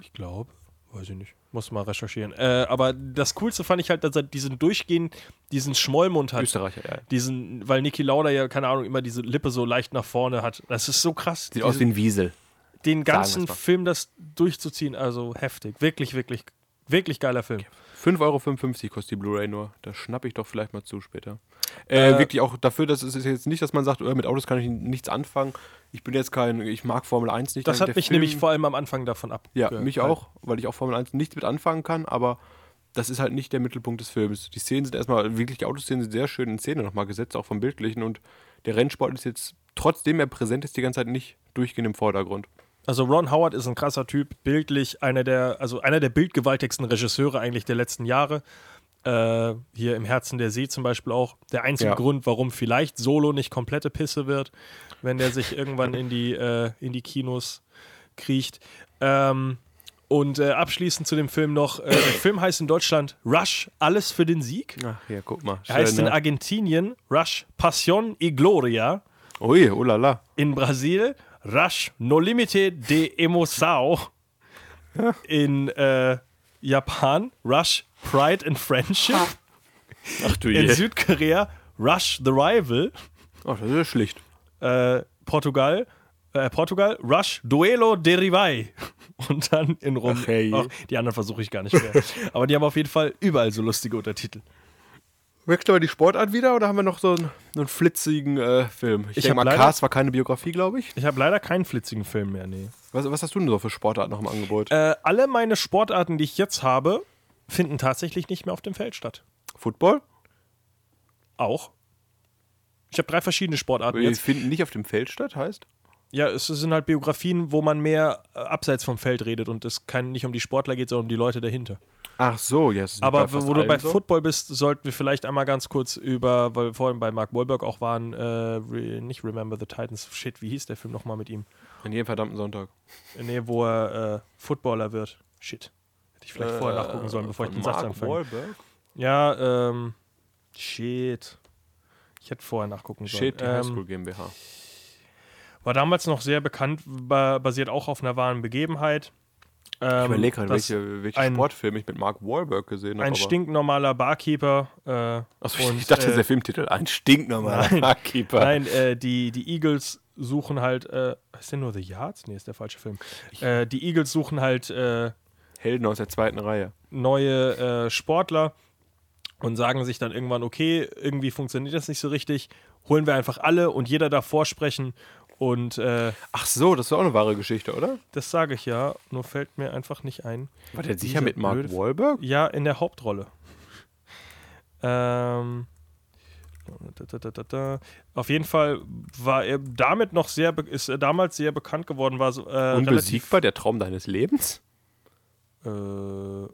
[SPEAKER 3] Ich glaube. Weiß ich nicht. Muss mal recherchieren. Äh, aber das Coolste fand ich halt, dass er diesen durchgehend, diesen Schmollmund hat.
[SPEAKER 5] Österreicher, ja.
[SPEAKER 3] Diesen, weil Niki Lauda ja, keine Ahnung, immer diese Lippe so leicht nach vorne hat. Das ist so krass.
[SPEAKER 5] Sieht aus wie ein Wiesel.
[SPEAKER 3] Den ganzen. Film das durchzuziehen, also heftig. Wirklich, wirklich, wirklich geiler Film.
[SPEAKER 5] 5,55 Euro kostet die Blu-ray nur. Da schnapp ich doch vielleicht mal zu später. Äh,
[SPEAKER 3] Äh,
[SPEAKER 5] wirklich auch dafür, dass es jetzt nicht, dass man sagt, äh, mit Autos kann ich nichts anfangen. Ich bin jetzt kein, ich mag Formel 1 nicht.
[SPEAKER 3] Das
[SPEAKER 5] Der
[SPEAKER 3] hat mich
[SPEAKER 5] Film-
[SPEAKER 3] nämlich vor allem am Anfang davon ab.
[SPEAKER 5] Ja, mich
[SPEAKER 3] halt.
[SPEAKER 5] auch, weil ich auch Formel 1 nichts mit anfangen kann, aber das ist halt nicht der Mittelpunkt des Films. Die Szenen sind erstmal, wirklich die Autoszenen sind sehr schön in Szene nochmal gesetzt, auch vom Bildlichen und der Rennsport ist jetzt, trotzdem er präsent ist, die ganze Zeit nicht durchgehend im Vordergrund.
[SPEAKER 3] Also Ron Howard ist ein krasser Typ, bildlich einer der, also einer der bildgewaltigsten Regisseure eigentlich der letzten Jahre. Äh, hier im Herzen der See zum Beispiel auch. Der einzige
[SPEAKER 5] Ja.
[SPEAKER 3] Grund, warum vielleicht Solo nicht komplette Pisse wird, wenn der sich irgendwann in die, äh, in die Kinos kriecht. Ähm, und äh, abschließend zu dem Film noch, äh, der Film heißt in Deutschland Rush, alles für den Sieg.
[SPEAKER 5] Ach ja, guck mal.
[SPEAKER 3] Er heißt
[SPEAKER 5] Schön,
[SPEAKER 3] in
[SPEAKER 5] ne?
[SPEAKER 3] Argentinien Rush Passion y Gloria.
[SPEAKER 5] Ui, oh la la.
[SPEAKER 3] In Brasil Rush No Limite de Emoção. In äh, Japan Rush Pride and Friendship.
[SPEAKER 5] Ach du
[SPEAKER 3] In
[SPEAKER 5] je.
[SPEAKER 3] Südkorea Rush the Rival.
[SPEAKER 5] Ach, das ist ja schlicht.
[SPEAKER 3] Äh, Portugal, äh, Portugal Rush Duelo de Rivai. Und dann in Rom.
[SPEAKER 5] Ach, hey.
[SPEAKER 3] Ach, die anderen versuche ich gar nicht mehr. Aber die haben auf jeden Fall überall so lustige Untertitel.
[SPEAKER 5] Wechseln wir die Sportart wieder oder haben wir noch so einen, einen flitzigen äh, Film? Ich,
[SPEAKER 3] Ich
[SPEAKER 5] denke mal,
[SPEAKER 3] leider-
[SPEAKER 5] Cars war keine Biografie, glaube ich.
[SPEAKER 3] Ich habe leider keinen flitzigen Film mehr, nee.
[SPEAKER 5] Was, was hast du denn so für Sportarten noch im Angebot?
[SPEAKER 3] Äh, alle meine Sportarten, die ich jetzt habe, finden tatsächlich nicht mehr auf dem Feld statt.
[SPEAKER 5] Football?
[SPEAKER 3] Auch. Ich habe drei verschiedene Sportarten
[SPEAKER 5] Die
[SPEAKER 3] jetzt.
[SPEAKER 5] finden nicht auf dem Feld statt, heißt?
[SPEAKER 3] Ja, es sind halt Biografien, wo man mehr äh, abseits vom Feld redet und es kein, nicht um die Sportler geht, sondern um die Leute dahinter.
[SPEAKER 5] Ach so, ja. das ist
[SPEAKER 3] Aber wo du bei
[SPEAKER 5] so.
[SPEAKER 3] Football bist, sollten wir vielleicht einmal ganz kurz über, weil wir vorhin bei Mark Wahlberg auch waren, äh, re, nicht Remember the Titans, shit, wie hieß der Film nochmal mit ihm?
[SPEAKER 5] An jedem verdammten Sonntag.
[SPEAKER 3] Nee, wo er äh, Footballer wird. Shit. Hätte ich vielleicht vorher nachgucken sollen, bevor ich den Satz
[SPEAKER 5] Mark
[SPEAKER 3] anfange.
[SPEAKER 5] Wahlberg?
[SPEAKER 3] Ja, ähm, shit. Ich hätte vorher nachgucken sollen.
[SPEAKER 5] Shit, die
[SPEAKER 3] ähm,
[SPEAKER 5] Highschool GmbH.
[SPEAKER 3] War damals noch sehr bekannt, ba basiert auch auf einer wahren Begebenheit. Ähm,
[SPEAKER 5] Ich überlege gerade, welche, welche
[SPEAKER 3] ein-
[SPEAKER 5] Sportfilm ich mit Mark Wahlberg gesehen habe.
[SPEAKER 3] Ein stinknormaler Barkeeper. Äh,
[SPEAKER 5] Achso, ich dachte, das ist
[SPEAKER 3] äh,
[SPEAKER 5] der Filmtitel. Ein stinknormaler
[SPEAKER 3] Nein.
[SPEAKER 5] Barkeeper.
[SPEAKER 3] Nein, äh, die, die Eagles suchen halt. Äh, ist der nur The Yards? Nee, ist der falsche Film. Äh, die Eagles suchen halt äh,
[SPEAKER 5] Helden aus der zweiten Reihe.
[SPEAKER 3] neue äh, Sportler und sagen sich dann irgendwann, okay, irgendwie funktioniert das nicht so richtig. Holen wir einfach alle und jeder darf vorsprechen. Und äh,
[SPEAKER 5] Ach so, das war auch eine wahre Geschichte, oder?
[SPEAKER 3] das sage ich ja, nur fällt mir einfach nicht ein.
[SPEAKER 5] War der sicher mit Mark
[SPEAKER 3] blöde-
[SPEAKER 5] Wahlberg?
[SPEAKER 3] Ja, in der Hauptrolle. Ähm, da, da, da, da, da. Auf jeden Fall war er damit noch sehr, ist er damals sehr bekannt geworden, war so, äh,
[SPEAKER 5] Unbesiegbar, der Traum deines Lebens?
[SPEAKER 3] äh,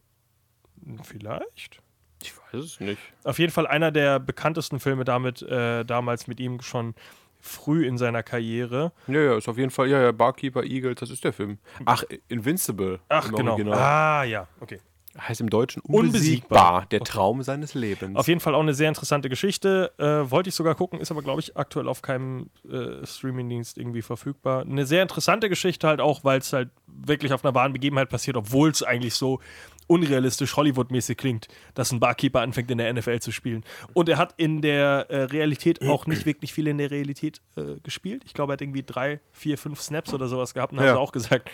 [SPEAKER 3] vielleicht.
[SPEAKER 5] Ich weiß es nicht.
[SPEAKER 3] Auf jeden Fall einer der bekanntesten Filme damit, äh, damals mit ihm schon früh in seiner Karriere.
[SPEAKER 5] Ja, ja, ist auf jeden Fall, ja, ja, Barkeeper Eagles, das ist der Film. Ach, Invincible.
[SPEAKER 3] Ach, genau.
[SPEAKER 5] Original.
[SPEAKER 3] Ah, ja, okay.
[SPEAKER 5] Heißt im Deutschen
[SPEAKER 3] Unbesiegbar.
[SPEAKER 5] unbesiegbar. Der Traum seines Lebens.
[SPEAKER 3] Auf jeden Fall auch eine sehr interessante Geschichte. Äh, wollte ich sogar gucken, ist aber, glaube ich, aktuell auf keinem äh, Streamingdienst irgendwie verfügbar. Eine sehr interessante Geschichte halt auch, weil es halt wirklich auf einer wahren Begebenheit passiert, obwohl es eigentlich so unrealistisch Hollywood-mäßig klingt, dass ein Barkeeper anfängt in der NFL zu spielen. Und er hat in der äh, Realität auch nicht wirklich viel in der Realität äh, gespielt. Ich glaube, er hat irgendwie drei, vier, fünf Snaps oder sowas gehabt und
[SPEAKER 5] Ja.
[SPEAKER 3] hat auch gesagt,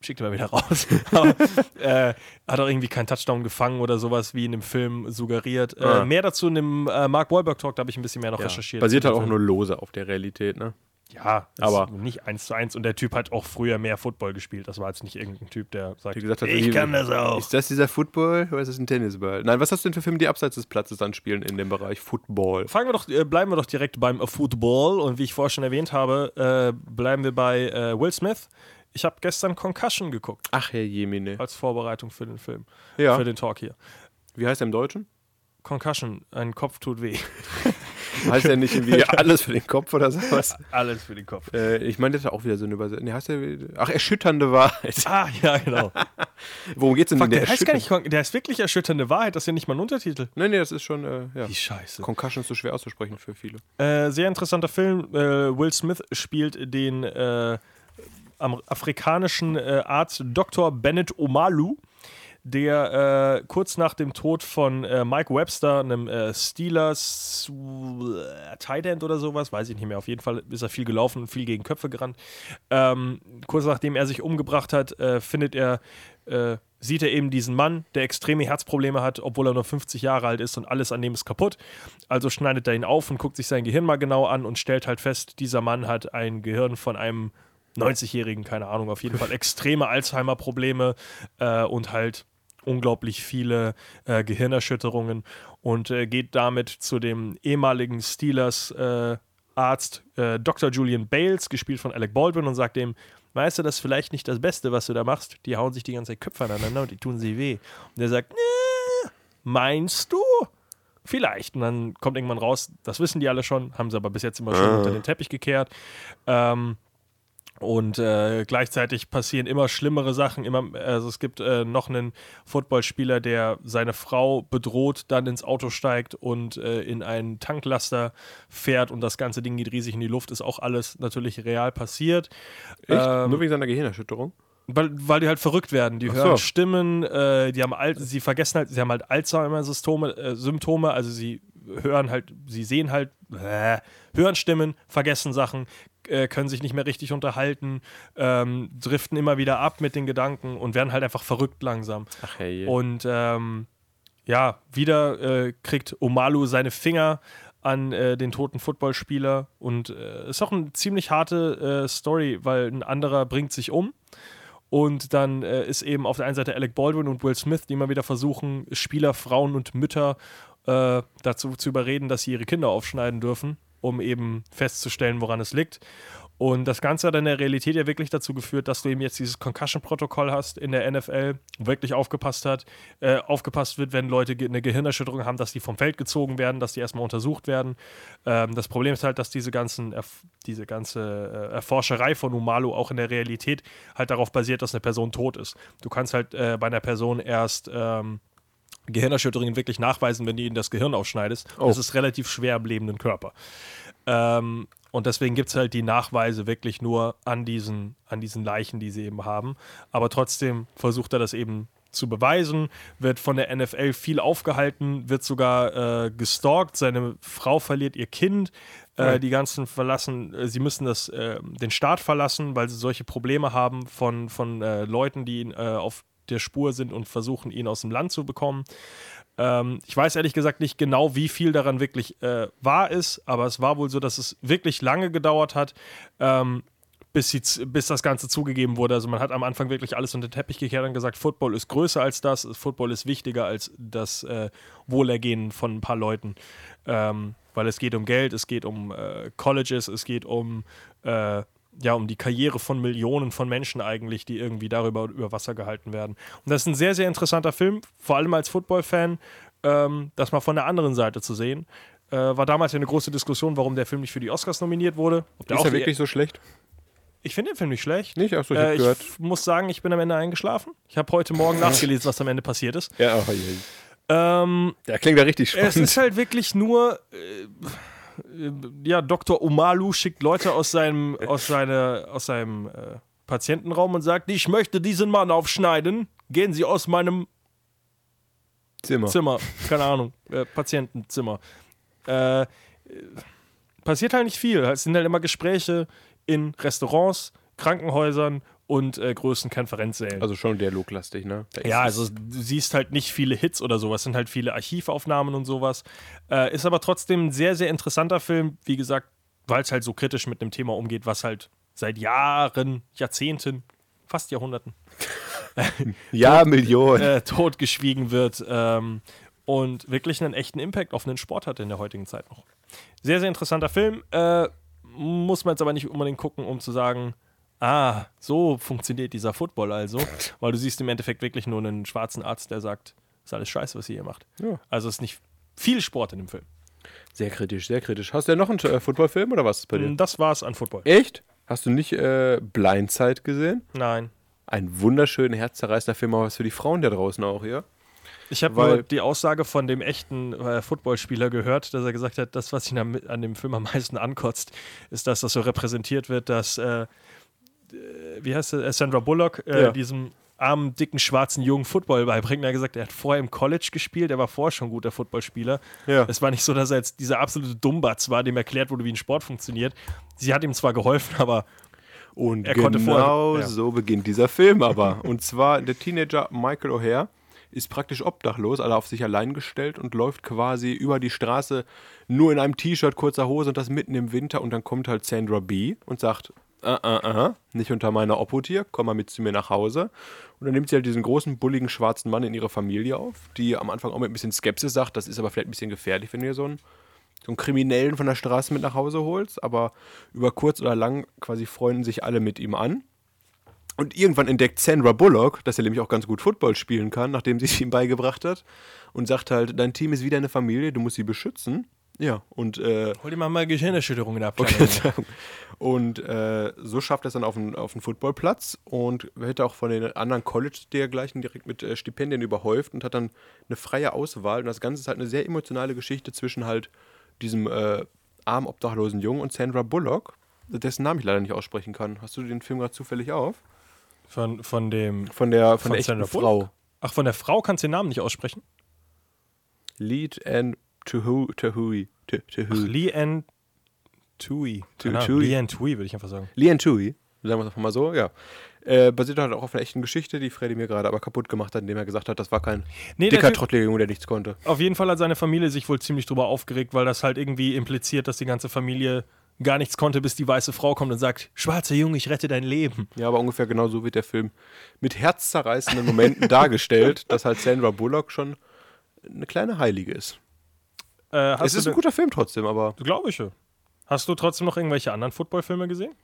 [SPEAKER 3] schickt ihn mal wieder raus. Aber, äh, hat auch irgendwie keinen Touchdown gefangen oder sowas, wie in dem Film suggeriert. Äh,
[SPEAKER 5] Ah.
[SPEAKER 3] Mehr dazu in dem äh, Mark Wahlberg Talk, da habe ich ein bisschen mehr noch
[SPEAKER 5] ja.
[SPEAKER 3] recherchiert.
[SPEAKER 5] Basiert halt auch
[SPEAKER 3] Film.
[SPEAKER 5] nur lose auf der Realität, ne?
[SPEAKER 3] Ja,
[SPEAKER 5] aber-
[SPEAKER 3] nicht eins zu eins. Und der Typ hat auch früher mehr Football gespielt. Das war jetzt nicht irgendein Typ, der sagt,
[SPEAKER 5] gesagt hat,
[SPEAKER 3] ich kann das auch.
[SPEAKER 5] Ist das dieser Football oder ist das ein Tennisball? Nein, was hast du denn für Filme, die abseits des Platzes dann spielen in dem Bereich Football?
[SPEAKER 3] Fangen wir doch, äh, bleiben wir doch direkt beim Football. Und wie ich vorher schon erwähnt habe, äh, bleiben wir bei äh, Will Smith. Ich habe gestern Concussion geguckt
[SPEAKER 5] Ach, Herr Jemine.
[SPEAKER 3] als Vorbereitung für den Film,
[SPEAKER 5] Ja.
[SPEAKER 3] für den Talk hier.
[SPEAKER 5] Wie heißt er im Deutschen?
[SPEAKER 3] Concussion, ein Kopf tut weh.
[SPEAKER 5] Heißt er nicht irgendwie alles für den Kopf oder sowas?
[SPEAKER 3] Alles für den Kopf.
[SPEAKER 5] Äh, ich meine, das ist auch wieder so eine Übersetzung. Nee, heißt der, ach, erschütternde Wahrheit.
[SPEAKER 3] Ah, ja, genau.
[SPEAKER 5] Worum geht's denn
[SPEAKER 3] Fuck,
[SPEAKER 5] in
[SPEAKER 3] der
[SPEAKER 5] der
[SPEAKER 3] heißt gar nicht, der ist wirklich erschütternde Wahrheit, das ist ja nicht mal ein Untertitel.
[SPEAKER 5] Nee, nee, das ist schon, äh, ja.
[SPEAKER 3] Wie scheiße.
[SPEAKER 5] Concussion ist so schwer auszusprechen für viele.
[SPEAKER 3] Äh, sehr interessanter Film. Äh, Will Smith spielt den äh, afrikanischen äh, Arzt Dr. Bennett Omalu, der äh, kurz nach dem Tod von äh, Mike Webster, einem äh, Steelers äh, Tight End oder sowas, weiß ich nicht mehr, auf jeden Fall ist er viel gelaufen und viel gegen Köpfe gerannt. Ähm, kurz nachdem er sich umgebracht hat, äh, findet er äh, sieht er eben diesen Mann, der extreme Herzprobleme hat, obwohl er nur 50 Jahre alt ist und alles an dem ist kaputt. Also schneidet er ihn auf und guckt sich sein Gehirn mal genau an und stellt halt fest, dieser Mann hat ein Gehirn von einem 90-Jährigen, keine Ahnung, auf jeden Fall extreme Alzheimer-Probleme äh, und halt unglaublich viele äh, Gehirnerschütterungen und äh, geht damit zu dem ehemaligen Steelers äh, Arzt äh, Dr. Julian Bales, gespielt von Alec Baldwin, und sagt ihm, weißt du, das ist vielleicht nicht das Beste, was du da machst. Die hauen sich die ganze Zeit Köpfe aneinander und die tun sie weh. Und er sagt, "Nee, meinst du? Vielleicht. Und dann kommt irgendwann raus, das wissen die alle schon, haben sie aber bis jetzt immer schön unter den Teppich gekehrt. Ähm, und äh, gleichzeitig passieren immer schlimmere Sachen. Immer, also es gibt äh, noch einen Footballspieler, der seine Frau bedroht, dann ins Auto steigt und äh, in einen Tanklaster fährt und das ganze Ding geht riesig in die Luft. Ist auch alles natürlich real passiert.
[SPEAKER 5] Echt?
[SPEAKER 3] Ähm,
[SPEAKER 5] Nur wegen seiner Gehirnerschütterung?
[SPEAKER 3] weil, weil die halt verrückt werden. Die
[SPEAKER 5] Ach
[SPEAKER 3] hören
[SPEAKER 5] so.
[SPEAKER 3] Stimmen, äh, die haben Al sie vergessen halt, sie haben halt Alzheimer-Symptome, äh, Symptome, also sie hören halt, sie sehen halt, hören Stimmen, vergessen Sachen, äh, können sich nicht mehr richtig unterhalten, ähm, driften immer wieder ab mit den Gedanken und werden halt einfach verrückt langsam.
[SPEAKER 5] Ach hey.
[SPEAKER 3] Und ähm, ja, wieder äh, kriegt Omalu seine Finger an äh, den toten Footballspieler und äh, ist auch eine ziemlich harte äh, Story, weil ein anderer bringt sich um und dann ist eben auf der einen Seite Alec Baldwin und Will Smith, die immer wieder versuchen, Spieler, Frauen und Mütter dazu zu überreden, dass sie ihre Kinder aufschneiden dürfen, um eben festzustellen, woran es liegt. Und das Ganze hat in der Realität ja wirklich dazu geführt, dass du eben jetzt dieses Concussion-Protokoll hast in der NFL, wirklich aufgepasst hat, äh, aufgepasst wird, wenn Leute eine Gehirnerschütterung haben, dass die vom Feld gezogen werden, dass die erstmal untersucht werden. Ähm, das Problem ist halt, dass diese ganzen, diese ganze äh, Erforscherei von Umalu auch in der Realität halt darauf basiert, dass eine Person tot ist. Du kannst halt äh, bei einer Person erst ähm, Gehirnerschütterungen wirklich nachweisen, wenn du ihnen das Gehirn aufschneidest.
[SPEAKER 5] Oh.
[SPEAKER 3] Das ist relativ schwer am lebenden Körper. Ähm, und deswegen gibt es halt die Nachweise wirklich nur an diesen, an diesen Leichen, die sie eben haben. Aber trotzdem versucht er das eben zu beweisen, wird von der NFL viel aufgehalten, wird sogar äh, gestalkt. Seine Frau verliert ihr Kind. Äh. Die ganzen verlassen, äh, sie müssen das, äh, den Staat verlassen, weil sie solche Probleme haben von, von äh, Leuten, die ihn, äh, auf der Spur sind und versuchen, ihn aus dem Land zu bekommen. Ähm, ich weiß ehrlich gesagt nicht genau, wie viel daran wirklich äh, wahr ist, aber es war wohl so, dass es wirklich lange gedauert hat, ähm, bis, sie, bis das Ganze zugegeben wurde. Also man hat am Anfang wirklich alles unter den Teppich gekehrt und gesagt, Football ist größer als das, Football ist wichtiger als das äh, Wohlergehen von ein paar Leuten. Ähm, weil es geht um Geld, es geht um äh, Colleges, es geht um äh, ja, um die Karriere von Millionen von Menschen eigentlich, die irgendwie darüber über Wasser gehalten werden. Und das ist ein sehr, sehr interessanter Film, vor allem als Football-Fan, ähm, das mal von der anderen Seite zu sehen. Äh, war damals ja eine große Diskussion, warum der Film nicht für die Oscars nominiert wurde.
[SPEAKER 5] Ist er wirklich so schlecht?
[SPEAKER 3] ich finde den Film nicht schlecht.
[SPEAKER 5] Nicht? Achso, ich
[SPEAKER 3] Äh,
[SPEAKER 5] hab
[SPEAKER 3] ich
[SPEAKER 5] gehört.
[SPEAKER 3] f- muss sagen, ich bin am Ende eingeschlafen. Ich habe heute Morgen nachgelesen, was am Ende passiert ist.
[SPEAKER 5] Ja, oh, je.
[SPEAKER 3] Ähm,
[SPEAKER 5] Der klingt ja richtig spannend.
[SPEAKER 3] es ist halt wirklich nur, äh, ja, Dr. Omalu schickt Leute aus seinem, aus seine, aus seinem äh, Patientenraum und sagt, ich möchte diesen Mann aufschneiden. Gehen Sie aus meinem
[SPEAKER 5] Zimmer.
[SPEAKER 3] Zimmer, keine Ahnung, äh, Patientenzimmer. Äh, äh, passiert halt nicht viel. Es sind halt immer Gespräche in Restaurants, Krankenhäusern und äh, größten Konferenzsälen.
[SPEAKER 5] Also schon dialoglastig, ne? Da
[SPEAKER 3] ja, also du siehst halt nicht viele Hits oder sowas, sind halt viele Archivaufnahmen und sowas. Äh, ist aber trotzdem ein sehr, sehr interessanter Film, wie gesagt, weil es halt so kritisch mit einem Thema umgeht, was halt seit Jahren, Jahrzehnten, fast Jahrhunderten
[SPEAKER 5] Ja, Millionen.
[SPEAKER 3] äh, totgeschwiegen wird ähm, und wirklich einen echten Impact auf einen Sport hat in der heutigen Zeit noch. Sehr, sehr interessanter Film. Äh, muss man jetzt aber nicht unbedingt gucken, um zu sagen, ah, so funktioniert dieser Football also. Weil du siehst im Endeffekt wirklich nur einen schwarzen Arzt, der sagt, ist alles scheiße, was ihr hier macht.
[SPEAKER 5] Ja.
[SPEAKER 3] Also ist nicht viel Sport in dem Film.
[SPEAKER 5] Sehr kritisch, sehr kritisch. Hast du denn noch einen äh, Footballfilm oder was ist bei dir?
[SPEAKER 3] Das war's an Football.
[SPEAKER 5] Echt? Hast du nicht äh, Blindside gesehen?
[SPEAKER 3] Nein.
[SPEAKER 5] Ein wunderschöner, herzzerreißender Film, aber was für die Frauen da draußen auch, ja?
[SPEAKER 3] Ich habe nur die Aussage von dem echten äh, Footballspieler gehört, dass er gesagt hat, das, was ihn am, an dem Film am meisten ankotzt, ist, dass das so repräsentiert wird, dass, äh, wie heißt er, äh, Sandra Bullock, äh,
[SPEAKER 5] Ja.
[SPEAKER 3] diesem armen, dicken, schwarzen Jungen Football beibringt. Er hat gesagt, er hat vorher im College gespielt, er war vorher schon guter Footballspieler.
[SPEAKER 5] Ja.
[SPEAKER 3] Es war nicht so, dass er jetzt dieser absolute Dummbatz war, dem erklärt wurde, wie ein Sport funktioniert. Sie hat ihm zwar geholfen, aber
[SPEAKER 5] Und
[SPEAKER 3] Er
[SPEAKER 5] genau
[SPEAKER 3] konnte vorher- ja.
[SPEAKER 5] so beginnt dieser Film aber. und zwar der Teenager Michael O'Hare ist praktisch obdachlos, alle auf sich allein gestellt und läuft quasi über die Straße nur in einem T-Shirt, kurzer Hose und das mitten im Winter und dann kommt halt Sandra B und sagt, äh, äh, äh, nicht unter meiner Obhut hier, komm mal mit zu mir nach Hause. Und dann nimmt sie halt diesen großen, bulligen, schwarzen Mann in ihre Familie auf, die am Anfang auch mit ein bisschen Skepsis sagt, das ist aber vielleicht ein bisschen gefährlich, wenn du hier so einen, so einen Kriminellen von der Straße mit nach Hause holst, aber über kurz oder lang quasi freunden sich alle mit ihm an. Und irgendwann entdeckt Sandra Bullock, dass er nämlich auch ganz gut Football spielen kann, nachdem sie es ihm beigebracht hat. Und sagt halt, dein Team ist wieder eine Familie, du musst sie beschützen. Ja, und, äh,
[SPEAKER 3] hol dir mal mal Gehirnerschütterungen ab.
[SPEAKER 5] Okay, und äh, so schafft er es dann auf den, auf den Footballplatz und wird auch von den anderen Colleges dergleichen direkt mit äh, Stipendien überhäuft und hat dann eine freie Auswahl. Und das Ganze ist halt eine sehr emotionale Geschichte zwischen halt diesem äh, armen, obdachlosen Jungen und Sandra Bullock, dessen Namen ich leider nicht aussprechen kann. Hast du den Film gerade zufällig auf?
[SPEAKER 3] Von, von dem.
[SPEAKER 5] Von der, von
[SPEAKER 3] Von
[SPEAKER 5] der echten Frau.
[SPEAKER 3] Ach, von der Frau kannst du den Namen nicht aussprechen?
[SPEAKER 5] Lead and Tuhui. Tuhui. Tu- Tuhui.
[SPEAKER 3] Tui.
[SPEAKER 5] Tu-
[SPEAKER 3] Keine Ahnung,
[SPEAKER 5] Tui.
[SPEAKER 3] Würde ich einfach sagen.
[SPEAKER 5] Leanne Tui, sagen wir es einfach mal so, ja. Äh, basiert halt auch auf einer echten Geschichte, die Freddy mir gerade aber kaputt gemacht hat, indem er gesagt hat, das war kein
[SPEAKER 3] Nee,
[SPEAKER 5] dicker Junge, der nichts konnte.
[SPEAKER 3] Auf jeden Fall hat seine Familie sich wohl ziemlich drüber aufgeregt, weil das halt irgendwie impliziert, dass die ganze Familie gar nichts konnte, bis die weiße Frau kommt und sagt: Schwarzer Junge, ich rette dein Leben.
[SPEAKER 5] Ja, aber ungefähr genau so wird der Film mit herzzerreißenden Momenten dargestellt, dass halt Sandra Bullock schon eine kleine Heilige ist.
[SPEAKER 3] Äh,
[SPEAKER 5] es ist ein guter Film trotzdem, aber
[SPEAKER 3] Glaube ich. Hast du trotzdem noch irgendwelche anderen Footballfilme gesehen?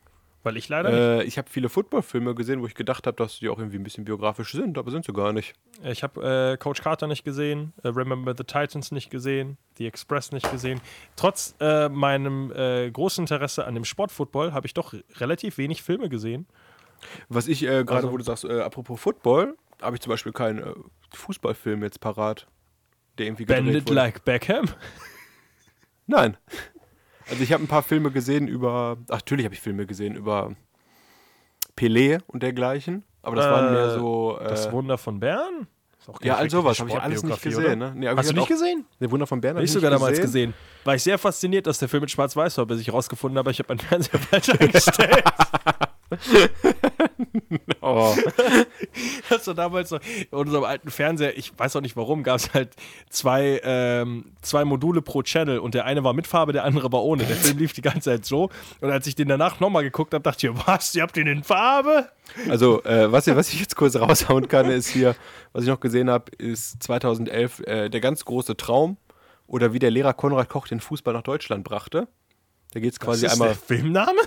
[SPEAKER 3] Weil ich leider nicht.
[SPEAKER 5] äh, ich habe viele Footballfilme gesehen, wo ich gedacht habe, dass die auch irgendwie ein bisschen biografisch sind, aber sind sie gar nicht.
[SPEAKER 3] Ich habe äh, Coach Carter nicht gesehen, äh, Remember the Titans nicht gesehen, The Express nicht gesehen. Trotz äh, meinem äh, großen Interesse an dem Sportfootball habe ich doch relativ wenig Filme gesehen.
[SPEAKER 5] Was ich äh, gerade,
[SPEAKER 3] Also-
[SPEAKER 5] wo du sagst, apropos Football, habe ich zum Beispiel keinen Fußballfilm jetzt parat, der irgendwie gedreht
[SPEAKER 3] Bandit
[SPEAKER 5] wurde.
[SPEAKER 3] Like Beckham.
[SPEAKER 5] Nein. Also ich habe ein paar Filme gesehen über, ach natürlich habe ich Filme gesehen über Pelé und dergleichen, aber das waren
[SPEAKER 3] Äh,
[SPEAKER 5] mehr so äh,
[SPEAKER 3] Das Wunder von Bern?
[SPEAKER 5] Ja, all sowas habe ich alles nicht gesehen. Ne? Nee,
[SPEAKER 3] Hast
[SPEAKER 5] ich
[SPEAKER 3] du nicht
[SPEAKER 5] auch-
[SPEAKER 3] gesehen?
[SPEAKER 5] Der Wunder von Bern
[SPEAKER 3] Hab
[SPEAKER 5] habe
[SPEAKER 3] ich sogar damals gesehen. War ich sehr fasziniert, dass der Film mit Schwarz-Weiß war, bis ich herausgefunden habe, ich habe meinen Fernseher falsch eingestellt.
[SPEAKER 5] Oh.
[SPEAKER 3] Das war damals so, in unserem alten Fernseher, ich weiß auch nicht warum, gab es halt zwei, ähm, zwei Module pro Channel und der eine war mit Farbe, der andere war ohne. Der Film lief die ganze Zeit so und als ich den danach nochmal geguckt habe, dachte ich, was, ihr habt den in Farbe?
[SPEAKER 5] Also, äh, was, was ich jetzt kurz raushauen kann, ist hier, was ich noch gesehen habe, ist 2011 äh, der ganz große Traum oder wie der Lehrer Konrad Koch den Fußball nach Deutschland brachte. Da geht es quasi
[SPEAKER 3] ist
[SPEAKER 5] einmal.
[SPEAKER 3] der Filmname?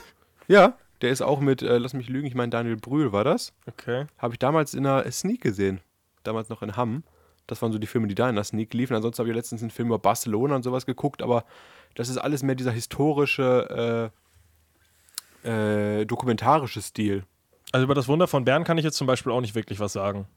[SPEAKER 5] Ja, der ist auch mit, äh, lass mich lügen, ich meine Daniel Brühl war das.
[SPEAKER 3] Okay.
[SPEAKER 5] Habe ich damals in einer Sneak gesehen. Damals noch in Hamm. Das waren so die Filme, die da in der Sneak liefen. Ansonsten habe ich letztens einen Film über Barcelona und sowas geguckt, aber das ist alles mehr dieser historische, äh, äh, dokumentarische Stil.
[SPEAKER 3] Also über das Wunder von Bern kann ich jetzt zum Beispiel auch nicht wirklich was sagen.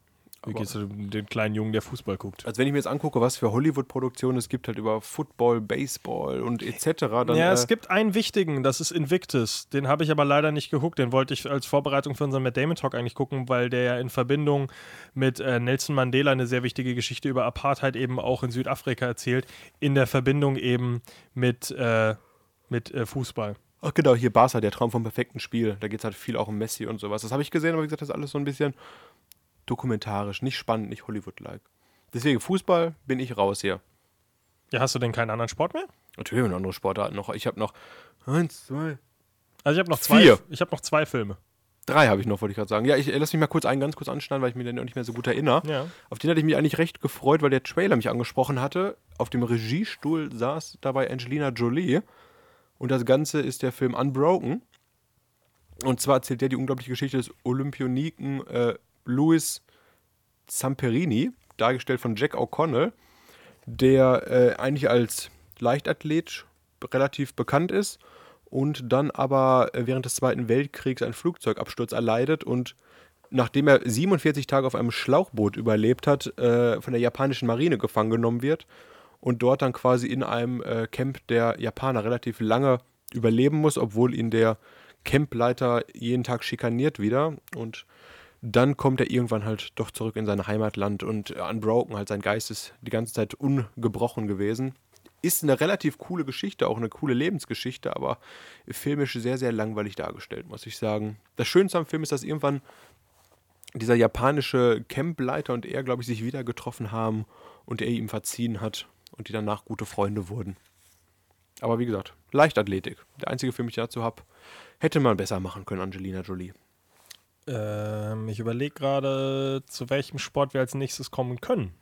[SPEAKER 3] Wie geht's um den kleinen Jungen, der Fußball guckt?
[SPEAKER 5] Also wenn ich mir jetzt angucke, was für Hollywood-Produktionen es gibt, halt über Football, Baseball und etc., dann...
[SPEAKER 3] ja,
[SPEAKER 5] äh,
[SPEAKER 3] es gibt einen wichtigen, das ist Invictus. Den habe ich aber leider nicht geguckt. Den wollte ich als Vorbereitung für unseren Matt Damon Talk eigentlich gucken, weil der ja in Verbindung mit äh, Nelson Mandela eine sehr wichtige Geschichte über Apartheid eben auch in Südafrika erzählt. In der Verbindung eben mit, äh, mit äh, Fußball.
[SPEAKER 5] Ach genau, hier Barca, der Traum vom perfekten Spiel. Da geht es halt viel auch um Messi und sowas. Das habe ich gesehen, aber wie gesagt, das ist alles so ein bisschen dokumentarisch, nicht spannend, nicht Hollywood-like. Deswegen Fußball bin ich raus hier.
[SPEAKER 3] Ja, hast du denn keinen anderen Sport mehr?
[SPEAKER 5] Natürlich noch andere Sportarten noch. Ich habe noch eins, zwei,
[SPEAKER 3] Also ich habe noch zwei.
[SPEAKER 5] Vier.
[SPEAKER 3] Ich habe noch zwei Filme.
[SPEAKER 5] drei habe ich noch, wollte ich gerade sagen. Ja, ich äh, lass mich mal kurz einen ganz kurz anschneiden, weil ich mich dann nicht mehr so gut erinnere.
[SPEAKER 3] Ja.
[SPEAKER 5] Auf den hatte ich mich eigentlich recht gefreut, weil der Trailer mich angesprochen hatte. Auf dem Regiestuhl saß dabei Angelina Jolie. Und das Ganze ist der Film Unbroken. Und zwar erzählt der die unglaubliche Geschichte des Olympioniken äh, Louis Zamperini, dargestellt von Jack O'Connell, der äh, eigentlich als Leichtathlet relativ bekannt ist und dann aber äh, während des Zweiten Weltkriegs einen Flugzeugabsturz erleidet und nachdem er 47 Tage auf einem Schlauchboot überlebt hat, äh, von der japanischen Marine gefangen genommen wird und dort dann quasi in einem äh, Camp der Japaner relativ lange überleben muss, obwohl ihn der Campleiter jeden Tag schikaniert wieder und dann kommt er irgendwann halt doch zurück in sein Heimatland und äh, Unbroken, halt sein Geist ist die ganze Zeit ungebrochen gewesen. Ist eine relativ coole Geschichte, auch eine coole Lebensgeschichte, aber filmisch sehr, sehr langweilig dargestellt, muss ich sagen. Das Schönste am Film ist, dass irgendwann dieser japanische Campleiter und er, glaube ich, sich wieder getroffen haben und er ihm verziehen hat und die danach gute Freunde wurden. Aber wie gesagt, Leichtathletik. Der einzige Film, den ich dazu habe, hätte man besser machen können, Angelina Jolie.
[SPEAKER 3] Ähm, ich überlege gerade, zu welchem Sport wir als nächstes kommen können.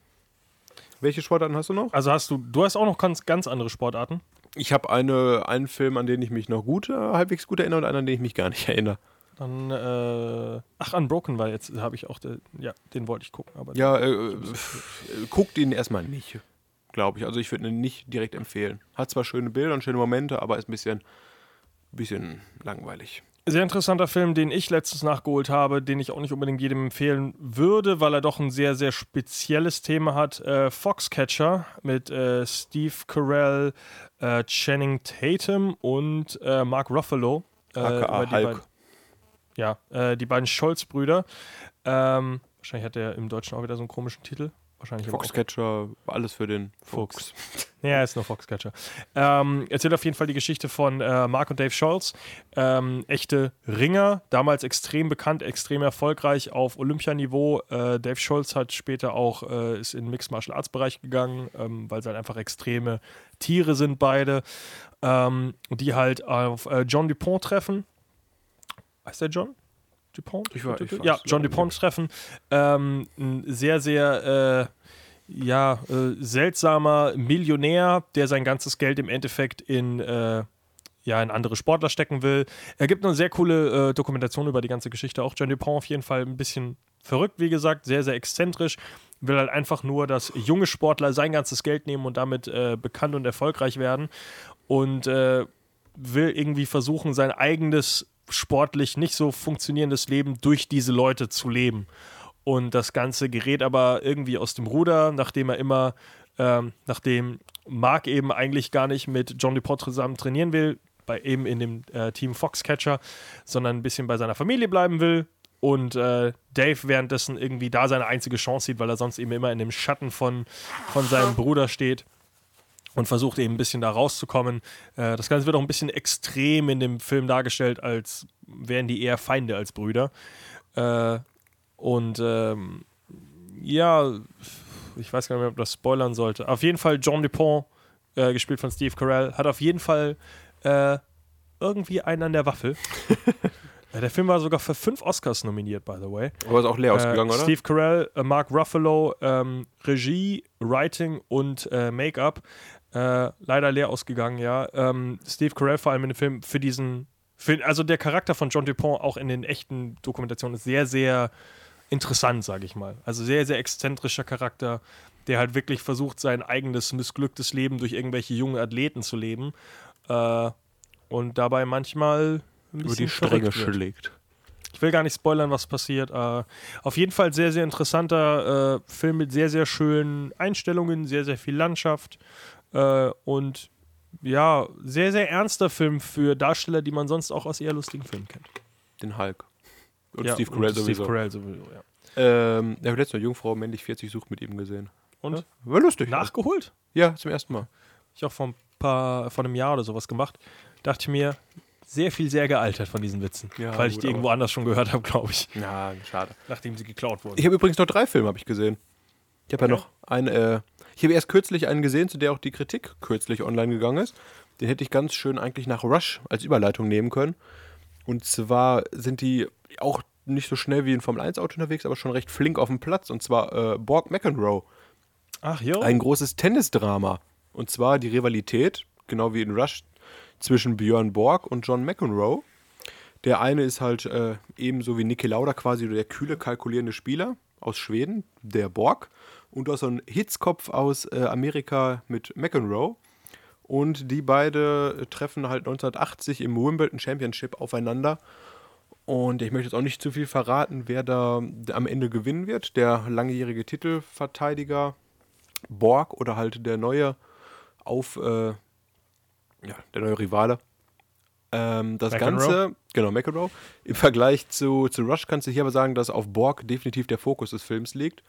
[SPEAKER 5] Welche Sportarten hast du noch?
[SPEAKER 3] Also hast du, du hast auch noch ganz, ganz andere Sportarten.
[SPEAKER 5] Ich habe eine, einen Film, an den ich mich noch gut, äh, halbwegs gut erinnere und einen, an den ich mich gar nicht erinnere.
[SPEAKER 3] Dann, äh, ach, Unbroken war jetzt, habe ich auch, de, ja, den wollte ich gucken. Aber
[SPEAKER 5] Ja, äh, äh, guckt ihn erstmal nicht, glaube ich. Also ich würde ihn nicht direkt empfehlen. Hat zwar schöne Bilder und schöne Momente, aber ist ein bisschen, bisschen langweilig.
[SPEAKER 3] Sehr interessanter Film, den ich letztens nachgeholt habe, den ich auch nicht unbedingt jedem empfehlen würde, weil er doch ein sehr, sehr spezielles Thema hat. Äh, Foxcatcher mit äh, Steve Carell, äh, Channing Tatum und äh, Mark Ruffalo. Äh,
[SPEAKER 5] AKA Hulk.
[SPEAKER 3] beiden- Ja, äh, die beiden Scholz-Brüder. Ähm, wahrscheinlich hat er im Deutschen auch wieder so einen komischen Titel. Wahrscheinlich
[SPEAKER 5] Foxcatcher, alles für den
[SPEAKER 3] Fuchs.
[SPEAKER 5] Fuchs.
[SPEAKER 3] Ja, er ist nur Foxcatcher. Ähm, erzählt auf jeden Fall die Geschichte von äh, Mark und Dave Scholz. Ähm, echte Ringer, damals extrem bekannt, extrem erfolgreich auf Olympianiveau. Äh, Dave Scholz hat später auch, äh, ist in den Mixed Martial Arts Bereich gegangen, ähm, weil sie halt einfach extreme Tiere sind beide. Ähm, die halt auf äh, John Dupont treffen. Heißt der John? Dupont?
[SPEAKER 5] Ich weiß- ich
[SPEAKER 3] ja, John. Dupont treffen. Ähm, ein sehr, sehr äh, ja, äh, seltsamer Millionär, der sein ganzes Geld im Endeffekt in, äh, ja, in andere Sportler stecken will. Er gibt eine sehr coole äh, Dokumentation über die ganze Geschichte. Auch John Dupont auf jeden Fall ein bisschen verrückt, wie gesagt, sehr, sehr exzentrisch. Will halt einfach nur, dass junge Sportler sein ganzes Geld nehmen und damit äh, bekannt und erfolgreich werden. Und äh, will irgendwie versuchen, sein eigenes sportlich nicht so funktionierendes Leben durch diese Leute zu leben. Und das Ganze gerät aber irgendwie aus dem Ruder, nachdem er immer, ähm, nachdem Mark eben eigentlich gar nicht mit John DuPont zusammen trainieren will, bei eben in dem äh, Team Foxcatcher, sondern ein bisschen bei seiner Familie bleiben will. Und äh, Dave währenddessen irgendwie da seine einzige Chance sieht, weil er sonst eben immer in dem Schatten von, von seinem Bruder steht und versucht eben ein bisschen da rauszukommen. Äh, das Ganze wird auch ein bisschen extrem in dem Film dargestellt, als wären die eher Feinde als Brüder. Äh, und ähm, ja, ich weiß gar nicht mehr, ob das spoilern sollte. Auf jeden Fall John Dupont, äh, gespielt von Steve Carell, hat auf jeden Fall äh, irgendwie einen an der Waffel. Äh, der Film war sogar für fünf Oscars nominiert, by the way.
[SPEAKER 5] Aber ist auch leer ausgegangen,
[SPEAKER 3] äh,
[SPEAKER 5] oder?
[SPEAKER 3] Steve Carell, äh, Mark Ruffalo, ähm, Regie, Writing und äh, Make-up. Äh, leider leer ausgegangen, ja. Ähm, Steve Carell vor allem in dem Film für diesen, für, also der Charakter von John Dupont auch in den echten Dokumentationen ist sehr, sehr interessant, sage ich mal. Also sehr, sehr exzentrischer Charakter, der halt wirklich versucht, sein eigenes missglücktes Leben durch irgendwelche jungen Athleten zu leben. Äh, und dabei manchmal
[SPEAKER 5] Über die Stränge schlägt.
[SPEAKER 3] Ich will gar nicht spoilern, was passiert. Äh, auf jeden Fall sehr, sehr interessanter äh, Film mit sehr, sehr schönen Einstellungen, sehr, sehr viel Landschaft äh, und ja, sehr, sehr ernster Film für Darsteller, die man sonst auch aus eher lustigen Filmen kennt.
[SPEAKER 5] Den Hulk. Und
[SPEAKER 3] ja,
[SPEAKER 5] Steve Carell
[SPEAKER 3] und
[SPEAKER 5] sowieso.
[SPEAKER 3] Steve Carell sowieso, ja.
[SPEAKER 5] Ähm, ich habe letztens eine Jungfrau männlich 40 sucht mit ihm gesehen.
[SPEAKER 3] Und
[SPEAKER 5] Ja, war lustig.
[SPEAKER 3] nachgeholt?
[SPEAKER 5] Ja, zum ersten Mal.
[SPEAKER 3] Ich auch vor ein paar, vor einem Jahr oder sowas gemacht. Dachte ich mir, sehr viel sehr gealtert von diesen Witzen.
[SPEAKER 5] Ja,
[SPEAKER 3] weil ich
[SPEAKER 5] gut,
[SPEAKER 3] die irgendwo anders schon gehört habe, glaube ich.
[SPEAKER 5] Ja, schade.
[SPEAKER 3] Nachdem sie geklaut wurden.
[SPEAKER 5] Ich habe übrigens noch drei Filme habe ich gesehen. Ich habe ja noch einen, äh, ich habe erst kürzlich einen gesehen, zu der auch die Kritik kürzlich online gegangen ist. Den hätte ich ganz schön eigentlich nach Rush als Überleitung nehmen können. Und zwar sind die auch nicht so schnell wie ein Formel-1-Auto unterwegs, aber schon recht flink auf dem Platz. Und zwar äh, Borg McEnroe.
[SPEAKER 3] Ach jo.
[SPEAKER 5] Ein großes Tennisdrama. Und zwar die Rivalität, genau wie in Rush, zwischen Björn Borg und John McEnroe. Der eine ist halt äh, ebenso wie Niki Lauda quasi der kühle, kalkulierende Spieler aus Schweden, der Borg. Und du hast so einen Hitzkopf aus äh, Amerika mit McEnroe. Und die beide treffen halt 1980 im Wimbledon Championship aufeinander. Und ich möchte jetzt auch nicht zu viel verraten, wer da am Ende gewinnen wird. Der langjährige Titelverteidiger Borg oder halt der neue auf äh, ja, der neue Rivale. Ähm, das
[SPEAKER 3] McEnroe?
[SPEAKER 5] Ganze, genau, McEnroe. Im Vergleich zu, zu Rush kannst du hier aber sagen, dass auf Borg definitiv der Fokus des Films liegt.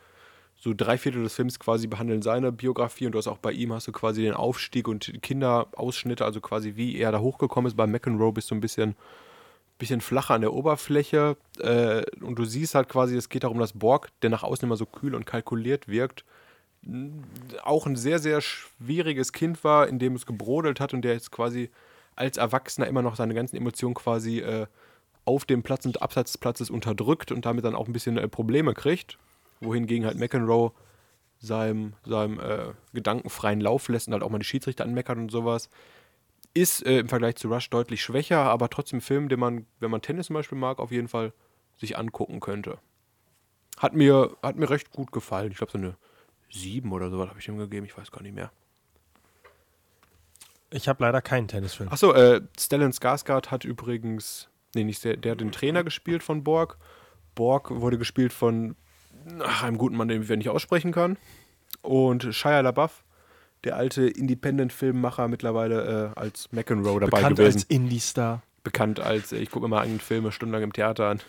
[SPEAKER 5] So drei Viertel des Films quasi behandeln seine Biografie und du hast auch bei ihm hast du quasi den Aufstieg und Kinderausschnitte, also quasi wie er da hochgekommen ist. Bei McEnroe bist du ein bisschen, bisschen flacher an der Oberfläche äh, und du siehst halt quasi, es geht darum, dass Borg, der nach außen immer so kühl und kalkuliert wirkt, auch ein sehr, sehr schwieriges Kind war, in dem es gebrodelt hat und der jetzt quasi als Erwachsener immer noch seine ganzen Emotionen quasi äh, auf dem Platz und abseits des Platzes unterdrückt und damit dann auch ein bisschen äh, Probleme kriegt. Wohingegen halt McEnroe seinem, seinem äh, gedankenfreien Lauf lässt und halt auch mal die Schiedsrichter anmeckert und sowas. Ist äh, im Vergleich zu Rush deutlich schwächer, aber trotzdem ein Film, den man, wenn man Tennis zum Beispiel mag, auf jeden Fall sich angucken könnte. Hat mir, hat mir recht gut gefallen. Ich glaube, so eine 7 oder sowas habe ich ihm gegeben, ich weiß gar nicht mehr.
[SPEAKER 3] Ich habe leider keinen Tennisfilm.
[SPEAKER 5] Achso, äh, Stellan Skarsgård hat übrigens, nee, nicht der, der hat den Trainer gespielt von Borg. Borg wurde gespielt von ach, einem guten Mann, den wir nicht aussprechen kann. Und Shia LaBeouf, der alte Independent-Filmmacher, mittlerweile äh, als McEnroe dabei
[SPEAKER 3] Bekannt
[SPEAKER 5] gewesen.
[SPEAKER 3] als Indie-Star.
[SPEAKER 5] bekannt als, äh, ich gucke mir mal eigene Filme stundenlang im Theater an.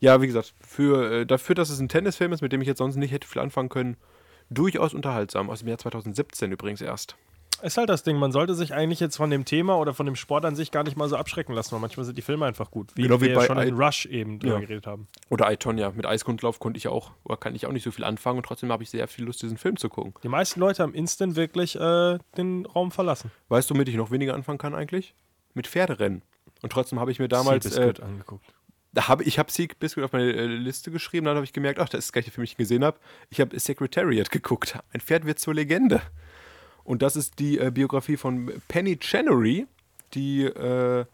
[SPEAKER 5] Ja, wie gesagt, für, äh, dafür, dass es ein Tennisfilm ist, mit dem ich jetzt sonst nicht hätte viel anfangen können, durchaus unterhaltsam. Aus dem Jahr 2017 übrigens erst.
[SPEAKER 3] Ist halt das Ding, man sollte sich eigentlich jetzt von dem Thema oder von dem Sport an sich gar nicht mal so abschrecken lassen, weil manchmal sind die Filme einfach gut. Wie
[SPEAKER 5] Genau wie
[SPEAKER 3] wir
[SPEAKER 5] bei
[SPEAKER 3] schon in
[SPEAKER 5] I-
[SPEAKER 3] Rush eben drüber
[SPEAKER 5] Ja.
[SPEAKER 3] geredet haben.
[SPEAKER 5] Oder I, Tonya. Mit Eiskunstlauf konnte ich auch, oder kann ich auch nicht so viel anfangen und trotzdem habe ich sehr viel Lust, diesen Film zu gucken.
[SPEAKER 3] Die meisten Leute haben instant wirklich äh, den Raum verlassen.
[SPEAKER 5] Weißt du, womit ich noch weniger anfangen kann eigentlich? Mit Pferderennen. Und trotzdem habe ich mir damals, äh,
[SPEAKER 3] angeguckt.
[SPEAKER 5] da habe ich habe Seek Biscuit auf meine äh, Liste geschrieben, dann habe ich gemerkt, ach, das ist gleich der Film, ich gesehen habe. Ich habe Secretariat geguckt. Ein Pferd wird zur Legende. Und das ist die äh, Biografie von Penny Chenery, die äh,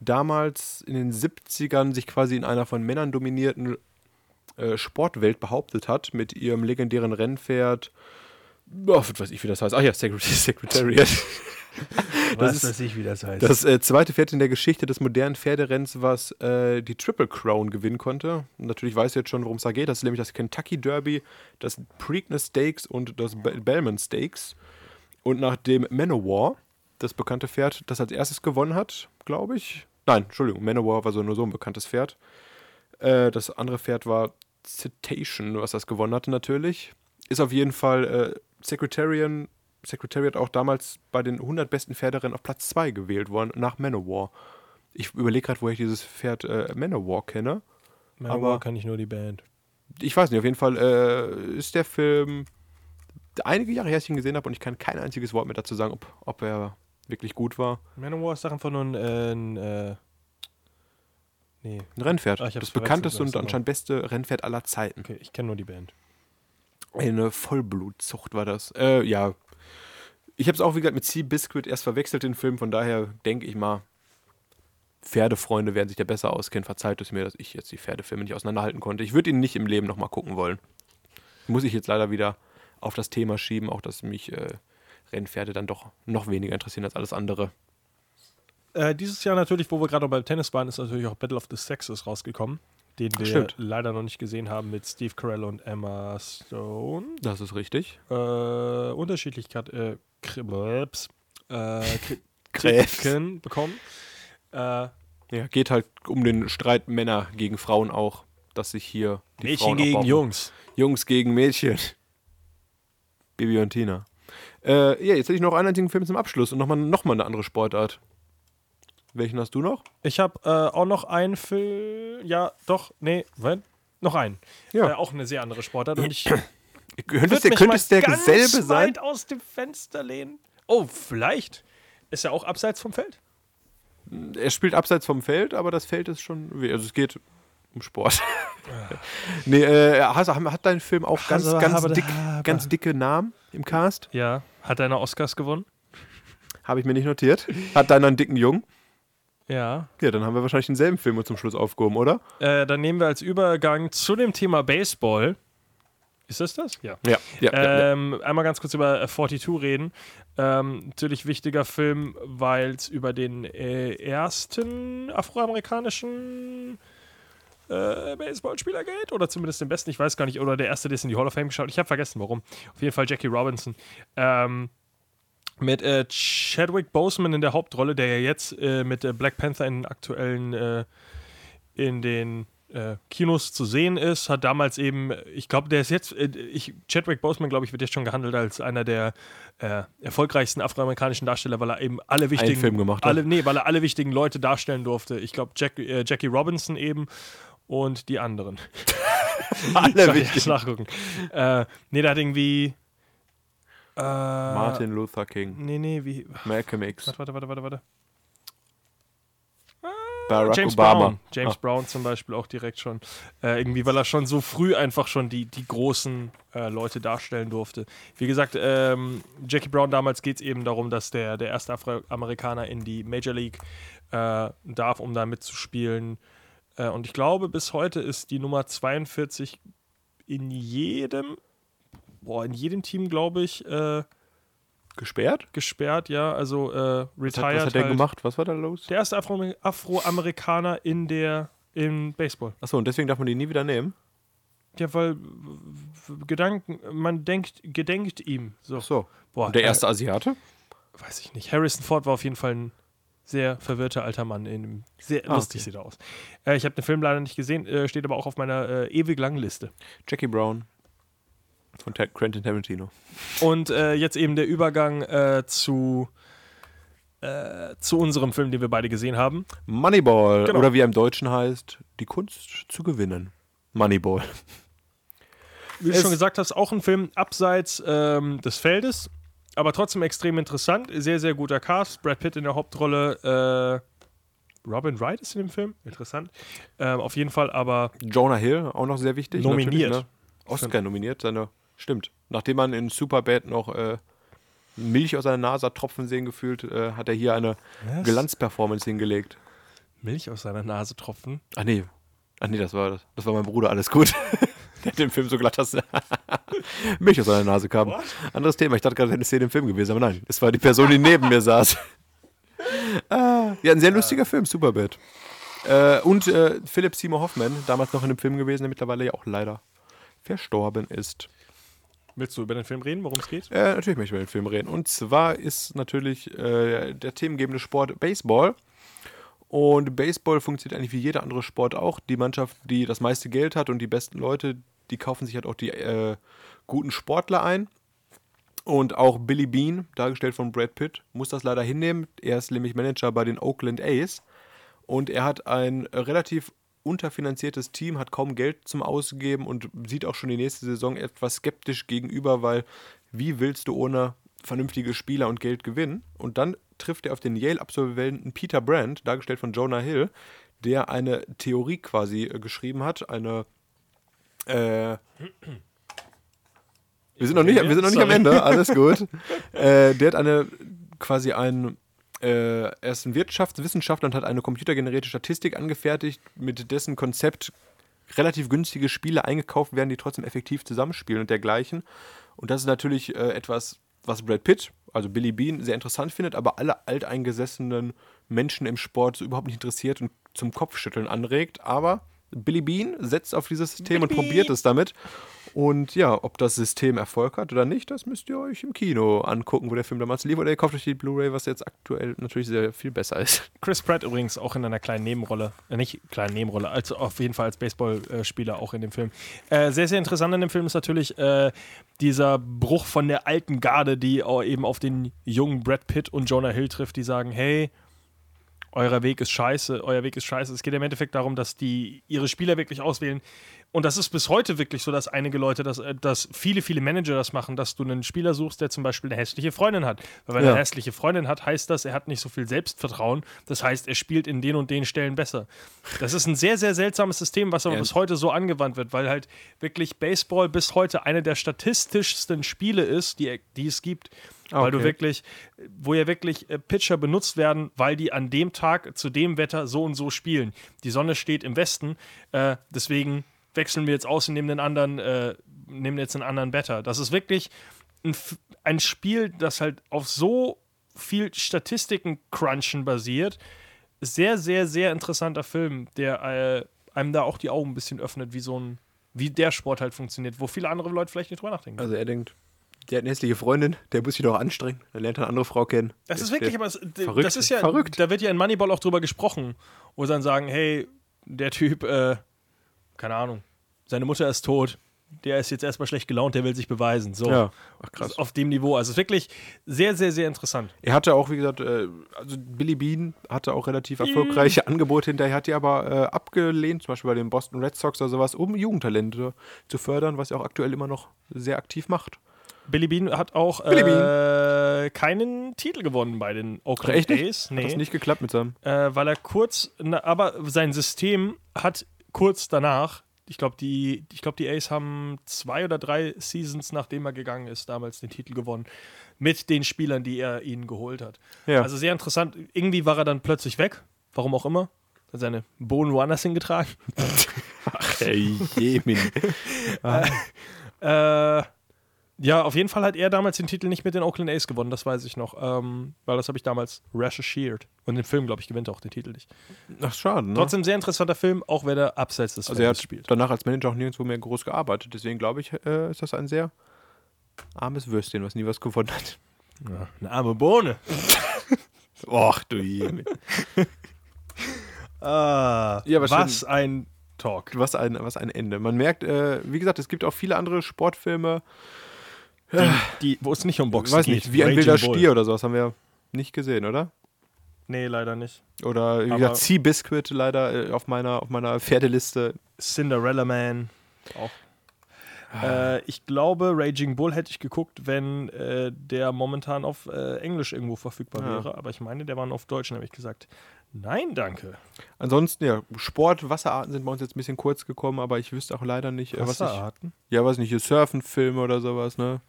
[SPEAKER 5] damals in den 70ern sich quasi in einer von Männern dominierten äh, Sportwelt behauptet hat, mit ihrem legendären Rennpferd. Oh, was weiß ich, wie das heißt. Ach ja, Secret Secretariat.
[SPEAKER 3] Was
[SPEAKER 5] ist-
[SPEAKER 3] weiß ich, wie das heißt.
[SPEAKER 5] Das äh, zweite Pferd in der Geschichte des modernen Pferderenns, was äh, die Triple Crown gewinnen konnte. Und natürlich weißt du jetzt schon, worum es da geht. Das ist nämlich das Kentucky Derby, das Preakness Stakes und das Be Bellman Stakes. Und nachdem Manowar, das bekannte Pferd, das als erstes gewonnen hat, glaube ich. Nein, Entschuldigung, Manowar war so nur so ein bekanntes Pferd. Äh, das andere Pferd war Citation, was das gewonnen hatte natürlich. Ist auf jeden Fall äh, Secretarian, Secretariat auch damals bei den 100 besten Pferderennen auf Platz 2 gewählt worden, nach Manowar. Ich überlege gerade, woher ich dieses Pferd äh, Manowar kenne.
[SPEAKER 3] Manowar
[SPEAKER 5] aber-
[SPEAKER 3] kann ich nur die Band.
[SPEAKER 5] Ich weiß nicht, auf jeden Fall äh, ist der Film einige Jahre her, dass ich ihn gesehen habe und ich kann kein einziges Wort mehr dazu sagen, ob, ob er wirklich gut war.
[SPEAKER 3] Manowar ist doch einfach nur ein, äh, ein äh, nee,
[SPEAKER 5] Ein Rennpferd.
[SPEAKER 3] Ah,
[SPEAKER 5] das bekannteste und anscheinend beste Rennpferd aller Zeiten.
[SPEAKER 3] okay, ich kenne nur die Band.
[SPEAKER 5] Eine Vollblutzucht war das. Äh, ja. Ich habe es auch, wie gesagt, mit Sea Biscuit erst verwechselt, den Film. Von daher denke ich mal, Pferdefreunde werden sich da besser auskennen. Verzeiht es mir, dass ich jetzt die Pferdefilme nicht auseinanderhalten konnte. Ich würde ihn nicht im Leben nochmal gucken wollen. Muss ich jetzt leider wieder auf das Thema schieben, auch dass mich äh, Rennpferde dann doch noch weniger interessieren als alles andere.
[SPEAKER 3] Äh, dieses Jahr natürlich, wo wir gerade beim Tennis waren, ist natürlich auch Battle of the Sexes rausgekommen, den wir
[SPEAKER 5] Stimmt.
[SPEAKER 3] leider noch nicht gesehen haben mit Steve Carell und Emma Stone.
[SPEAKER 5] Das ist richtig.
[SPEAKER 3] Äh, Unterschiedlichkeit, äh, Krebs, äh,
[SPEAKER 5] Krebs.
[SPEAKER 3] Bekommen. Äh,
[SPEAKER 5] Ja, geht halt um den Streit Männer gegen Frauen auch, dass sich hier die
[SPEAKER 3] Mädchen
[SPEAKER 5] Frauen
[SPEAKER 3] gegen
[SPEAKER 5] abbauen.
[SPEAKER 3] Jungs.
[SPEAKER 5] Jungs gegen Mädchen. Bibi und Tina. Äh, ja, jetzt hätte ich noch einen einzigen Film zum Abschluss und nochmal noch mal eine andere Sportart. Welchen hast du noch?
[SPEAKER 3] Ich habe äh, auch noch einen Film. Ja, doch, nee, wenn? Noch einen.
[SPEAKER 5] Ja.
[SPEAKER 3] Äh, auch eine sehr andere Sportart. Und ich
[SPEAKER 5] Könnte es der,
[SPEAKER 3] mich
[SPEAKER 5] könnte
[SPEAKER 3] mal
[SPEAKER 5] es der
[SPEAKER 3] ganz
[SPEAKER 5] selbe sein?
[SPEAKER 3] weit aus dem Fenster lehnen. Oh, vielleicht. Ist er auch abseits vom Feld?
[SPEAKER 5] Er spielt abseits vom Feld, aber das Feld ist schon. Also es geht um Sport. nee, äh, hast, hat dein Film auch ganz,
[SPEAKER 3] Hasse,
[SPEAKER 5] ganz, dick, ganz dicke Namen im Cast?
[SPEAKER 3] Ja. Hat er eine Oscars gewonnen?
[SPEAKER 5] Habe ich mir nicht notiert. Hat deiner einen dicken Jungen?
[SPEAKER 3] Ja.
[SPEAKER 5] Ja, dann haben wir wahrscheinlich denselben Film zum Schluss aufgehoben, oder?
[SPEAKER 3] Äh, dann nehmen wir als Übergang zu dem Thema Baseball. Ist das das? Ja.
[SPEAKER 5] Ja. ja, ja, ja.
[SPEAKER 3] Ähm, einmal ganz kurz über äh, 42 reden. Ähm, natürlich wichtiger Film, weil es über den äh, ersten afroamerikanischen äh, Baseballspieler geht. Oder zumindest den besten, ich weiß gar nicht. Oder der erste, der ist in die Hall of Fame geschaut. Ich habe vergessen, warum. Auf jeden Fall Jackie Robinson. Ähm, mit äh, Chadwick Boseman in der Hauptrolle, der ja jetzt äh, mit äh, Black Panther in den aktuellen äh, in den äh, Kinos zu sehen ist, hat damals eben, ich glaube, der ist jetzt, äh, ich, Chadwick Boseman, glaube ich, wird jetzt schon gehandelt als einer der erfolgreichsten afroamerikanischen Darsteller, weil er eben alle wichtigen, alle, nee, weil er alle wichtigen Leute darstellen durfte. Ich glaube, Jack, Jackie Robinson eben und die anderen.
[SPEAKER 5] Alle wichtig.
[SPEAKER 3] nachgucken. Äh, nee, der hat irgendwie äh,
[SPEAKER 5] Martin Luther King,
[SPEAKER 3] Nee, nee, wie.
[SPEAKER 5] Malcolm X,
[SPEAKER 3] Warte, warte, warte, warte, warte.
[SPEAKER 5] Barack
[SPEAKER 3] James
[SPEAKER 5] Obama.
[SPEAKER 3] Brown. James
[SPEAKER 5] Ah.
[SPEAKER 3] Brown zum Beispiel auch direkt schon. Äh, irgendwie, weil er schon so früh einfach schon die, die großen äh, Leute darstellen durfte. Wie gesagt, ähm, Jackie Brown damals geht es eben darum, dass der, der erste Afroamerikaner in die Major League äh, darf, um da mitzuspielen. Äh, und ich glaube, bis heute ist die Nummer 42 in jedem, boah, in jedem Team, glaube ich, äh,
[SPEAKER 5] Gesperrt?
[SPEAKER 3] gesperrt, ja. Also äh,
[SPEAKER 5] Was hat,
[SPEAKER 3] retired.
[SPEAKER 5] was hat der
[SPEAKER 3] halt.
[SPEAKER 5] gemacht? Was war da los?
[SPEAKER 3] Der erste Afro Afroamerikaner in der im Baseball.
[SPEAKER 5] Achso, und deswegen darf man die nie wieder nehmen?
[SPEAKER 3] Ja, weil Gedanken, man denkt, gedenkt ihm. So.
[SPEAKER 5] Achso.
[SPEAKER 3] Boah,
[SPEAKER 5] Und der erste Asiate?
[SPEAKER 3] Äh, weiß ich nicht. Harrison Ford war auf jeden Fall ein sehr verwirrter alter Mann. In sehr
[SPEAKER 5] Ah,
[SPEAKER 3] lustig
[SPEAKER 5] okay.
[SPEAKER 3] sieht er aus. Äh, ich habe den Film leider nicht gesehen, äh, steht aber auch auf meiner äh, ewig langen Liste.
[SPEAKER 5] Jackie Brown. Von Ta Quentin Tarantino.
[SPEAKER 3] Und äh, jetzt eben der Übergang äh, zu, äh, zu unserem Film, den wir beide gesehen haben.
[SPEAKER 5] Moneyball.
[SPEAKER 3] Genau.
[SPEAKER 5] Oder wie er im Deutschen heißt, die Kunst zu gewinnen. Moneyball.
[SPEAKER 3] Wie du
[SPEAKER 5] Es-
[SPEAKER 3] schon gesagt hast, auch ein Film abseits ähm, des Feldes, aber trotzdem extrem interessant. Sehr, sehr guter Cast. Brad Pitt in der Hauptrolle. Äh, Robin Wright ist in dem Film. Interessant. Ähm, auf jeden Fall aber
[SPEAKER 5] Jonah Hill, auch noch sehr wichtig.
[SPEAKER 3] Nominiert.
[SPEAKER 5] Ne? Oscar nominiert, seine. Stimmt. Nachdem man in Superbad noch äh, Milch aus seiner Nase tropfen sehen gefühlt, äh, hat er hier eine? Glanzperformance hingelegt.
[SPEAKER 3] Milch aus seiner Nase tropfen.
[SPEAKER 5] Ach nee. Ach nee, das war, das, das war mein Bruder, alles gut. Der hat den Film so glatt, dass Milch aus seiner Nase kam. Anderes Thema. Ich dachte gerade, das wäre eine Szene im Film gewesen, aber nein. Es war die Person, die neben mir saß. ah, ja, ein sehr lustiger Film, Superbad. Äh, und äh, Philip Seymour Hoffman, damals noch in einem Film gewesen, der mittlerweile ja auch leider verstorben ist.
[SPEAKER 3] Willst du über den Film reden, worum es geht?
[SPEAKER 5] Äh, natürlich möchte ich über den Film reden. Und zwar ist natürlich äh, der themengebende Sport Baseball. Und Baseball funktioniert eigentlich wie jeder andere Sport auch. Die Mannschaft, die das meiste Geld hat und die besten Leute, die kaufen sich halt auch die äh, guten Sportler ein. Und auch Billy Bean, dargestellt von Brad Pitt, muss das leider hinnehmen. Er ist nämlich Manager bei den Oakland A's. Und er hat ein relativ unterfinanziertes Team, hat kaum Geld zum Ausgeben und sieht auch schon die nächste Saison etwas skeptisch gegenüber, weil wie willst du ohne vernünftige Spieler und Geld gewinnen? Und dann trifft er auf den Yale-Absolventen Peter Brandt, dargestellt von Jonah Hill, der eine Theorie quasi äh, geschrieben hat, eine äh, wir sind noch nicht, wir sind noch nicht am
[SPEAKER 3] Sorry.
[SPEAKER 5] Ende, alles gut. äh, der hat eine quasi ein Äh, er ist ein Wirtschaftswissenschaftler und hat eine computergenerierte Statistik angefertigt, mit dessen Konzept relativ günstige Spiele eingekauft werden, die trotzdem effektiv zusammenspielen und dergleichen. Und das ist natürlich äh, etwas, was Brad Pitt, also Billy Bean, sehr interessant findet, aber alle alteingesessenen Menschen im Sport so überhaupt nicht interessiert und zum Kopfschütteln anregt. Aber Billy Bean setzt auf dieses System und probiert es damit. Und ja, ob das System Erfolg hat oder nicht, das müsst ihr euch im Kino angucken, wo der Film damals lief. Oder ihr kauft euch die Blu-ray, was jetzt aktuell natürlich sehr viel besser ist.
[SPEAKER 3] Chris Pratt übrigens auch in einer kleinen Nebenrolle, äh, nicht kleinen Nebenrolle, also auf jeden Fall als Baseballspieler auch in dem Film. Äh, sehr, sehr interessant in dem Film ist natürlich äh, dieser Bruch von der alten Garde, die eben auf den jungen Brad Pitt und Jonah Hill trifft, die sagen, hey, euer Weg ist scheiße, euer Weg ist scheiße. Es geht im Endeffekt darum, dass die ihre Spieler wirklich auswählen. Und das ist bis heute wirklich so, dass einige Leute, dass, äh, dass viele, viele Manager das machen, dass du einen Spieler suchst, der zum Beispiel eine hässliche Freundin hat. Weil wenn
[SPEAKER 5] Ja.
[SPEAKER 3] er eine hässliche Freundin hat, heißt das, er hat nicht so viel Selbstvertrauen. Das heißt, er spielt in den und den Stellen besser. Das ist ein sehr, sehr seltsames System, was aber
[SPEAKER 5] Ja.
[SPEAKER 3] bis heute so angewandt wird, weil halt wirklich Baseball bis heute eine der statistischsten Spiele ist, die, die es gibt. Weil du
[SPEAKER 5] Okay.
[SPEAKER 3] wirklich, wo ja wirklich äh, Pitcher benutzt werden, weil die an dem Tag zu dem Wetter so und so spielen. Die Sonne steht im Westen, äh, deswegen wechseln wir jetzt aus und nehmen den anderen, äh, nehmen jetzt einen anderen Better. Das ist wirklich ein, ein Spiel, das halt auf so viel Statistiken-Crunchen basiert. Sehr, sehr, sehr interessanter Film, der äh, einem da auch die Augen ein bisschen öffnet, wie so ein, wie der Sport halt funktioniert, wo viele andere Leute vielleicht nicht drüber nachdenken.
[SPEAKER 5] Also er denkt, der hat eine hässliche Freundin, der muss sich doch anstrengen. Dann lernt er eine andere Frau kennen.
[SPEAKER 3] Das
[SPEAKER 5] Der-
[SPEAKER 3] ist wirklich, aber es, d-
[SPEAKER 5] verrückt,
[SPEAKER 3] das ist ja,
[SPEAKER 5] verrückt.
[SPEAKER 3] da wird ja in Moneyball auch drüber gesprochen, wo sie dann sagen, hey, der Typ, äh, keine Ahnung, seine Mutter ist tot, der ist jetzt erstmal schlecht gelaunt, der will sich beweisen. So,
[SPEAKER 5] Ja, ach krass.
[SPEAKER 3] auf dem Niveau. Also wirklich sehr, sehr, sehr interessant.
[SPEAKER 5] Er hatte auch, wie gesagt, äh, also Billy Bean hatte auch relativ erfolgreiche Angebote hinterher, hat die aber äh, abgelehnt, zum Beispiel bei den Boston Red Sox oder sowas, um Jugendtalente zu fördern, was er auch aktuell immer noch sehr aktiv macht.
[SPEAKER 3] Billy Bean hat auch äh, keinen Titel gewonnen bei den Oakland
[SPEAKER 5] Echt?
[SPEAKER 3] A's.
[SPEAKER 5] Hat das nicht geklappt mit seinem.
[SPEAKER 3] äh, weil er kurz, na, aber sein System hat kurz danach, ich glaube, die, ich glaube, die Ace haben zwei oder drei Seasons, nachdem er gegangen ist, damals den Titel gewonnen. Mit den Spielern, die er ihnen geholt hat.
[SPEAKER 5] Ja.
[SPEAKER 3] Also sehr interessant. Irgendwie war er dann plötzlich weg. Warum auch immer. Hat seine Bohnen woanders hingetragen.
[SPEAKER 5] Hey, Jemin.
[SPEAKER 3] Äh, ja, auf jeden Fall hat er damals den Titel nicht mit den Oakland A's gewonnen, das weiß ich noch. Ähm, weil das habe ich damals recherchiert. Und im Film, glaube ich, gewinnt er auch den Titel nicht.
[SPEAKER 5] Ach, schade, ne?
[SPEAKER 3] Trotzdem sehr interessanter Film, auch wenn er abseits des
[SPEAKER 5] also er hat
[SPEAKER 3] spielt.
[SPEAKER 5] danach als Manager auch nirgendwo mehr groß gearbeitet. Deswegen glaube ich, äh, ist das ein sehr armes Würstchen, was nie was gewonnen hat.
[SPEAKER 3] Ja, eine arme Bohne.
[SPEAKER 5] Och, du Jemin.
[SPEAKER 3] Ah,
[SPEAKER 5] Ja,
[SPEAKER 3] was
[SPEAKER 5] schön.
[SPEAKER 3] ein Talk.
[SPEAKER 5] Was ein, was ein Ende. Man merkt, äh, wie gesagt, es gibt auch viele andere Sportfilme,
[SPEAKER 3] Die, die, wo es nicht um
[SPEAKER 5] ich
[SPEAKER 3] Boxen
[SPEAKER 5] weiß
[SPEAKER 3] geht.
[SPEAKER 5] nicht, wie ein wilder
[SPEAKER 3] Bull.
[SPEAKER 5] Stier oder sowas haben wir nicht gesehen, oder?
[SPEAKER 3] Nee, leider nicht.
[SPEAKER 5] Oder wie gesagt, Sea Biscuit leider äh, auf meiner, auf meiner Pferdeliste.
[SPEAKER 3] Cinderella Man. Auch.
[SPEAKER 5] Ah.
[SPEAKER 3] Äh, ich glaube, Raging Bull hätte ich geguckt, wenn äh, der momentan auf äh, Englisch irgendwo verfügbar
[SPEAKER 5] Ja.
[SPEAKER 3] wäre. Aber ich meine, der war auf Deutsch, habe ich gesagt. Nein, danke.
[SPEAKER 5] Ansonsten, ja, Sport, Wasserarten sind bei uns jetzt ein bisschen kurz gekommen, aber ich wüsste auch leider nicht, äh, was ich.
[SPEAKER 3] Wasserarten?
[SPEAKER 5] Ja, weiß nicht, hier Surfen, Filme oder sowas, ne?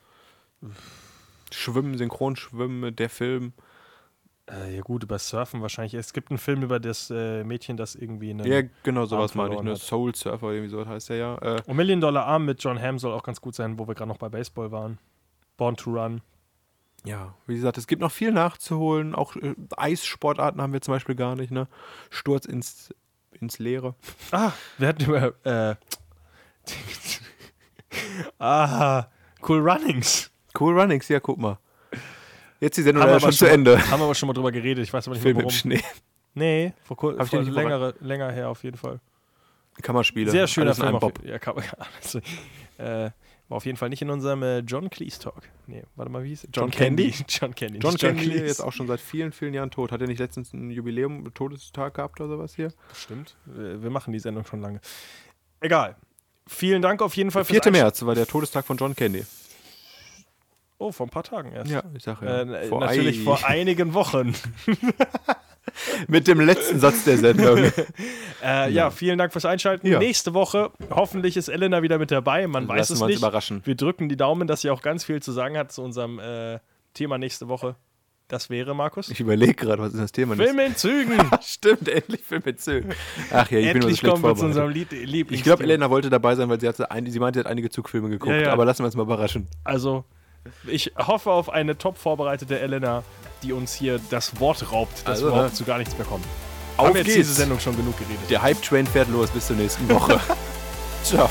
[SPEAKER 5] Schwimmen, Synchronschwimmen, der Film.
[SPEAKER 3] Äh, ja gut, über Surfen wahrscheinlich. Es gibt einen Film über das äh, Mädchen, das irgendwie einen
[SPEAKER 5] Ja, genau, sowas meine ich, ne?
[SPEAKER 3] hat.
[SPEAKER 5] Soul Surfer, irgendwie sowas heißt der ja. Äh,
[SPEAKER 3] Und Million Dollar Arm mit John Hamm soll auch ganz gut sein, wo wir gerade noch bei Baseball waren. Born to Run.
[SPEAKER 5] ja, wie gesagt, es gibt noch viel nachzuholen. Auch äh, Eissportarten haben wir zum Beispiel gar nicht, ne? Sturz ins, ins Leere.
[SPEAKER 3] Ah, wir hatten über. Äh, ah, Cool Runnings.
[SPEAKER 5] Cool Runnings, ja, guck mal. Jetzt die Sendung
[SPEAKER 3] aber
[SPEAKER 5] schon zu
[SPEAKER 3] schon-
[SPEAKER 5] Ende.
[SPEAKER 3] Haben wir aber schon mal drüber geredet. Ich weiß aber nicht
[SPEAKER 5] Film
[SPEAKER 3] mehr
[SPEAKER 5] im
[SPEAKER 3] warum.
[SPEAKER 5] Schnee.
[SPEAKER 3] Nee, vor, kur
[SPEAKER 5] Hab ich
[SPEAKER 3] vor
[SPEAKER 5] den nicht
[SPEAKER 3] längere, länger her auf jeden Fall.
[SPEAKER 5] Kammerspiele.
[SPEAKER 3] Sehr schöner
[SPEAKER 5] Alles
[SPEAKER 3] Film. Auf,
[SPEAKER 5] Bob.
[SPEAKER 3] ja, kann, also, äh, war auf jeden Fall nicht in unserem äh, John Cleese Talk. Nee, warte mal, wie hieß es?
[SPEAKER 5] John Candy?
[SPEAKER 3] John Candy.
[SPEAKER 5] John
[SPEAKER 3] nicht
[SPEAKER 5] Candy jetzt auch schon seit vielen, vielen Jahren tot. Hat er nicht letztens ein Jubiläum, Todestag gehabt oder sowas hier?
[SPEAKER 3] Stimmt. Wir machen die Sendung schon lange. Egal. Vielen Dank auf jeden Fall fürs
[SPEAKER 5] 4.
[SPEAKER 3] Einsch-
[SPEAKER 5] März war der Todestag von John Candy.
[SPEAKER 3] Oh, vor ein paar Tagen erst.
[SPEAKER 5] Ja, ich sag ja.
[SPEAKER 3] Äh,
[SPEAKER 5] Vor
[SPEAKER 3] natürlich
[SPEAKER 5] ei-
[SPEAKER 3] vor einigen Wochen.
[SPEAKER 5] Mit dem letzten Satz der Sendung.
[SPEAKER 3] Äh, ja. vielen Dank fürs Einschalten.
[SPEAKER 5] Ja.
[SPEAKER 3] Nächste Woche, hoffentlich ist Elena wieder mit dabei. Man weiß
[SPEAKER 5] Lassen
[SPEAKER 3] es
[SPEAKER 5] wir uns
[SPEAKER 3] nicht.
[SPEAKER 5] überraschen.
[SPEAKER 3] Wir drücken die Daumen, dass sie auch ganz viel zu sagen hat zu unserem äh, Thema nächste Woche. Das wäre, Markus?
[SPEAKER 5] Ich überlege gerade, was ist das Thema?
[SPEAKER 3] Film in Zügen!
[SPEAKER 5] Stimmt, endlich Film mit Zügen. Ach ja, ich bin immer so
[SPEAKER 3] Endlich kommen wir zu unserem Lied Lieblings
[SPEAKER 5] Ich glaube, Elena wollte dabei sein, weil sie, hatte ein, sie meinte, sie hat einige Zugfilme geguckt.
[SPEAKER 3] Ja, ja.
[SPEAKER 5] Aber lassen wir uns mal überraschen.
[SPEAKER 3] Also, ich hoffe auf eine top vorbereitete Elena, die uns hier das Wort raubt, dass
[SPEAKER 5] Also,
[SPEAKER 3] wir überhaupt
[SPEAKER 5] ne?
[SPEAKER 3] zu gar nichts mehr kommen.
[SPEAKER 5] Auf
[SPEAKER 3] Haben wir jetzt
[SPEAKER 5] geht's.
[SPEAKER 3] diese Sendung schon genug geredet.
[SPEAKER 5] Der Hype-Train fährt los. Bis zur nächsten Woche. Ciao.